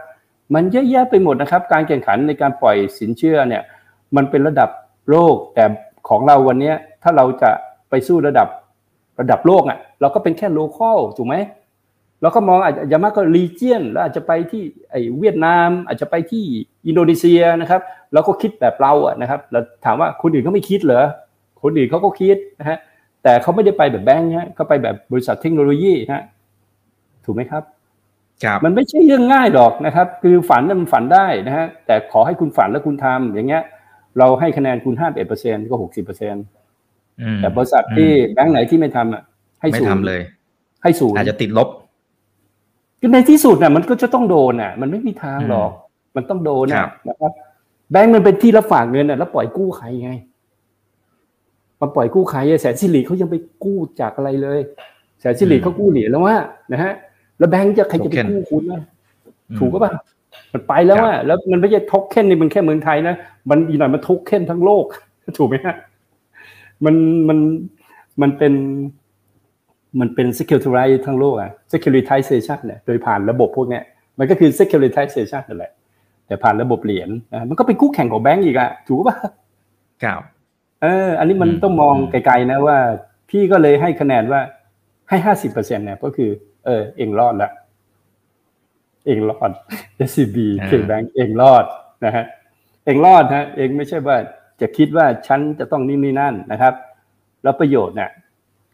มันเยอะแยะไปหมดนะครับ การแข่งขันในการปล่อยสินเชื่อเนี่ย มันเป็นระดับโลก แต่ของเราวันนี้ถ้าเราจะไปสู้ระดับระดับโลกอะ เราก็เป็นแค่ local ถูกไหมเราก็มองอาจจะมากก็ region แล้วอาจจะไปที่ไอเวียดนาม อาจจะไปที่อินโดนีเซียนะครับ เราก็คิดแบบเราอะนะครับเราถามว่าคนอื่นเขาไม่คิดเหรอคนอื่นเขาก็คิดนะฮะแต่เขาไม่ได้ไปแบบแบงค์ฮะเขาไปแบบบริษัทเทคโนโลยีฮะถูกไหมครับครับมันไม่ใช่เรื่องง่ายหรอกนะครับ คือฝันมันฝันได้นะฮะแต่ขอให้คุณฝันแล้วคุณทำอย่างเงี้ย เราให้คะแนนคุณห้าเอ็ดเปอร์เซ็นก็หกสิบเปอร์เซ็นต์แต่บริษัทที่แบงค์ไหนที่ไม่ทำอะ ให้ศูนย์เลย ให้ศูนย์อาจจะติดลบคือในที่สุดน่ะ มันก็จะต้องโดนน่ะ มันไม่มีทางหรอก มันต้องโดนนะครับ แบงก์มันเป็นที่รับฝากเงินน่ะแล้วปล่อยกู้ใครไงมาปล่อยกู้ใครแสนสิริเขายังไปกู้จากอะไรเลย แสนสิริเขากู้เหรียญแล้วว่านะฮะแล้วแบงก์จะใครจะไปกู้คุณนะถูกก็ป่ะมันไปแล้วว่าแล้วมันไม่ใช่ทกเค้นนี่มันแค่เมืองไทยนะมันอีกหน่อยมันทกเค้นทั้งโลก ถูกไหมฮะมันมันมันเป็นมันเป็น security ทั้งโลกอะ securitization เนี่ยโดยผ่านระบบพวกเนี้ยมันก็คือ securitization นั่นแหละ แต่ผ่านระบบเหรียญนะมันก็เป็นคู่แข่งของแบงก์อีกอะถูกป่ะครับเออ อันนี้มันต้องมองไกลๆนะว่า พี่ก็เลยให้คะแนนว่าให้ห้าสิบเปอร์เซ็นต์เนี่ยก็คือ เออ เองรอดละเองรอด SCB เคแบงเองรอดนะฮะเองรอดฮะเองไม่ใช่ว่าจะคิดว่าฉันจะต้องนี่นี่นั่นนะครับ แล้วประโยชน์เนี่ย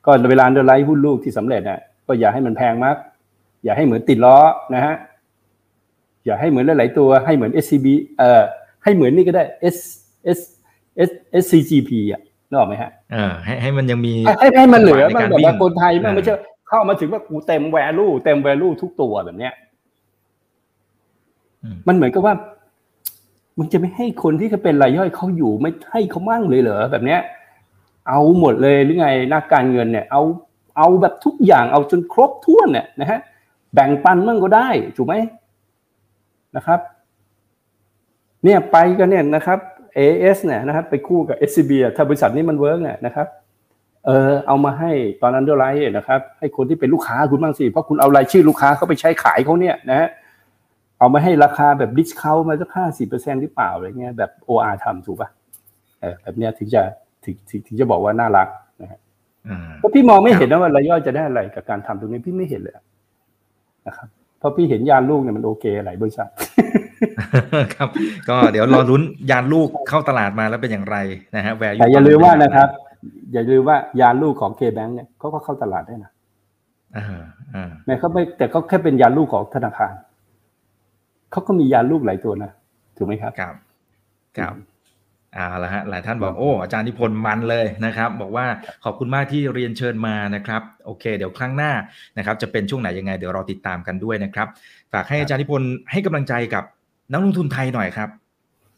ก็เวลาเดอร์ไลท์หุ้นลูกที่สำเร็จเนี่ยก็อย่าให้มันแพงมาก อย่าให้เหมือนติดล้อนะฮะ อย่าให้เหมือนหลายๆตัวให้เหมือน SCB เอ่อให้เหมือนนี่ก็ได้ S S S SCGP อะนึกออกไหมฮะเออให้ให้มันยังมีให้ให้มันเหลือมันแบบว่าคนไทยมันไม่ใช่เข้ามาถึงว่ากูเต็มแวลูเต็มแวลูทุกตัวแบบเนี้ยมันเหมือนกับว่ามึงจะไม่ให้คนที่เขาเป็นรายย่อยเขาอยู่ไม่ให้เขามั่งเลยเหรอแบบเนี้ย เอาหมดเลยหรือไงนักการเงินเนี่ย เอาเอาแบบทุกอย่างเอาจนครบถ้วนเนี่ยนะฮะแบ่งปันมั่งก็ได้ถูกไหม นะครับเนี่ยไปกันเนี่ยนะครับ AIS เนี่ยนะครับไปคู่กับ SCB ถ้าบริษัทนี้มัน work เนี่ยนะครับเออเอามาให้ตอนนั้นด้วยไรนะครับ ให้คนที่เป็นลูกค้าคุณบ้างสิ เพราะคุณเอารายชื่อลูกค้าเขาไปใช้ขายเขาเนี่ยนะฮะเอามาให้ราคาแบบ discount มาสักห้าสิบเปอร์เซ็นต์หรือเปล่าอะไรเงี้ยแบบ OR ทำถูกป่ะเออแบบเนี้ยถึงจะถึงถึงจะบอกว่าน่ารักนะฮะเพราะพี่มองไม่เห็นนะว่ารายย่อยจะได้อะไรกับการทำตรงนี้พี่ไม่เห็นเลยนะครับ เพราะพี่เห็นยานลูกเนี่ยมันโอเคหลายบริษัทครับ ก็เดี๋ยวรอลุ้นยานลูกเข้าตลาดมาแล้วเป็นอย่างไรนะฮะแวร์แต่อย่าลืมว่านะครับ อย่าลืมว่ายานลูกของ KBank เนี่ยเขาก็เข้าตลาดได้นะอ่าอ่าแม้เขาไม่แต่เขาแค่เป็นยานลูกของธนาคารเขาก็มียาลูกหลายตัวนะถูกไหมครับครับครับ เอาละฮะหลายท่านบอกโอ้อาจารย์นิพนธ์มันเลยนะครับ บอกว่าขอบคุณมากที่เรียนเชิญมานะครับโอเค เดี๋ยวครั้งหน้านะครับจะเป็นช่วงไหนยังไงเดี๋ยวเราติดตามกันด้วยนะครับฝากให้อาจารย์นิพนธ์ให้กำลังใจกับนักลงทุนไทยหน่อยครับ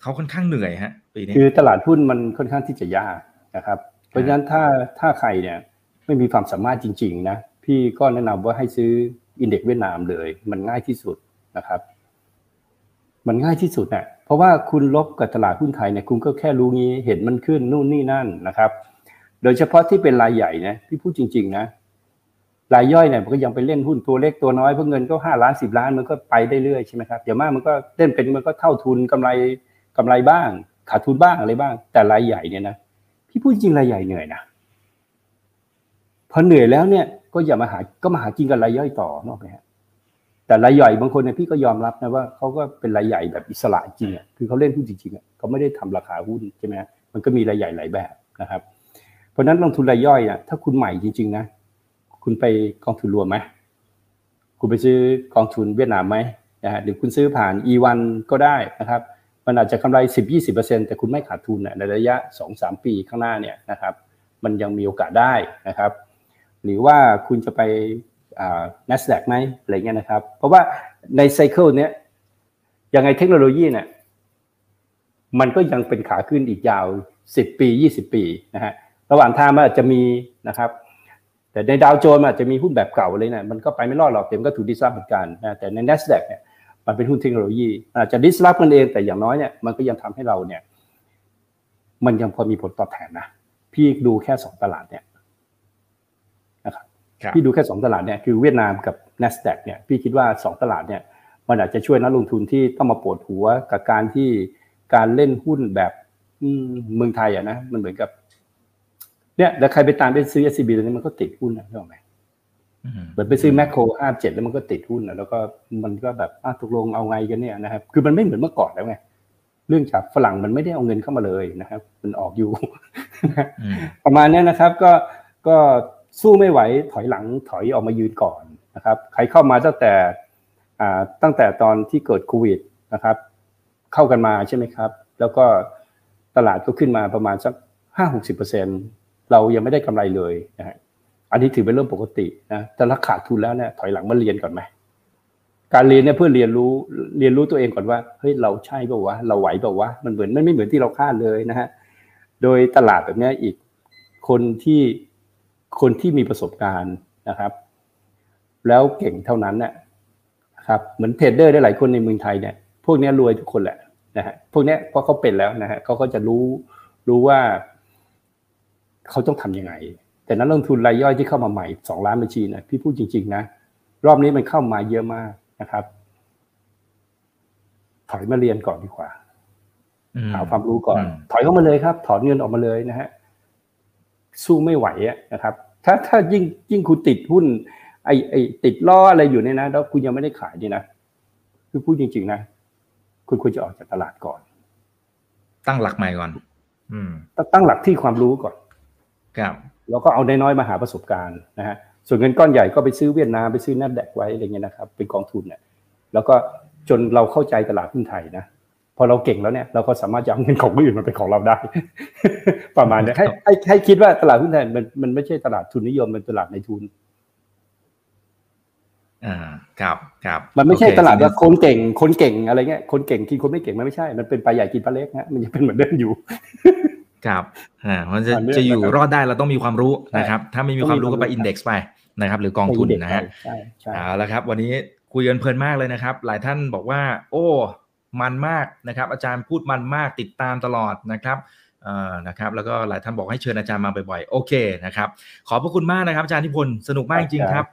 เขาค่อนข้างเหนื่อยฮะปีนี้คือตลาดหุ้นมันค่อนข้างที่จะยากนะครับเพราะฉะนั้นถ้าถ้าใครเนี่ยไม่มีความสามารถจริง ๆ นะ พี่ก็แนะนำว่าให้ซื้ออินเด็กซ์เวียดนามเลย มันง่ายที่สุดนะครับ มันง่ายที่สุดนะเพราะว่าคุณลบกับตลาดหุ้นไทยเนี่ยคุณก็แค่รู้งี้เห็นมันขึ้นนู่นนี่นั่นนะครับ โดยเฉพาะที่เป็นรายใหญ่นะพี่พูดจริง ๆ นะรายย่อยเนี่ยมันก็ยังไปเล่นหุ้นตัวเล็กตัวน้อยเพราะเงินก็ห้าล้านสิบล้านมันก็ไปได้เรื่อยใช่ไหมครับอย่างมากมันก็เล่นเป็นมันก็เท่าทุนกำไรกำไรบ้าง ขาดทุนบ้างอะไรบ้าง แต่รายใหญ่เนี่ยนะพี่พูดจริงรายใหญ่เหนื่อยนะพอเหนื่อยแล้วเนี่ยก็อย่ามาหาก็มาหากินกับรายย่อยต่อนอกไหมฮะ แต่รายใหญ่บางคนเนี่ยพี่ก็ยอมรับนะว่าเขาก็เป็นรายใหญ่แบบอิสระจริงอะคือเขาเล่นหุ้นจริงๆอะเขาไม่ได้ทำราคาหุ้นใช่ไหมมันก็มีรายใหญ่หลายแบบนะครับ เพราะนั้นลงทุนรายย่อยอะถ้าคุณใหม่จริง ๆ นะ คุณไปกองทุนรวมไหมคุณไปซื้อกองทุนเวียดนามไหมนะฮะหรือคุณซื้อผ่าน E1 ก็ได้นะครับ มันอาจจะกำไร 10-20%แต่คุณไม่ขาดทุนในระยะ 2-3 ปีข้างหน้าเนี่ยนะครับ มันยังมีโอกาสได้นะครับ หรือว่าคุณจะไป n a s d a q ไหมอะไรเงี้ยนะครับ เพราะว่าในไซเคิลเนี้ยยังไงเทคโนโลยีเนี่ยมันก็ยังเป็นขาขึ้นอีกยาว 10 ปี 20 ปีนะฮะระหว่างทางมันอาจจะมีนะครับ แต่ในดาวโจนส์อาจจะมีหุ้นแบบเก่าเลยเนะมันก็ไปไม่รอดหรอกเต็มก็ถูกดิสรับเหมือนกันนะแต่ใน n a s d a q เนี่ยมันเป็นหุ้นเทคโนโลยีอาจจะดิสรับมันเองแต่อย่างน้อยเนี่ยมันก็ยังทำให้เราเนี่ยมันยังพอมีผลตอบแทนนะพี่ดูแค่สองตลาดเนี่ย พี่ดูแค่ 2 ตลาดเนี่ยคือเวียดนามกับ n a s d a q เนี่ยพี่คิดว่า 2 ตลาดเนี่ยมันอาจจะช่วยนักลงทุนที่ต้องมาปวดหัวกับการที่การเล่นหุ้นแบบเมืองไทยอะนะมันเหมือนกับเนี่ยแล้วใครไปตามไปซื้อ SCB ตอนนี้มันก็ติดหุ้นนะใช่ไหมเหมือนไปซื้อแมคโครห้าเจ็ดแล้วมันก็ติดหุ้นนะแล้วก็มันก็แบบตกลงเอาไงกันเนี่ยนะครับ คือมันไม่เหมือนเมื่อก่อนแล้วไงเรื่องจากฝรั่งมันไม่ได้เอาเงินเข้ามาเลยนะครับ มันออกอยู่ ประมาณนี้นะครับ ก็ก็ สู้ไม่ไหวถอยหลังถอยออกมายืนก่อนนะครับ ใครเข้ามาตั้งแต่ตั้งแต่ตอนที่เกิดโควิดนะครับ เข้ากันมาใช่ไหมครับ แล้วก็ตลาดก็ขึ้นมาประมาณสักห้าหกสิบเปอร์เซ็นเรายังไม่ได้กำไรเลยนะฮะอันนี้ถือเป็นเรื่องปกตินะแต่ถ้าขาดทุนแล้วเนี่ยถอยหลังมาเรียนก่อนไหมการเรียนเนี่ยเพื่อเรียนรู้เรียนรู้ตัวเองก่อนว่าเฮ้ยเราใช่เปล่าวะเราไหวเปล่าวะมันเหมือนมันไม่เหมือนที่เราคาดเลยนะฮะโดยตลาดแบบนี้อีกคนที่ คนที่มีประสบการณ์นะครับ แล้วเก่งเท่านั้นน่ะครับเหมือนเทรดเดอร์ได้หลายคนในเมืองไทยเนี่ยพวกนี้รวยทุกคนแหละนะฮะพวกนี้เพราะเขาเป็นแล้วนะฮะเขาก็จะรู้รู้ว่าเขาต้องทํำยังไง แต่นักลงทุนรายย่อยที่เข้ามาใหม่สองล้านบัญชีนะพี่พูดจริง ๆ นะ รอบนี้มันเข้ามาเยอะมากนะครับ ถอยมาเรียนก่อนดีกว่าหาความรู้ก่อน ถอยเข้ามาเลยครับ ถอนเงินออกมาเลยนะฮะ สู้ไม่ไหวนะครับถ้ถ้าถ้ายิ่งยิ่งคุณติดหุ้นไอไอติดล้ออะไรอยู่เนี่ยนะ แล้วคุณยังไม่ได้ขายนี่นะคือพูดจริง ๆ นะคุณควรจะออกจากตลาดก่อน ตั้งหลักใหม่ก่อน อืมตั้งหลักที่ความรู้ก่อน ครับแล้วก็เอาน้อยๆมาหาประสบการณ์นะฮะส่วนเงินก้อนใหญ่ก็ไปซื้อเวียดนามไปซื้อนัดแดกไว้อะไรเงี้ยนะครับ เป็นกองทุนเนี่ยแล้วก็จนเราเข้าใจตลาดหุ้นไทยนะ พอเราเก่งแล้วเนี่ยเราก็สามารถจะเอาเงินของคนอื่นมาเป็นของเราได้ ประมาณนี้ให้ให้ให้คิดว่าตลาดหุ้นไทยมันมันไม่ใช่ตลาดทุนนิยมเป็นตลาดในทุนอ่าครับครับมันไม่ใช่โอเคตลาดว่าคนเก่งคนเก่งอะไรเงี้ยคนเก่งกินคนไม่เก่งมันไม่ใช่ มันเป็นปลาใหญ่กินปลาเล็กฮะมันยังเป็นเหมือนเดิมอยู่ครับอ่ามันจะอ่าเรื่องจะอยู่นะครับรอดได้เราต้องมีความรู้ใช่นะครับ ถ้าไม่มีความรู้ก็ไปต้องมีอิความรู้นเด็กซ์ไปนะครับ หรือกองทุนนะฮะใช่ใช่เอาละครับ วันนี้คุยกันเพลินมากเลยนะครับ หลายท่านบอกว่า โอ้ มันมากนะครับ อาจารย์พูดมันมากติดตามตลอดนะครับเอ่อนะครับแล้วก็หลายท่านบอกให้เชิญอาจารย์มาบ่อยๆ โอเคนะครับ ขอบพระคุณมากนะครับอาจารย์ทิพลสนุกมากจริงๆครับ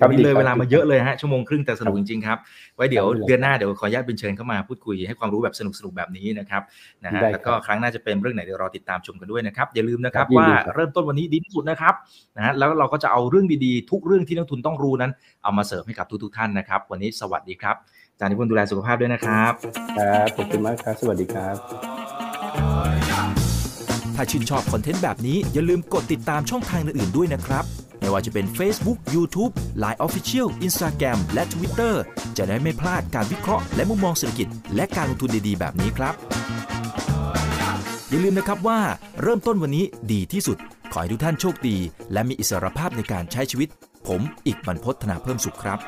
ครับวันนี้เลยดีครับเวลามาเยอะเลยฮะชั่วโมงครึ่งแต่สนุกจริงๆครับ ไว้เดี๋ยวครับเดือนหน้าเดี๋ยวขออนุญาตเป็นเชิญเข้ามาพูดคุยให้ความรู้แบบสนุกๆแบบนี้นะครับนะฮะได้ครับแล้วก็ครั้งหน้าจะเป็นเรื่องไหนเดี๋ยวรอติดตามชมกันด้วยนะครับ อย่าลืมนะครับครับยินว่าดีครับเริ่มต้นวันนี้ดีที่สุดนะครับนะฮะแล้วเราก็จะเอาเรื่องดีๆ ทุกเรื่องที่นักทุนต้องรู้นั้น เอามาเสิร์ฟให้กับทุกๆท่านนะครับ วันนี้สวัสดีครับอา จารย์นิพนธ์ดูแลสุขภาพด้วยนะครับ ครับขอบคุณมากครับ สวัสดีครับ ถ้าชื่นชอบคอนเทนต์แบบนี้อย่าลืมกดติดตามช่องทางอื่นๆด้วยนะครับ ไม่ว่าจะเป็น Facebook, YouTube, Line Official, Instagram และ Twitter จะได้ไม่พลาดการวิเคราะห์และมุมมองเศรษฐกิจ และการลงทุนดีๆ แบบนี้ครับ อย่าลืมนะครับว่าเริ่มต้นวันนี้ดีที่สุด ขอให้ทุกท่านโชคดี และมีอิสรภาพในการใช้ชีวิต ผม อีกบรรพฒนาเพิ่มสุขครับ